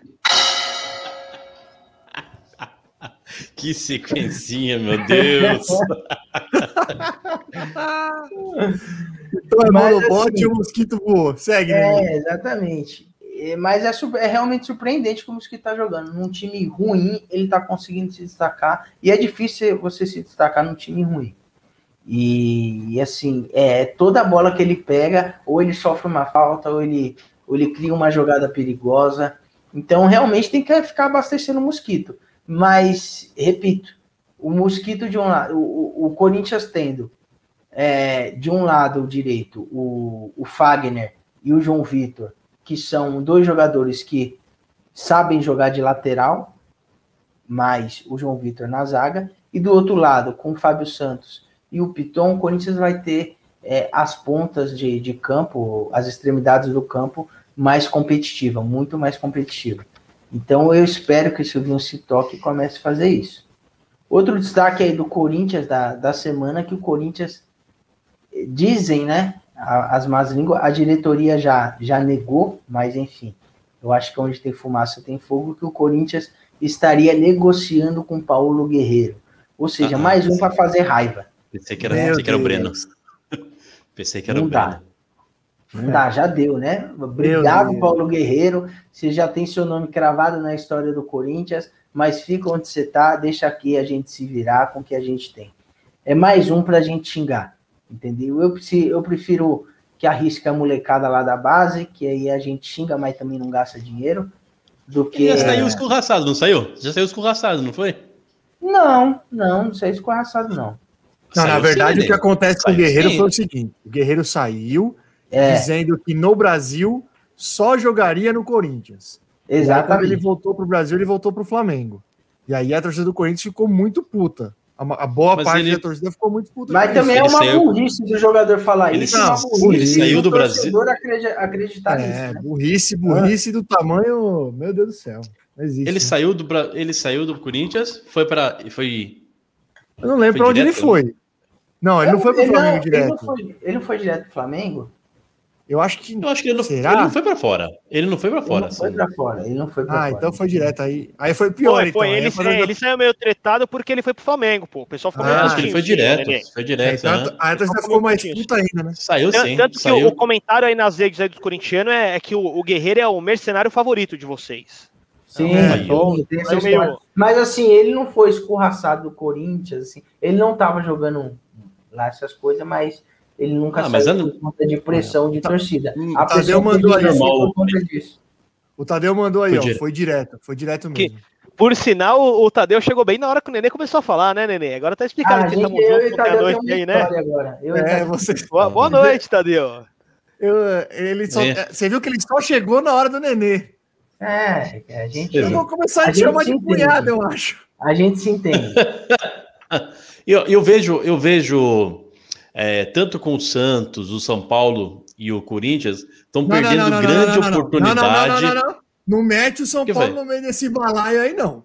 [SPEAKER 4] <laughs>
[SPEAKER 1] Que sequencinha, meu Deus! <laughs>
[SPEAKER 3] então é monobote assim, e o mosquito voou. Segue,
[SPEAKER 5] né? É, exatamente. É, mas é, é, realmente surpreendente como o mosquito tá jogando. Num time ruim, ele tá conseguindo se destacar. E é difícil você se destacar num time ruim. E, e, assim, é toda bola que ele pega, ou ele sofre uma falta, ou ele, ou ele cria uma jogada perigosa. Então, realmente tem que ficar abastecendo o mosquito. Mas, repito, o mosquito de um lado, o, o Corinthians tendo é, de um lado direito o, o Fagner e o João Vitor, que são dois jogadores que sabem jogar de lateral, mais o João Vitor na zaga, e do outro lado, com o Fábio Santos e o Piton, o Corinthians vai ter é, as pontas de, de campo, as extremidades do campo mais competitiva, muito mais competitiva. Então eu espero que o Silvinho se toque e comece a fazer isso. Outro destaque aí do Corinthians da, da semana que o Corinthians dizem, né? As más línguas, a diretoria já, já negou, mas enfim, eu acho que onde tem fumaça tem fogo, que o Corinthians estaria negociando com Paulo Guerreiro. Ou seja, ah, mais um para fazer raiva.
[SPEAKER 1] Pensei que era, pensei que era o Breno. <laughs> Pensei que era Não o Breno. Dá.
[SPEAKER 5] Não dá, já deu, né? Obrigado, Paulo Guerreiro. Você já tem seu nome cravado na história do Corinthians, mas fica onde você tá, deixa aqui a gente se virar com o que a gente tem. É mais um para a gente xingar, entendeu? Eu, eu prefiro que arrisque a molecada lá da base, que aí a gente xinga, mas também não gasta dinheiro, do que...
[SPEAKER 1] já saiu escorraçado, não saiu? Já saiu escorraçado, não foi?
[SPEAKER 5] Não, não, não saiu escorraçado, não.
[SPEAKER 3] Não, na verdade, o que acontece com o Guerreiro sim. foi o seguinte: o Guerreiro saiu é. dizendo que no Brasil só jogaria no Corinthians. Exatamente. Quando ele voltou para o Brasil, ele voltou para o Flamengo. E aí a torcida do Corinthians ficou muito puta. A, a boa Mas parte ele... da torcida ficou muito puta.
[SPEAKER 5] Mas também é uma saiu... burrice do jogador falar
[SPEAKER 1] ele
[SPEAKER 5] isso.
[SPEAKER 1] Não, é burrice. Ele saiu do Brasil.
[SPEAKER 5] acreditar é, nisso.
[SPEAKER 3] Né? Burrice, burrice ah. do tamanho. Meu Deus do céu.
[SPEAKER 1] Existe, ele né? saiu do ele saiu do Corinthians, foi para foi.
[SPEAKER 3] Eu não lembro para onde ele foi. Não, ele não foi para o Flamengo direto. Ele não
[SPEAKER 5] foi, ele não foi direto pro Flamengo?
[SPEAKER 3] Eu acho que.
[SPEAKER 1] Eu acho que ele não, Será? ele não foi para fora. Ele não foi para fora.
[SPEAKER 5] Ele não foi para fora. Ele não foi
[SPEAKER 3] pra ah, fora. então foi direto aí. Aí foi pior. Foi,
[SPEAKER 4] foi. Então. Ele, é, ele saiu meio tretado porque ele foi pro Flamengo, pô. O pessoal ficou
[SPEAKER 1] ah, acho que ele foi direto. Né? Foi direto. É,
[SPEAKER 3] tanto, aí a torcida ficou mais puta ainda, né?
[SPEAKER 1] Saiu sim.
[SPEAKER 4] Tanto
[SPEAKER 1] saiu.
[SPEAKER 4] que o, comentário aí nas redes aí dos corintianos é, é que o, o, Guerreiro é o mercenário favorito de vocês.
[SPEAKER 5] Sim, é, então, meio... mas assim, ele não foi escorraçado do Corinthians, assim. Ele não tava jogando lá essas coisas, mas ele nunca ah, saiu por conta de pressão de tá. torcida.
[SPEAKER 3] A Tadeu mandou aí, por conta disso. O Tadeu mandou aí, foi ó, foi direto, foi direto mesmo. Que,
[SPEAKER 4] por sinal, o, Tadeu chegou bem na hora que o Nenê começou a falar, né, Nenê? Agora tá explicando ah, que estamos juntos a noite aí, né? Agora. Eu é, você... <laughs> boa, boa noite, Tadeu.
[SPEAKER 3] Eu, ele só, é. Você viu que ele só chegou na hora do Nenê.
[SPEAKER 5] É, a gente.
[SPEAKER 3] Eu vou começar a, a te chamar de cunhado, eu acho.
[SPEAKER 5] A gente se entende. <laughs>
[SPEAKER 1] eu, eu vejo, eu vejo é, tanto com o Santos, o São Paulo e o Corinthians, estão perdendo não, não, grande não, oportunidade.
[SPEAKER 3] Não, não, não, não, mete o São que Paulo foi? no meio desse balaio aí, não.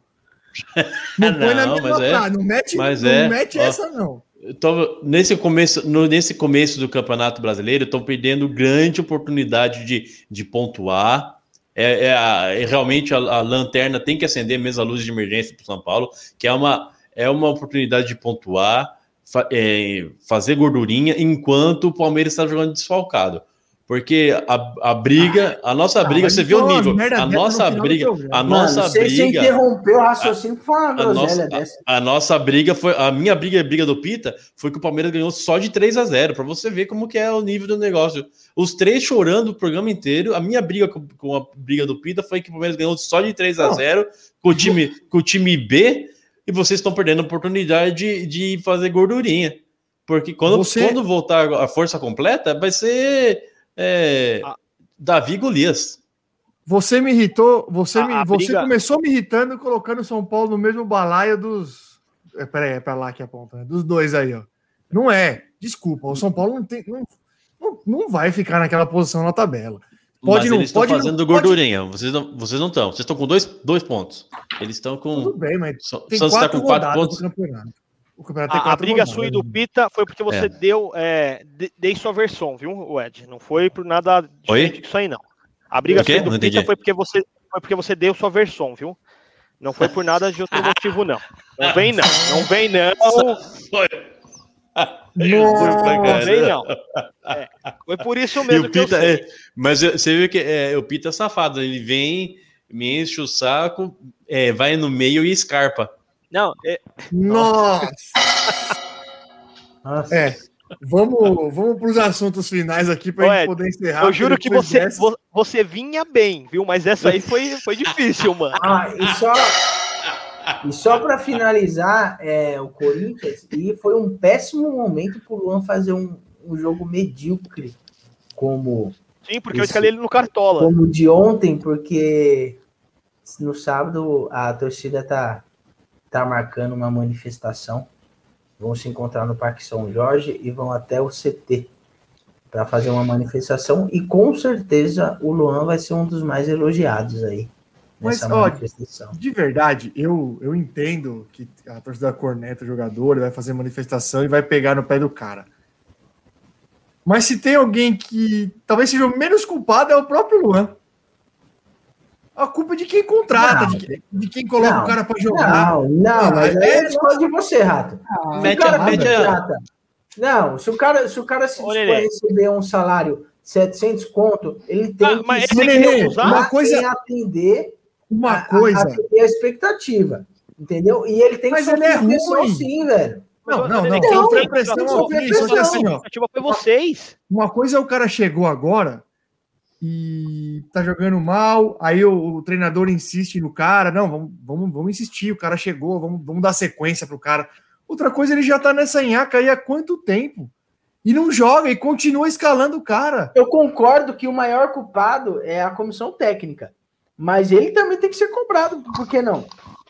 [SPEAKER 3] <laughs> Não põe na mesma
[SPEAKER 1] mas é,
[SPEAKER 3] não mete,
[SPEAKER 1] mas
[SPEAKER 3] não
[SPEAKER 1] é,
[SPEAKER 3] mete ó, essa, não.
[SPEAKER 1] Tô, nesse, começo, no, nesse começo do Campeonato Brasileiro, estão perdendo grande oportunidade de, de pontuar. É, é, a, é realmente a, a, lanterna tem que acender mesmo a luz de emergência para o São Paulo, que é uma, é uma oportunidade de pontuar fa é, fazer gordurinha enquanto o Palmeiras está jogando desfalcado. Porque a, a briga, a nossa ah, briga, você viu o nível. A nossa briga, a nossa Mano, briga. Você
[SPEAKER 5] interrompeu o raciocínio para falar
[SPEAKER 1] uma a nossa, dessa. A, a, nossa briga foi. A minha briga a briga do Pita foi que o Palmeiras ganhou só de 3 a 0 para você ver como que é o nível do negócio. Os três chorando o programa inteiro. A minha briga com, com a briga do Pita foi que o Palmeiras ganhou só de 3 a 0 com o time, com o time B e vocês estão perdendo a oportunidade de, de fazer gordurinha. Porque quando, Você... quando voltar a força completa, vai ser é, ah. Davi Golias.
[SPEAKER 3] Você me irritou, você, a, me, a você briga... começou me irritando colocando o São Paulo no mesmo balaio dos. É, peraí, é pra lá que aponta, né? Dos dois aí, ó. Não é, desculpa, o São Paulo não, tem, não, não, não vai ficar naquela posição na tabela.
[SPEAKER 1] Pode Mas não, eles estão fazendo não, gordurinha. Pode... Vocês não, vocês não estão. Vocês estão com dois, dois pontos. Eles estão com.
[SPEAKER 3] Tudo bem, mas.
[SPEAKER 1] tem Santos está com quatro pontos.
[SPEAKER 4] O campeonato a, a briga sua e do Pita foi porque você é. deu. É, dei sua versão, viu, Ed? Não foi por nada diferente disso aí, não. A briga sua e do Pita foi porque, você, foi porque você deu sua versão, viu? Não foi por nada de outro <laughs> motivo, não. Não vem, não. Não vem, não. Foi.
[SPEAKER 3] Não,
[SPEAKER 4] vem não. É, foi por isso mesmo
[SPEAKER 1] que Pita, é, Mas você viu que é, o Pita é safado, ele vem, me enche o saco, é, vai no meio e escarpa.
[SPEAKER 4] Não, é...
[SPEAKER 3] Nossa! Nossa. É, vamos, vamos para os assuntos finais aqui para gente poder encerrar.
[SPEAKER 4] Eu juro que você, dessa... você vinha bem, viu? Mas essa aí foi, foi difícil, mano.
[SPEAKER 5] Ah, e só, e só para finalizar, é, o Corinthians, e foi um péssimo momento para o Luan fazer um, um jogo medíocre como.
[SPEAKER 4] Sim, porque esse, eu escalei ele no Cartola.
[SPEAKER 5] Como de ontem, porque no sábado a torcida tá, tá marcando uma manifestação. Vão se encontrar no Parque São Jorge e vão até o CT para fazer uma manifestação. E com certeza o Luan vai ser um dos mais elogiados aí.
[SPEAKER 3] Mas, ó, de verdade, eu, eu entendo que a torcida corneta jogador vai fazer manifestação e vai pegar no pé do cara. Mas se tem alguém que talvez seja o menos culpado, é o próprio Luan. A culpa é de quem contrata, de, quem, de, quem coloca não, o cara para jogar.
[SPEAKER 5] Não, não, mas é, é escolha de você, Rato. Ah, o cara contrata, não, se o cara se, o cara se dispõe a receber um salário 700 conto, ele tem ah,
[SPEAKER 3] que, Nenê, usar, uma coisa,
[SPEAKER 5] atender
[SPEAKER 3] uma coisa. A,
[SPEAKER 5] a, a, expectativa, entender E ele tem
[SPEAKER 3] mas que sofrer pressão
[SPEAKER 5] sim, velho.
[SPEAKER 3] Não, não, não. não sofrer pressão, sofrer pressão. Assim, ó,
[SPEAKER 4] tipo, foi vocês.
[SPEAKER 3] Uma coisa é o cara chegou agora e tá jogando mal, aí o, o, treinador insiste no cara, não, vamos, vamos, vamos insistir, o cara chegou, vamos, vamos dar sequência pro cara. Outra coisa, ele já tá nessa nhaca aí há quanto tempo? E não joga e continua escalando o cara.
[SPEAKER 5] Eu concordo que o maior culpado é a comissão técnica, mas ele também tem que ser cobrado, por que não?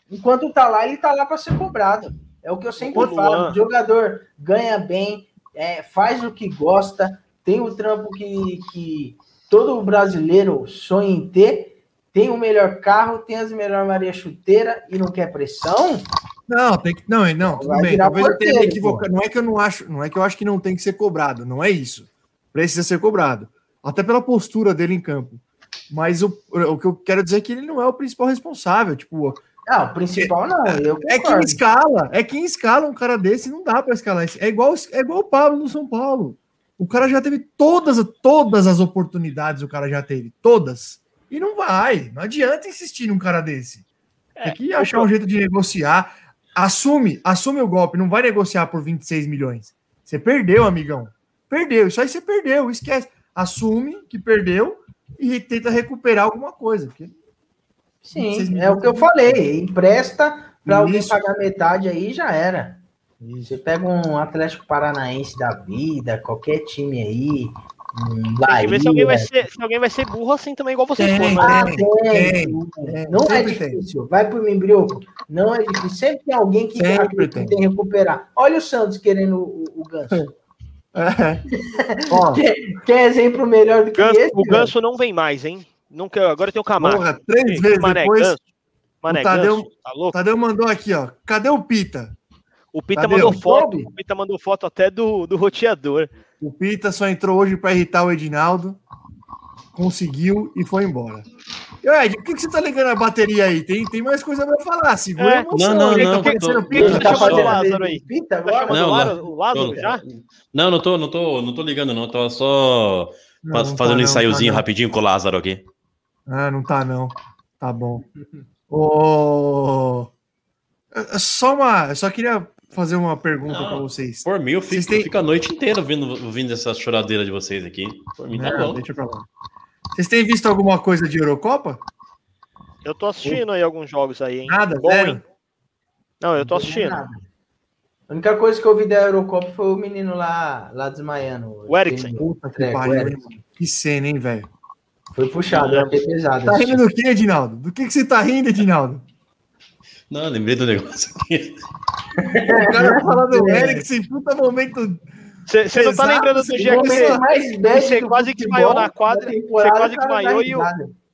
[SPEAKER 5] Enquanto tá lá, ele tá lá para ser cobrado. É o que eu sempre falo, o jogador ganha bem, é, faz o que gosta, tem o trampo que, que todo brasileiro sonha em ter, tem o melhor carro, tem as melhores Maria Chuteira e não quer pressão?
[SPEAKER 3] Não, tem que não, não, tudo bem. Talvez eu tenha equivocado. Não é que eu não acho, não é que eu acho que não tem que ser cobrado, não é isso. Precisa ser cobrado, até pela postura dele em campo. Mas o, o que eu quero dizer é que ele não é o principal responsável, tipo,
[SPEAKER 5] não, o principal não.
[SPEAKER 3] é quem escala, é quem escala um cara desse, não dá para escalar. É igual, é igual o Pablo no São Paulo. O cara já teve todas, todas as oportunidades, o cara já teve, todas. E não vai. Não adianta insistir num cara desse. Tem é, que achar um jeito de negociar. Assume, assume o golpe, não vai negociar por 26 milhões. Você perdeu, amigão. Perdeu. Isso aí você perdeu, esquece. Assume que perdeu e tenta recuperar alguma coisa. Porque
[SPEAKER 5] Sim, é o que eu falei. Empresta para alguém pagar metade aí já era. Você pega um Atlético Paranaense da vida, qualquer time aí.
[SPEAKER 4] Um Bahia, se, alguém vai ser, se alguém vai ser burro assim também, igual vocês foram. Ah,
[SPEAKER 5] tem, tem, Não é difícil. Tem. Vai pro Membrioco. Não é difícil. Sempre tem alguém que, que tem que recuperar. Olha o Santos querendo o, o Ganso. É. <laughs> quer, quer, exemplo melhor do que
[SPEAKER 4] Ganso,
[SPEAKER 5] esse?
[SPEAKER 4] O Ganso não vem mais, hein? Nunca, agora tem o Camargo. Porra,
[SPEAKER 3] três vezes Mané depois. Ganso, Mané o Tadeu, Ganso, tá louco? Tadeu mandou aqui, ó. Cadê o Pita?
[SPEAKER 4] O Pita mandou foto, o Pita mandou foto até do, do roteador.
[SPEAKER 3] O Pita só entrou hoje para irritar o Edinaldo, conseguiu e foi embora. E, Ed, por que, que você tá ligando a bateria aí? Tem, tem mais coisa pra falar. Segura é. a
[SPEAKER 1] emoção. Não, não,
[SPEAKER 4] não.
[SPEAKER 1] Tá
[SPEAKER 4] parecendo Pita. Tá chamando o Lázaro aí. Pita agora? Tá não, o Lázaro já?
[SPEAKER 1] Não, não tô, não, tô, não tô ligando, não. Tô só não, fazendo tá, um ensaiozinho tá, rapidinho com o Lázaro aqui.
[SPEAKER 3] Ah, não tá, não. Tá bom. Oh... Só uma. Eu só queria fazer uma pergunta para vocês.
[SPEAKER 1] Por mim, eu fico, têm... fico a noite inteira ouvindo, ouvindo essa choradeira de vocês aqui. Por mim, tá não, bom. Deixa pra lá.
[SPEAKER 3] Vocês têm visto alguma coisa de Eurocopa?
[SPEAKER 4] Eu tô assistindo aí alguns jogos aí, hein?
[SPEAKER 3] Nada, bom, zero? Hein?
[SPEAKER 4] Não, eu tô assistindo.
[SPEAKER 5] A única coisa que eu vi da Eurocopa foi o menino lá, lá desmaiando.
[SPEAKER 4] O Eriksen.
[SPEAKER 3] Puta que pariu, Que cena, hein, velho?
[SPEAKER 5] Foi puxado, é pesado.
[SPEAKER 3] Tá rindo do que, Edinaldo? Do que, que você tá rindo, Edinaldo?
[SPEAKER 1] Não, lembrei do negócio aqui.
[SPEAKER 3] O cara fala do Eriksen, puta momento.
[SPEAKER 4] Você não tá lembrando do dia que você quase que desmaiou na quadra, você quase que desmaiou e o,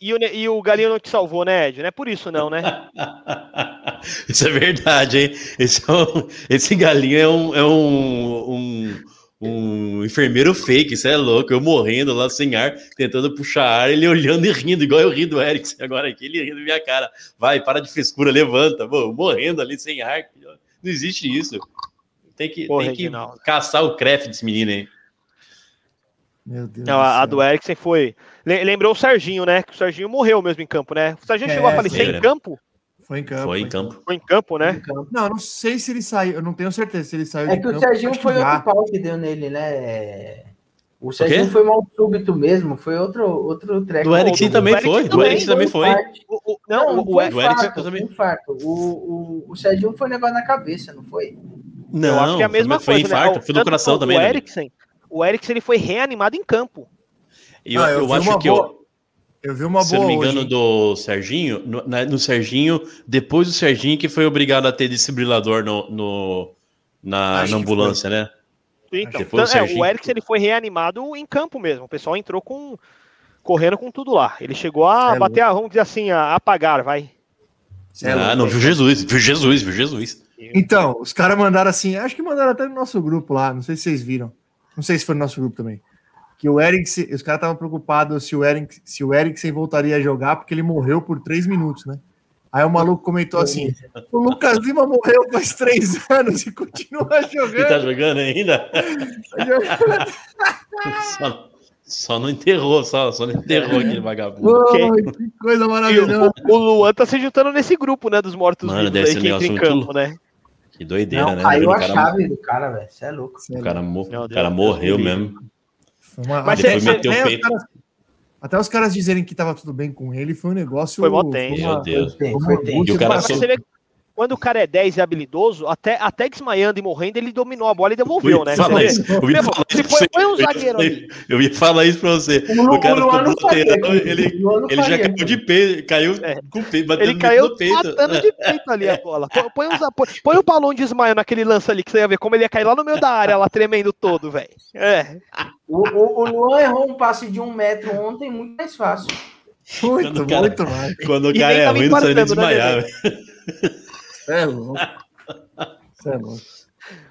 [SPEAKER 4] e, o, e o Galinho não te salvou, né, Ed? Não é por isso não, né? <laughs>
[SPEAKER 1] isso é verdade, hein? Esse, é um, esse Galinho é um, é um, um um enfermeiro fake, isso é louco, eu morrendo lá sem ar, tentando puxar ar, ele olhando e rindo, igual eu ri do Erickson <laughs> agora aqui, ele rindo na minha cara. Vai, para de frescura, levanta, pô, morrendo ali sem ar. Não existe isso. Tem que, Porra, tem que caçar o craft desse menino aí.
[SPEAKER 4] Meu Deus. Não, a, a, do Erickson foi. Lembrou o Serginho, né? Que o Serginho morreu mesmo em campo, né? O Serginho é, chegou a falecer em campo?
[SPEAKER 3] Foi em campo.
[SPEAKER 1] Foi em campo.
[SPEAKER 4] Foi em campo, né?
[SPEAKER 3] Não, não sei se ele saiu, eu não tenho certeza se ele saiu.
[SPEAKER 5] É que o Serginho foi outro pau que deu nele, né? O Serginho o foi mal súbito mesmo, foi outro, outro
[SPEAKER 1] treco. Do Erickson também foi, do Erickson também foi.
[SPEAKER 5] O, o, não, o, o Erickson também. Infarto. O, o, o Serginho foi um negócio na cabeça, não foi?
[SPEAKER 4] Não, eu acho que é a mesma
[SPEAKER 1] foi,
[SPEAKER 4] coisa.
[SPEAKER 1] Foi infarto, né? foi do coração também.
[SPEAKER 4] O Erickson, o Erickson ele foi reanimado em campo.
[SPEAKER 1] E eu, ah, eu, eu acho que boa... eu,
[SPEAKER 3] eu vi uma boa.
[SPEAKER 1] Se eu não me engano, hoje. do Serginho, no, na, no, Serginho, depois do Serginho, que foi obrigado a ter desfibrilador no, no na, na, ambulância, né?
[SPEAKER 4] Então, então o, é, o Erickson ele foi reanimado em campo mesmo. O pessoal entrou com correndo com tudo lá. Ele chegou a é bater a, vamos dizer assim, a apagar, vai.
[SPEAKER 1] É ah, não, viu Jesus, viu Jesus, viu Jesus.
[SPEAKER 3] Então, os caras mandaram assim, acho que mandaram até no nosso grupo lá, não sei se vocês viram. Não sei se foi no nosso grupo também que o Eriksen, os caras estavam preocupados se o, Eriksen, se o Eriksen voltaria a jogar, porque ele morreu por três minutos, né? Aí o maluco comentou assim: o Lucas Lima morreu faz três anos e continua jogando. <laughs> Ele
[SPEAKER 1] tá jogando ainda? <laughs> só, só, não enterrou, só, só não enterrou aquele vagabundo. Oh,
[SPEAKER 3] que coisa maravilhosa.
[SPEAKER 4] O, o, Luan tá se juntando nesse grupo, né? Dos mortos
[SPEAKER 1] Mano, deve ser
[SPEAKER 4] em campo, né?
[SPEAKER 1] Que doideira,
[SPEAKER 5] não,
[SPEAKER 1] né?
[SPEAKER 5] Caiu a chave do cara, velho. Você é louco.
[SPEAKER 1] O cara, o cara morreu mesmo.
[SPEAKER 3] Uma... Mas até, você, meteu até, os caras, até, os caras, dizerem que tava tudo bem com ele, foi um negócio.
[SPEAKER 4] Foi mó tenso.
[SPEAKER 1] Meu Deus. Foi,
[SPEAKER 4] foi, foi, foi, o cara só... você vê quando o cara é 10 e habilidoso, até, até desmaiando e morrendo, ele dominou a bola e devolveu, né?
[SPEAKER 1] Falar isso, eu ia falar isso foi, foi um zagueiro ali. Eu ia falar isso pra você. O, o cara ficou bloqueando, ele, ele já caiu de peito, caiu é. com o peito, batendo
[SPEAKER 4] ele caiu no peito. matando de peito ali a bola. Põe, põe, põe o balão de desmaio naquele lance ali, que você ia ver como ele ia cair lá no meio da área, lá tremendo todo, velho. É.
[SPEAKER 5] O, o, o Luan errou um passe de um metro ontem, muito mais fácil.
[SPEAKER 3] Muito, cara, muito mais.
[SPEAKER 1] Quando o cara é ruim, não sabe nem desmaiar, velho.
[SPEAKER 3] É louco. Isso é louco.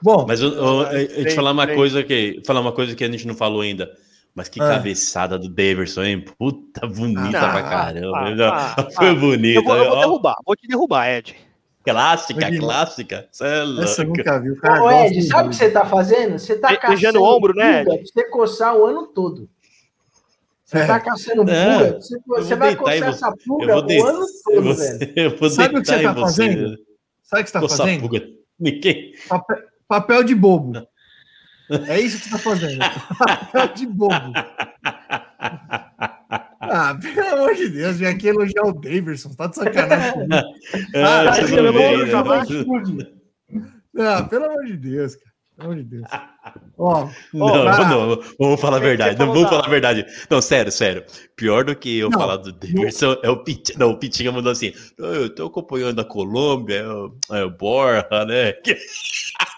[SPEAKER 3] Bom,
[SPEAKER 1] mas eu, eu, eu, eu te falar uma coisa que falar uma coisa que a gente não falou ainda. Mas que ah. cabeçada do Daverson, hein? Puta bonita ah, pra caramba. Ah, ah, <laughs> Foi bonita. Eu
[SPEAKER 4] vou, eu vou derrubar, vou te derrubar, Ed.
[SPEAKER 1] Clássica, clássica. Você é louco. Essa
[SPEAKER 5] nunca vi. Cara Ô, Ed, sabe o que você tá fazendo? Você tá
[SPEAKER 4] caçando o ombro, né, Ed?
[SPEAKER 5] você coçar o ano todo. Você é. tá caçando pulga, é. você, você vai coçar essa pulga o ano todo, <laughs> velho.
[SPEAKER 3] Sabe o que você tá fazendo? Sabe o que você está fazendo?
[SPEAKER 1] Ninguém.
[SPEAKER 3] Papel, papel, de bobo. É isso que você está fazendo. papel de bobo. <laughs> Ah, pelo amor de Deus, vem aqui elogiar o Davidson, tá de sacanagem comigo. <laughs> Ah, ah, não, pelo amor de Deus, cara. Pelo amor de Deus. <laughs>
[SPEAKER 1] Ó, não, não, vamos falar a verdade. Não, vamos falar a verdade. Não, sério, sério. Pior do que eu não, falar do Demerson é o Pitinha. Não, o Pitinha mandou assim: eu tô acompanhando a Colômbia, é o, é o Borja, né? <laughs>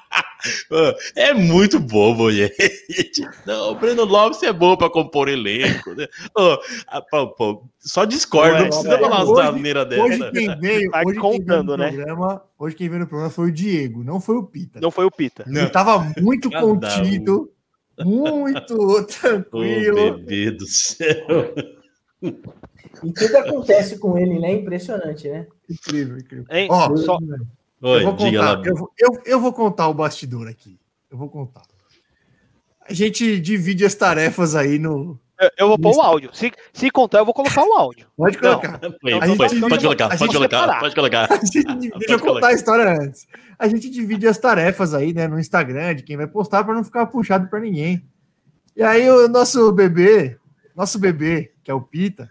[SPEAKER 1] É muito bobo, gente. Não, o Breno Lopes é bom para compor elenco. Né? Oh, pô, só discordo, não precisa falar uma maneira dessa.
[SPEAKER 3] Hoje quem veio, tá hoje contando, quem veio no né? programa, hoje quem veio no programa foi o Diego, não foi o Pita.
[SPEAKER 4] Não foi o Pita.
[SPEAKER 3] Ele estava muito contido, muito <laughs> tranquilo.
[SPEAKER 1] Oh, bebê do céu.
[SPEAKER 5] E tudo acontece com ele, né? Impressionante, né?
[SPEAKER 3] Incrível, incrível. Hein, Ó, só... Oi, eu, vou contar, eu, eu, eu vou contar o bastidor aqui. Eu vou contar. A gente divide as tarefas aí no.
[SPEAKER 4] Eu, eu vou pôr o áudio. Se, se contar, eu vou colocar o áudio.
[SPEAKER 3] Pode colocar. Não,
[SPEAKER 1] pode, pode, pode, colocar, <laughs> <laughs> pode colocar, pode colocar.
[SPEAKER 3] Gente, deixa eu contar a história antes. A gente divide as tarefas aí, né, no Instagram, de quem vai postar, para não ficar puxado para ninguém. E aí o nosso bebê, nosso bebê, que é o Pita,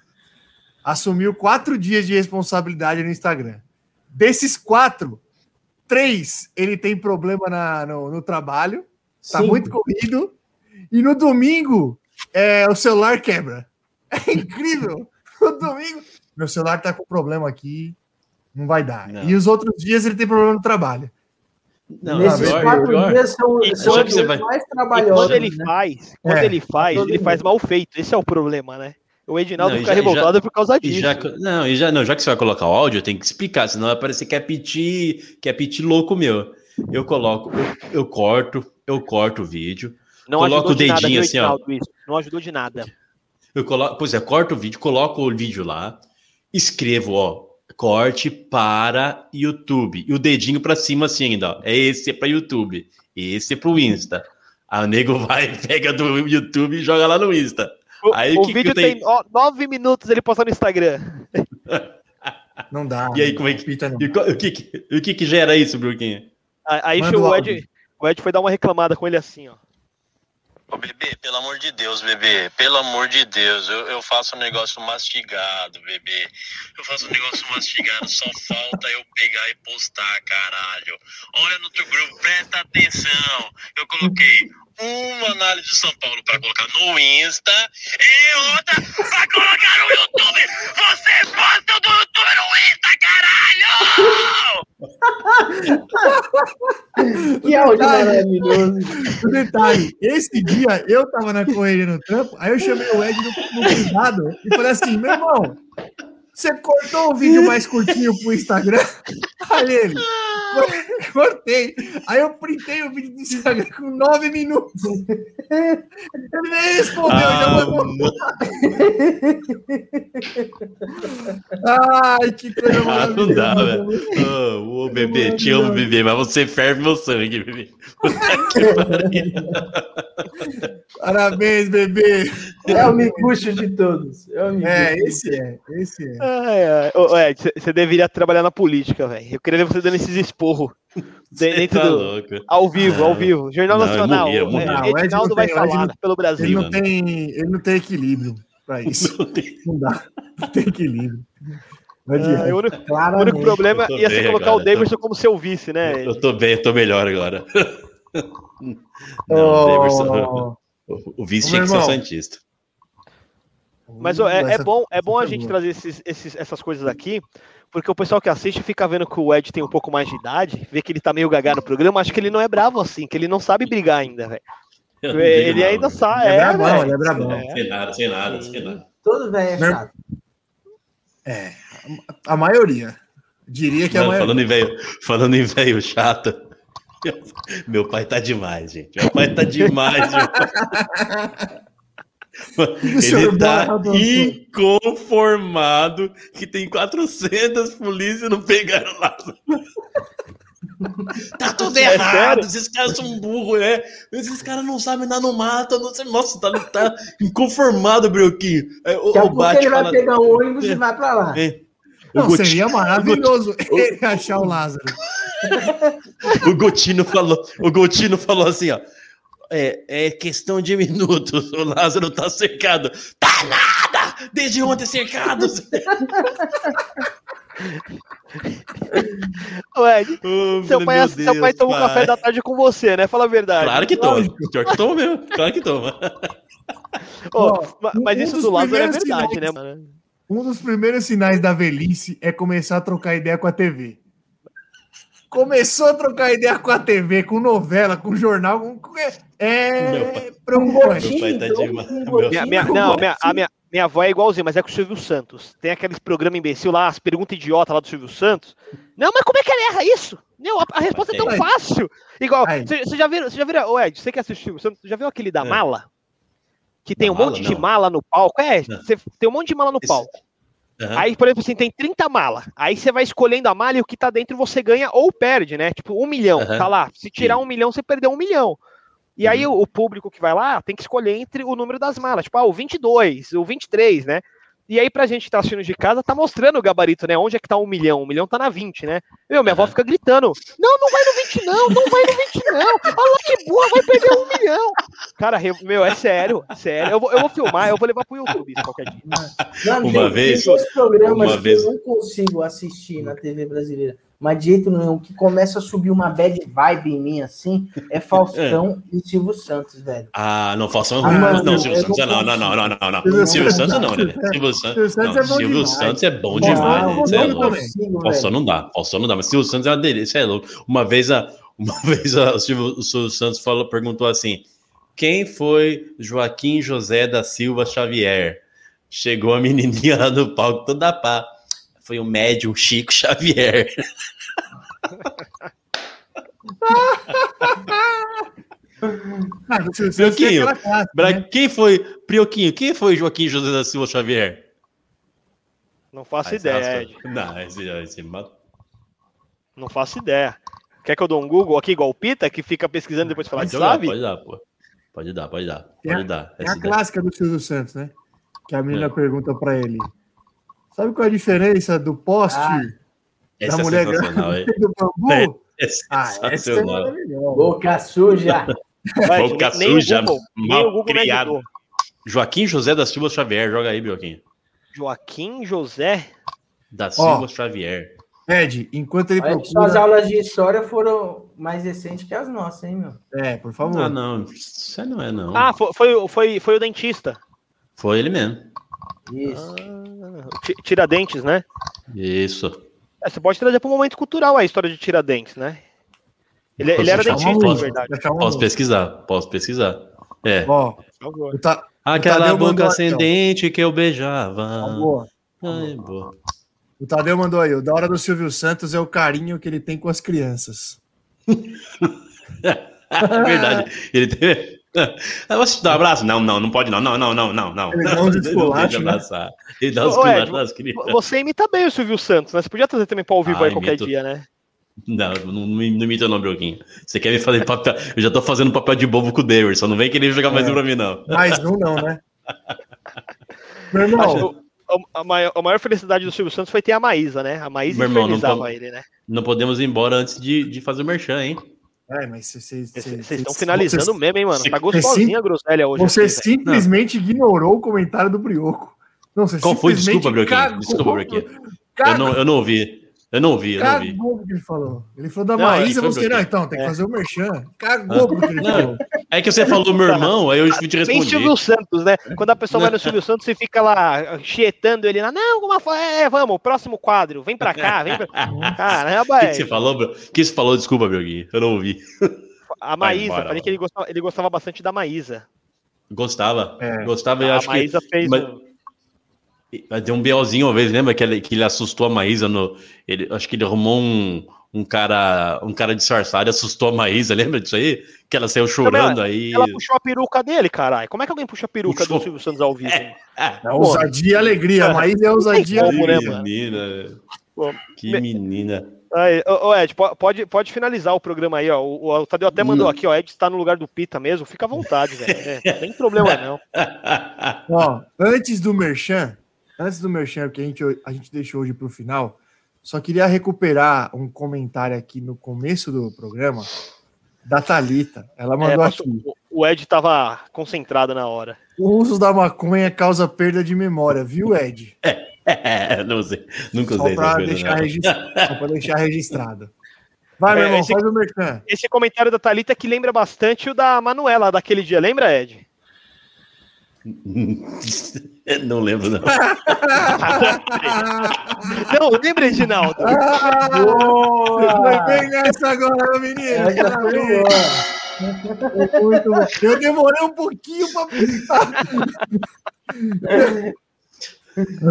[SPEAKER 3] assumiu quatro dias de responsabilidade no Instagram. Desses quatro, Três, ele tem problema na, no, no trabalho, tá Sim. muito corrido. E no domingo, é, o celular quebra. <laughs> É incrível. No domingo, meu celular tá com problema aqui, não vai dar. Não. E os outros dias ele tem problema no trabalho.
[SPEAKER 5] Não, Nesses quatro dias são, são os mais trabalhosos.
[SPEAKER 4] quando ele né? faz, quando é. ele faz, ele faz mal feito. Esse é o problema, né? O Edinaldo não, fica já, revoltado já, por causa disso.
[SPEAKER 1] Já, não, e já, não, já que você vai colocar o áudio, tem que explicar, senão vai parecer que é piti, que é piti louco meu. Eu coloco, eu, eu corto, eu corto o vídeo,
[SPEAKER 4] não coloco o dedinho nada, assim, ó. Isso. Não ajudou de nada.
[SPEAKER 1] Eu coloco, pois é, corto o vídeo, coloco o vídeo lá, escrevo, ó, corte para YouTube. E o dedinho para cima assim ainda, ó. É esse é para YouTube, esse é pro Insta. Aí o nego <laughs> vai, pega do YouTube e joga lá no Insta.
[SPEAKER 4] O, aí, o que vídeo que tem ó, nove minutos ele postando no Instagram. <laughs>
[SPEAKER 3] Não dá.
[SPEAKER 1] E aí, como é que. E, o, que, o que, que gera isso, Bruquinha?
[SPEAKER 4] Aí, aí o, Ed, o Ed foi dar uma reclamada com ele assim, ó.
[SPEAKER 6] Ô, bebê, pelo amor de Deus, bebê, pelo amor de Deus, eu, eu faço um negócio mastigado, bebê. Eu faço um negócio mastigado, só <laughs> falta eu pegar e postar, caralho. Olha no teu grupo, presta atenção. Eu coloquei uma análise de São Paulo para colocar no Insta e outra para colocar no YouTube. Você posta do YouTube
[SPEAKER 5] no Insta, caralho! <laughs> que áudio maravilhoso.
[SPEAKER 3] O detalhe, esse dia eu tava na correria no trampo, aí eu chamei o Ed no, no cuidado e falei assim, meu irmão, Você cortou o vídeo mais curtinho pro Instagram? <laughs> Olha ele. Cortei. Aí eu printei o vídeo do Instagram com nove minutos. Ele nem respondeu, ah, já mandou.
[SPEAKER 1] Ai, que coisa ah, Não dá, velho. Ô, oh, bebê, te amo, bebê, mas você ferve meu sangue, bebê.
[SPEAKER 3] Parabéns, bebê.
[SPEAKER 5] É o miguxo de todos.
[SPEAKER 3] É, é esse é. Esse é.
[SPEAKER 4] É. Você deveria trabalhar na política, velho. Eu queria ver você dando esses esporros. <laughs> Dentro tá do, louco. Ao vivo, ao vivo. Jornal não, Nacional. Morria, morria. É, Edinaldo vai falar não, pelo Brasil.
[SPEAKER 3] Ele não, tem, ele não tem equilíbrio para isso. Não, <laughs> tem. não dá. Não tem equilíbrio.
[SPEAKER 4] Ah, o, único, o único problema ia ser colocar agora, o Davidson tô... como seu vice, né?
[SPEAKER 1] Eu tô bem, eu tô melhor agora. <laughs> Não, oh. Davidson, o, o vice tinha que ser Santista.
[SPEAKER 4] Mas ó, é, é, bom, é bom a gente trazer esses, esses, essas coisas aqui, porque o pessoal que assiste fica vendo que o Ed tem um pouco mais de idade, vê que ele tá meio gagá no programa, acho que ele não é bravo assim, que ele não sabe brigar ainda, velho. <laughs> Ele ainda né? sabe. É, é brabão, ele é
[SPEAKER 1] brabão. É. Sem nada, sem nada, sem nada.
[SPEAKER 5] Todo velho é chato.
[SPEAKER 3] É, a maioria. Diria que Mano, a maioria.
[SPEAKER 1] Falando em velho, falando em velho chato, <laughs> meu pai tá demais, gente. Meu pai tá demais. <laughs> <laughs> Ele tá inconformado que tem 400 polícias não pegaram lá. Tá tudo é errado, esses caras são burros, né? Esses caras não sabem andar no mato. Não sei, nossa, tá, tá inconformado, Brioquinho.
[SPEAKER 5] É, o, o Bate ele vai pegar o ônibus é, e vai pra lá. É.
[SPEAKER 3] Não, seria maravilhoso ele <laughs> achar o Lázaro. <laughs>
[SPEAKER 1] o Gotino falou, o Gotino falou assim, ó. É, é questão de minutos. <laughs> O Lázaro tá cercado. Tá nada! Desde ontem cercado. <laughs>
[SPEAKER 4] Ué, oh, seu, pai, Deus, seu pai toma um café da tarde com você, né? Fala a verdade.
[SPEAKER 1] Claro que toma. Pior que toma mesmo. Claro que toma. <laughs>
[SPEAKER 4] oh, mas isso do Lázaro é verdade, sinais, né,
[SPEAKER 3] Um dos primeiros sinais da velhice é começar a trocar ideia com a TV começou a trocar ideia com a TV, com novela, com jornal, com... é preocupante.
[SPEAKER 4] Tá minha, não, minha, a minha, minha avó é igualzinha, mas é com o Silvio Santos. Tem aqueles programa imbecil lá, as perguntas idiota lá do Silvio Santos. Não, mas como é que ele erra isso? Não, a, a resposta é tão fácil. Igual, você já viu, você já viu, Ed, você que assistiu o Santos, já viu aquele da é. mala? Que tem da um mala, monte não. de mala no palco. É, você tem um monte de mala no palco. Uhum. Aí, por exemplo, assim, tem 30 malas. Aí você vai escolhendo a mala e o que tá dentro você ganha ou perde, né? Tipo, um milhão, uhum. tá lá. Se tirar Sim. um milhão, você perdeu um milhão. E uhum. aí o, o, público que vai lá tem que escolher entre o número das malas. Tipo, ah, o 22, o 23, né? E aí, pra gente que tá assistindo de casa, tá mostrando o gabarito, né? Onde é que tá um milhão? Um milhão tá na 20, né? Meu, minha avó fica gritando: Não, não vai no 20, não, não vai no 20, não. Olha lá que boa, vai perder um milhão. Cara, meu, é sério, sério. Eu vou, eu vou filmar, eu vou levar pro YouTube qualquer dia.
[SPEAKER 1] uma vez.
[SPEAKER 5] Tem programas uma vez... que eu não consigo assistir na TV brasileira mas de jeito nenhum, que começa a subir uma bad vibe em mim assim, é Faustão <laughs> é. e Silvio Santos, velho.
[SPEAKER 1] Ah, não, Faustão ah, não, não, Silvio Santos é não, não, não, não, não, não. Silvio Santos não, né? Silvio Santos, não, Silvio Santos é bom demais, é louco. Faustão não dá, Faustão não dá, mas Silvio Santos é uma delícia, é louco. Uma vez a <laughs> uma vez a, o Silvio Santos falou, perguntou assim: quem foi Joaquim José da Silva Xavier? Chegou a menininha lá no palco toda pá foi o médium Chico Xavier. Prioquinho, né? quem foi Prioquinho? Quem foi Joaquim José da Silva Xavier?
[SPEAKER 4] Não faço ah, ideia. Ed.
[SPEAKER 1] Não, esse, esse...
[SPEAKER 4] Não faço ideia. Quer que eu dou um Google aqui igual o Pita, que fica pesquisando e depois fala
[SPEAKER 1] de sabe? Pode dar, pô. Pode dar, pode dar. Pode é, dar.
[SPEAKER 3] É a clássica do Silvio Santos, né? Que a menina é. pergunta para ele: Sabe qual é a diferença do poste ah, da é mulher grávida <laughs> do bambu?
[SPEAKER 1] É, <laughs> é ah, essa é
[SPEAKER 5] Boca suja. <laughs>
[SPEAKER 1] Boca suja, mal criado. Joaquim José da Silva Xavier, joga aí, Bioquinho.
[SPEAKER 4] Joaquim José
[SPEAKER 1] da Silva oh, Xavier.
[SPEAKER 3] Ed, enquanto ele
[SPEAKER 5] procura... Suas aulas de história foram mais recentes que as nossas, hein, meu?
[SPEAKER 3] É, por favor.
[SPEAKER 1] Ah, não, isso não é, não.
[SPEAKER 4] Ah, foi, foi, foi, foi o dentista.
[SPEAKER 1] Foi ele mesmo.
[SPEAKER 5] Isso.
[SPEAKER 4] Ah, Tiradentes, né?
[SPEAKER 1] Isso.
[SPEAKER 4] É, você pode trazer para o momento cultural a história de Tiradentes, né? Ele, ele era dentista, na verdade.
[SPEAKER 1] Posso pesquisar, posso pesquisar. É.
[SPEAKER 3] Ó,
[SPEAKER 1] tá, Aquela boca ascendente que eu beijava. Ai, boa.
[SPEAKER 3] O Tadeu mandou aí, o da hora do Silvio Santos é o carinho que ele tem com as crianças. <laughs>
[SPEAKER 1] é verdade. Ele tem. <laughs> Você te dar um abraço? Não, não, não pode não. Não, não, não, não, não. Ele dá uns <laughs> esculachos,
[SPEAKER 4] né? Ele dá uns esculachos crianças. Você imita bem o Silvio Santos, né? Você podia trazer também para ouvir ah, aí qualquer imito... dia, né?
[SPEAKER 1] Não, não, não imita não, Broquinho. Você quer me fazer papel? Eu já tô fazendo papel de bobo com o Davidson. Não vem querer jogar é. mais um pra mim, não.
[SPEAKER 3] Mais um não, né? <laughs>
[SPEAKER 4] Meu irmão, a, maior, a maior felicidade do Silvio Santos foi ter a Maísa, né? A Maísa
[SPEAKER 1] Meu irmão, não, ele, né? Não podemos ir embora antes de, de fazer o merchan, hein?
[SPEAKER 4] É, mas vocês estão finalizando cês, mesmo, hein, mano? Tá gostosinha a groselha hoje.
[SPEAKER 3] Você aqui, simplesmente não. ignorou o comentário do Brioco.
[SPEAKER 1] Não, você Qual foi? Desculpa, Brioquinho. Desculpa, Brioquinho. Eu não, eu não ouvi. Eu não ouvi, eu não ouvi.
[SPEAKER 3] Cagou que ele falou. Ele falou da não, Maísa, você não, então, tem que é. fazer o merchan. Cagou porque ele não, falou.
[SPEAKER 1] É que você falou meu irmão, aí eu te respondi. Tem
[SPEAKER 4] Silvio Santos, né? Quando a pessoa vai no Silvio Santos, você fica lá chietando ele lá. Não, como é, vamos, próximo quadro, vem pra cá, vem pra
[SPEAKER 1] Caramba, O que, que, você falou, bro? O que você falou? Desculpa, Bioguinho, eu não ouvi.
[SPEAKER 4] A Maísa, embora, falei que ele gostava, ele gostava bastante da Maísa.
[SPEAKER 1] Gostava, é. gostava, eu a acho Maísa que... fez... Mas... Um Deu um BOzinho uma vez, lembra que ele, que ele assustou a Maísa no. Ele, acho que ele arrumou um, um cara um cara disfarçado e assustou a Maísa, <laughs> lembra disso aí? Que ela saiu chorando aí.
[SPEAKER 4] Ela puxou a peruca dele, caralho. Como é que alguém puxa a peruca puxou. do Silvio Santos ao vivo? É,
[SPEAKER 3] é, é ousadia e alegria. A Maísa é ousadia e
[SPEAKER 1] alegria. Que menina. que menina.
[SPEAKER 4] Aí, ô, Ed, pode, pode finalizar o programa aí, ó. O, o Tadeu até mandou aqui, ó. Ed está no lugar do Pita mesmo. Fica à vontade, velho. <laughs> É, não tem problema, não. <laughs>
[SPEAKER 3] ó, antes do Merchan, Antes do merchan, que a gente, a gente deixou hoje para o final, só queria recuperar um comentário aqui no começo do programa da Talita. Ela mandou é, aqui.
[SPEAKER 4] O Ed estava concentrado na hora.
[SPEAKER 3] O uso da maconha causa perda de memória, viu, Ed?
[SPEAKER 1] É, é não usei, nunca usei.
[SPEAKER 3] Só para deixar, registrado, <laughs> deixar registrado. Vai, meu é, irmão, esse, faz o merchan.
[SPEAKER 4] Esse comentário da Talita que lembra bastante o da Manuela daquele dia, lembra, Ed? <laughs> <laughs>
[SPEAKER 1] Não lembro, não. <laughs>
[SPEAKER 4] não, lembra, Reginaldo?
[SPEAKER 3] Ah, Vai pegar essa agora, menino. É. Eu demorei um pouquinho para pensar.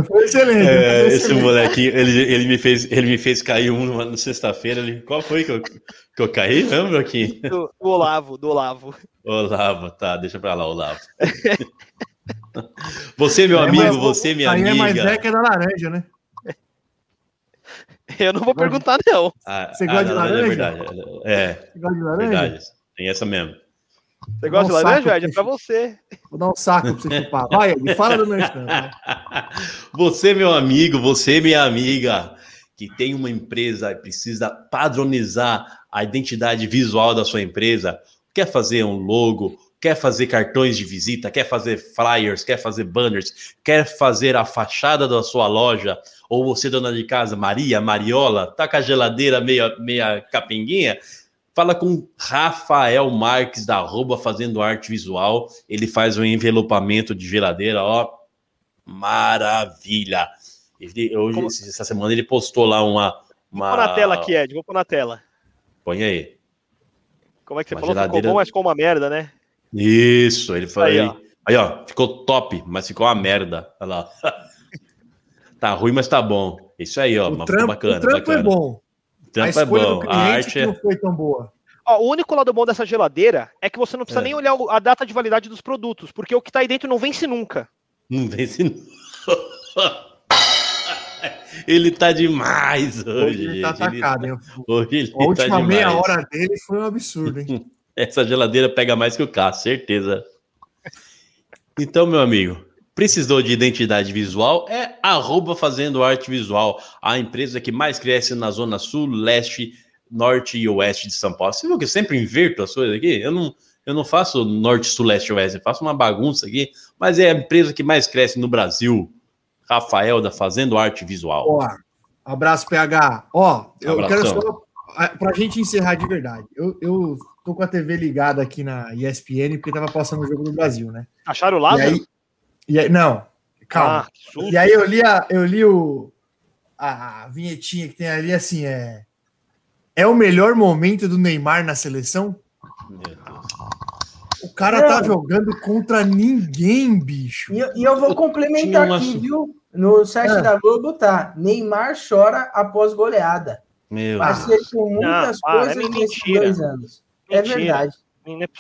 [SPEAKER 1] Foi excelente. É, esse molequinho, ele, ele, me fez, ele me fez cair um na sexta-feira. Qual foi que eu, que eu caí? Lembra aqui?
[SPEAKER 4] Do, do Olavo, do Olavo.
[SPEAKER 1] Olavo, tá, deixa pra lá, Olavo. <laughs> Você, meu amigo, é você, minha amiga. Aí é mais
[SPEAKER 3] Zeca da laranja, né?
[SPEAKER 4] Eu não vou perguntar, não.
[SPEAKER 3] Ah, Você gosta ah, de laranja?
[SPEAKER 1] É verdade. É. Você gosta de laranja? Verdade. Tem essa mesmo.
[SPEAKER 4] Você gosta de laranja, Ed? É pra você.
[SPEAKER 3] Vou dar um saco pra você chupar. Vai, Ed, fala do meu stand. <laughs>
[SPEAKER 1] Você, meu amigo, você, minha amiga, que tem uma empresa e precisa padronizar a identidade visual da sua empresa, quer fazer um logo, quer fazer cartões de visita, quer fazer flyers, quer fazer banners, quer fazer a fachada da sua loja, ou você, dona de casa, Maria, Mariola, tá com a geladeira meia, meia capenguinha, fala com Rafael Marques, da arroba Fazendo Arte Visual, ele faz um envelopamento de geladeira, ó, maravilha! Ele, hoje, Como... essa semana, ele postou lá uma... uma...
[SPEAKER 4] Vou pôr na tela aqui, Ed, vou pôr na tela.
[SPEAKER 1] Põe aí.
[SPEAKER 4] Como é que você uma falou? Geladeira... Ficou bom, mas com uma merda, né?
[SPEAKER 1] Isso, ele foi. Aí, ó. aí, ó, ficou top, mas ficou uma merda. Olha lá. <laughs> tá ruim, mas tá bom. Isso aí, ó.
[SPEAKER 3] O trampo, bacana. O trampo é bacana. é bom.
[SPEAKER 1] O trampo a é bom. A arte
[SPEAKER 3] não foi tão boa.
[SPEAKER 4] Ó, o único lado bom dessa geladeira é que você não precisa é. nem olhar a data de validade dos produtos, porque o que tá aí dentro não vence nunca.
[SPEAKER 1] Não vence nunca. <laughs> Ele tá demais hoje. Hoje ele tá
[SPEAKER 3] atacado, ele... Hoje ele a última tá meia hora dele foi um absurdo, hein? <laughs> <laughs>
[SPEAKER 1] Essa geladeira pega mais que o carro, certeza. Então, meu amigo, precisou de identidade visual? É arroba Fazendo Arte Visual, a empresa que mais cresce na zona sul, leste, norte e oeste de São Paulo. Você viu que eu sempre inverto as coisas aqui? Eu não, eu não faço norte, sul, leste e oeste, eu faço uma bagunça aqui, mas é a empresa que mais cresce no Brasil. Rafael da Fazendo Arte Visual.
[SPEAKER 3] Ó, abraço, PH. Ó, eu Abração. quero só, pra gente encerrar de verdade, eu, eu tô com a TV ligada aqui na ESPN porque tava passando o jogo do Brasil, né?
[SPEAKER 4] Acharam o Lázaro?
[SPEAKER 3] E aí, e aí, não, calma. Ah, e aí eu li, a, eu li o, a vinhetinha que tem ali, assim, é... É o melhor momento do Neymar na seleção? O cara tá jogando contra ninguém, bicho.
[SPEAKER 5] E, e eu vou complementar aqui, viu? No site é. da Globo tá. Neymar chora após goleada.
[SPEAKER 1] Meu
[SPEAKER 5] ser com muitas não, coisas é nesses dois anos. É. É verdade.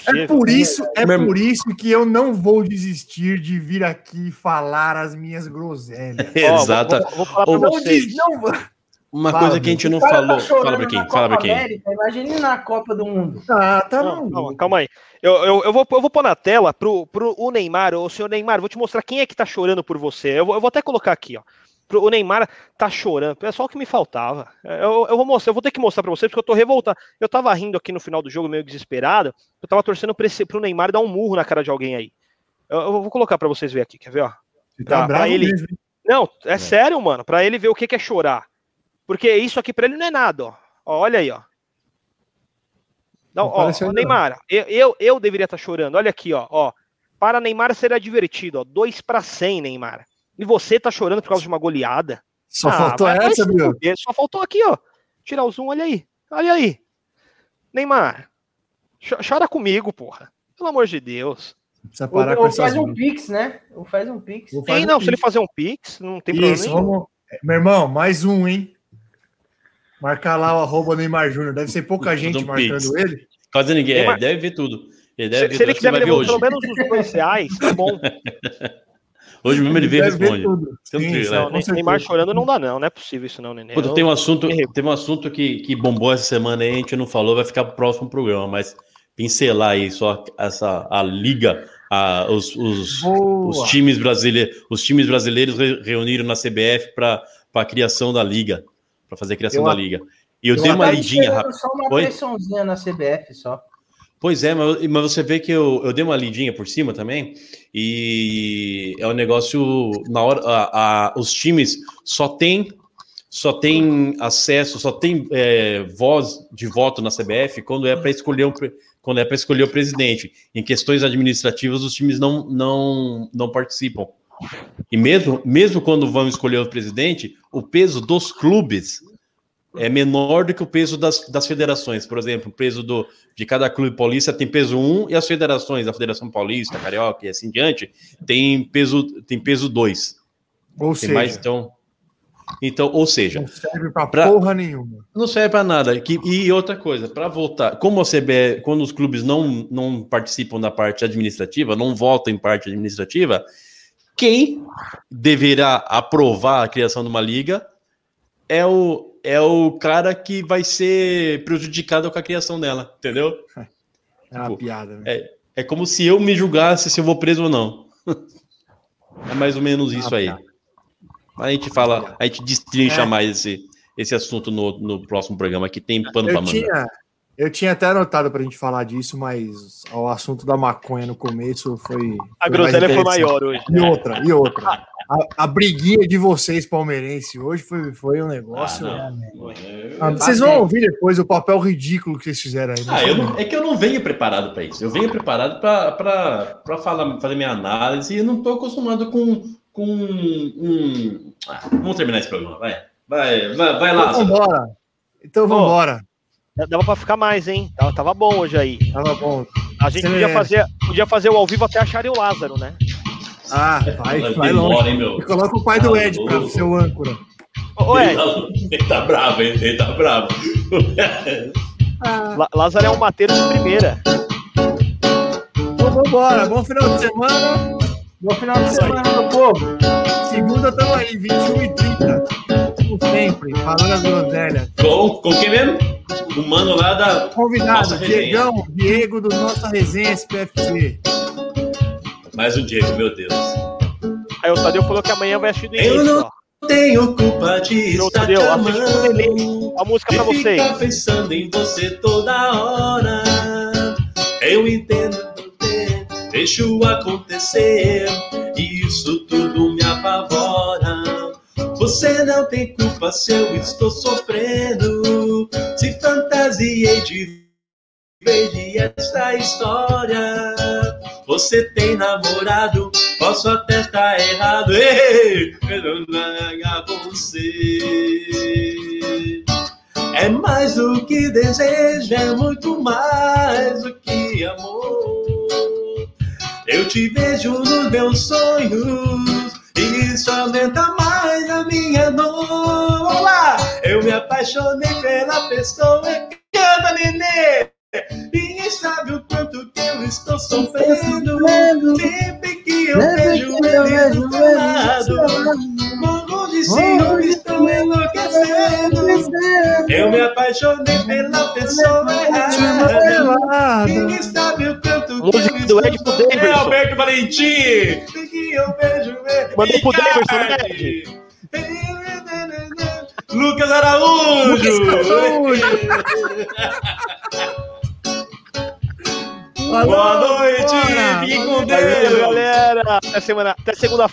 [SPEAKER 3] É, por isso, é por isso que eu não vou desistir de vir aqui falar as minhas groselhas. <laughs>
[SPEAKER 1] Exato. Oh, vou, vou, falar pra vocês. Não, uma fala, coisa que a gente não falou. Tá fala pra quem? Fala pra quem? América,
[SPEAKER 5] imagine na Copa do Mundo.
[SPEAKER 4] Ah, tá não, calma, calma aí. Eu, eu, eu, vou, eu vou pôr na tela pro, pro o Neymar, o senhor Neymar, vou te mostrar quem é que tá chorando por você. Eu eu vou até colocar aqui, ó. O Neymar tá chorando. É só o que me faltava. Eu, eu vou mostrar, eu vou ter que mostrar pra você, porque eu tô revoltado. Eu tava rindo aqui no final do jogo, meio desesperado. Eu tava torcendo pra esse, pro Neymar dar um murro na cara de alguém aí. Eu, eu vou colocar pra vocês ver aqui, quer ver, ó?
[SPEAKER 3] Tá, tá ele. Mesmo.
[SPEAKER 4] Não, é, é sério, mano. Pra ele ver o que, que é chorar. Porque isso aqui para ele não é nada, ó. ó olha aí, ó. Não, ó, ó Neymar, eu, eu, eu, deveria estar tá chorando. Olha aqui, ó, ó. Para Neymar será divertido, ó. 2 para 100, Neymar. E você tá chorando por causa de uma goleada?
[SPEAKER 3] Só ah, faltou vai, essa, viu?
[SPEAKER 4] Só faltou aqui, ó. Tirar o zoom, olha aí. Olha aí. Neymar, chora comigo, porra. Pelo amor de Deus.
[SPEAKER 5] Precisa parar ou, com ou faz um pix, né? Ou faz um pix.
[SPEAKER 4] Tem, não, um se ele fazer um pix, não tem Isso, problema
[SPEAKER 3] nenhum. Vamos... Meu irmão, mais um, hein? Marcar lá o arroba Neymar Júnior. Deve ser pouca gente marcando Pix. ele.
[SPEAKER 1] Quase ninguém. Neymar... É, deve ver tudo.
[SPEAKER 4] Ele deve se, ver se ele quiser me devolver pelo menos os dois reais, tá bom. <laughs>
[SPEAKER 1] Hoje mesmo ele vê e responde.
[SPEAKER 4] Sim, não, Neymar chorando não dá, não. Não é possível isso, não, Nenê.
[SPEAKER 1] Puta, tem um assunto, tem um assunto que, que bombou essa semana aí, a gente não falou, vai ficar pro próximo programa, mas pincelar aí só essa a liga, a, os, os, os, times brasileiros, os times brasileiros reuniram na CBF para a criação da liga para fazer a criação eu, da liga. E eu, eu dei uma lidinha rápida.
[SPEAKER 5] Só uma Oi? pressãozinha na CBF só.
[SPEAKER 1] Pois é, mas, mas você vê que eu, eu dei uma lidinha por cima também, e é um negócio na hora. A, a, os times só tem só tem acesso, só tem é, voz de voto na CBF quando é para escolher um, quando é para escolher o presidente. Em questões administrativas, os times não, não, não participam. E mesmo, mesmo quando vão escolher o presidente, o peso dos clubes é menor do que o peso das, das federações. Por exemplo, o peso do, de cada clube paulista tem peso 1 e as federações, a Federação Paulista, Carioca e assim diante, tem peso tem peso 2.
[SPEAKER 3] Ou tem seja, mais,
[SPEAKER 1] então, então, ou seja,
[SPEAKER 3] não serve para porra nenhuma.
[SPEAKER 1] Não serve para nada. Que, e outra coisa, para voltar, como a CBE, quando os clubes não, não participam da parte administrativa, não votam em parte administrativa, quem deverá aprovar a criação de uma liga é o, é o cara que vai ser prejudicado com a criação dela, entendeu? <laughs>
[SPEAKER 3] É uma tipo, piada. Né?
[SPEAKER 1] É, é como se eu me julgasse se eu vou preso ou não. <laughs> é mais ou menos isso aí. A gente fala, a gente destrincha é. mais esse, esse assunto no, no próximo programa que tem pano para
[SPEAKER 3] manga. Eu tinha até anotado para a gente falar disso, mas o assunto da maconha no começo foi.
[SPEAKER 4] A foi groselha foi maior hoje.
[SPEAKER 3] E outra, e outra. <laughs> A, a, briguinha de vocês, palmeirense, hoje foi, foi um negócio. Ah, ah, vocês vão ouvir depois o papel ridículo que vocês fizeram aí.
[SPEAKER 1] Ah, não, é que eu não venho preparado para isso. Eu venho preparado para fazer minha análise e eu não estou acostumado com, com um. Ah, vamos terminar esse programa, vai. Vai, vai, vai lá.
[SPEAKER 3] Então vambora. Então vambora.
[SPEAKER 4] Dava para ficar mais, hein? Tava, tava, bom hoje aí.
[SPEAKER 3] Tava bom.
[SPEAKER 4] A gente podia, fazer, podia fazer o ao vivo até acharem o Lázaro, né?
[SPEAKER 3] Ah, vai, vai, vai longe. Hein, meu? Coloca o pai do ah, Ed para ser o âncora.
[SPEAKER 1] Ô, Ed. Ele tá bravo, hein? Ele tá bravo.
[SPEAKER 4] Ah. Lázaro é um mateiro de primeira.
[SPEAKER 3] Então vambora. Bom final de semana. Bom final de semana, meu povo. Segunda tamo aí, 21 e 30. Como sempre, falando as groselhas.
[SPEAKER 1] Com, com quem mesmo? O mano lá da.
[SPEAKER 3] Convidado, Diegão, Diego do Nossa Resenha SPFC.
[SPEAKER 1] Mais um Diego, meu Deus.
[SPEAKER 4] Aí o Tadeu falou que amanhã vai assistir do
[SPEAKER 1] Eu não ó. tenho culpa de
[SPEAKER 4] Ô, estar Tadeu, amando. A música pra vocês.
[SPEAKER 1] Ficar pensando em você toda hora. Eu entendo deixo acontecer. Isso tudo me apavora. Você não tem culpa se eu estou sofrendo. Se fantasiei de ver esta história. Você tem namorado, posso até estar errado. Ei, eu você. É mais do que desejo, é muito mais do que amor. Eu te vejo nos meus sonhos e isso aumenta mais a minha dor. Eu me apaixonei pela pessoa que canta, nenê. Ninguém sabe o quanto que eu estou sofrendo. Sempre que eu vejo ele do teu lado, morro de ciúme, estou enlouquecendo. Eu me apaixonei pela pessoa errada. Ninguém sabe o quanto que eu estou sofrendo. É Alberto Valentim. Que eu vejo ele.
[SPEAKER 4] Mandou pro Davidson,
[SPEAKER 1] Lucas Araújo! Lucas Araújo! <laughs> Boa noite, fique com Deus.
[SPEAKER 4] Galera. Até semana, até segunda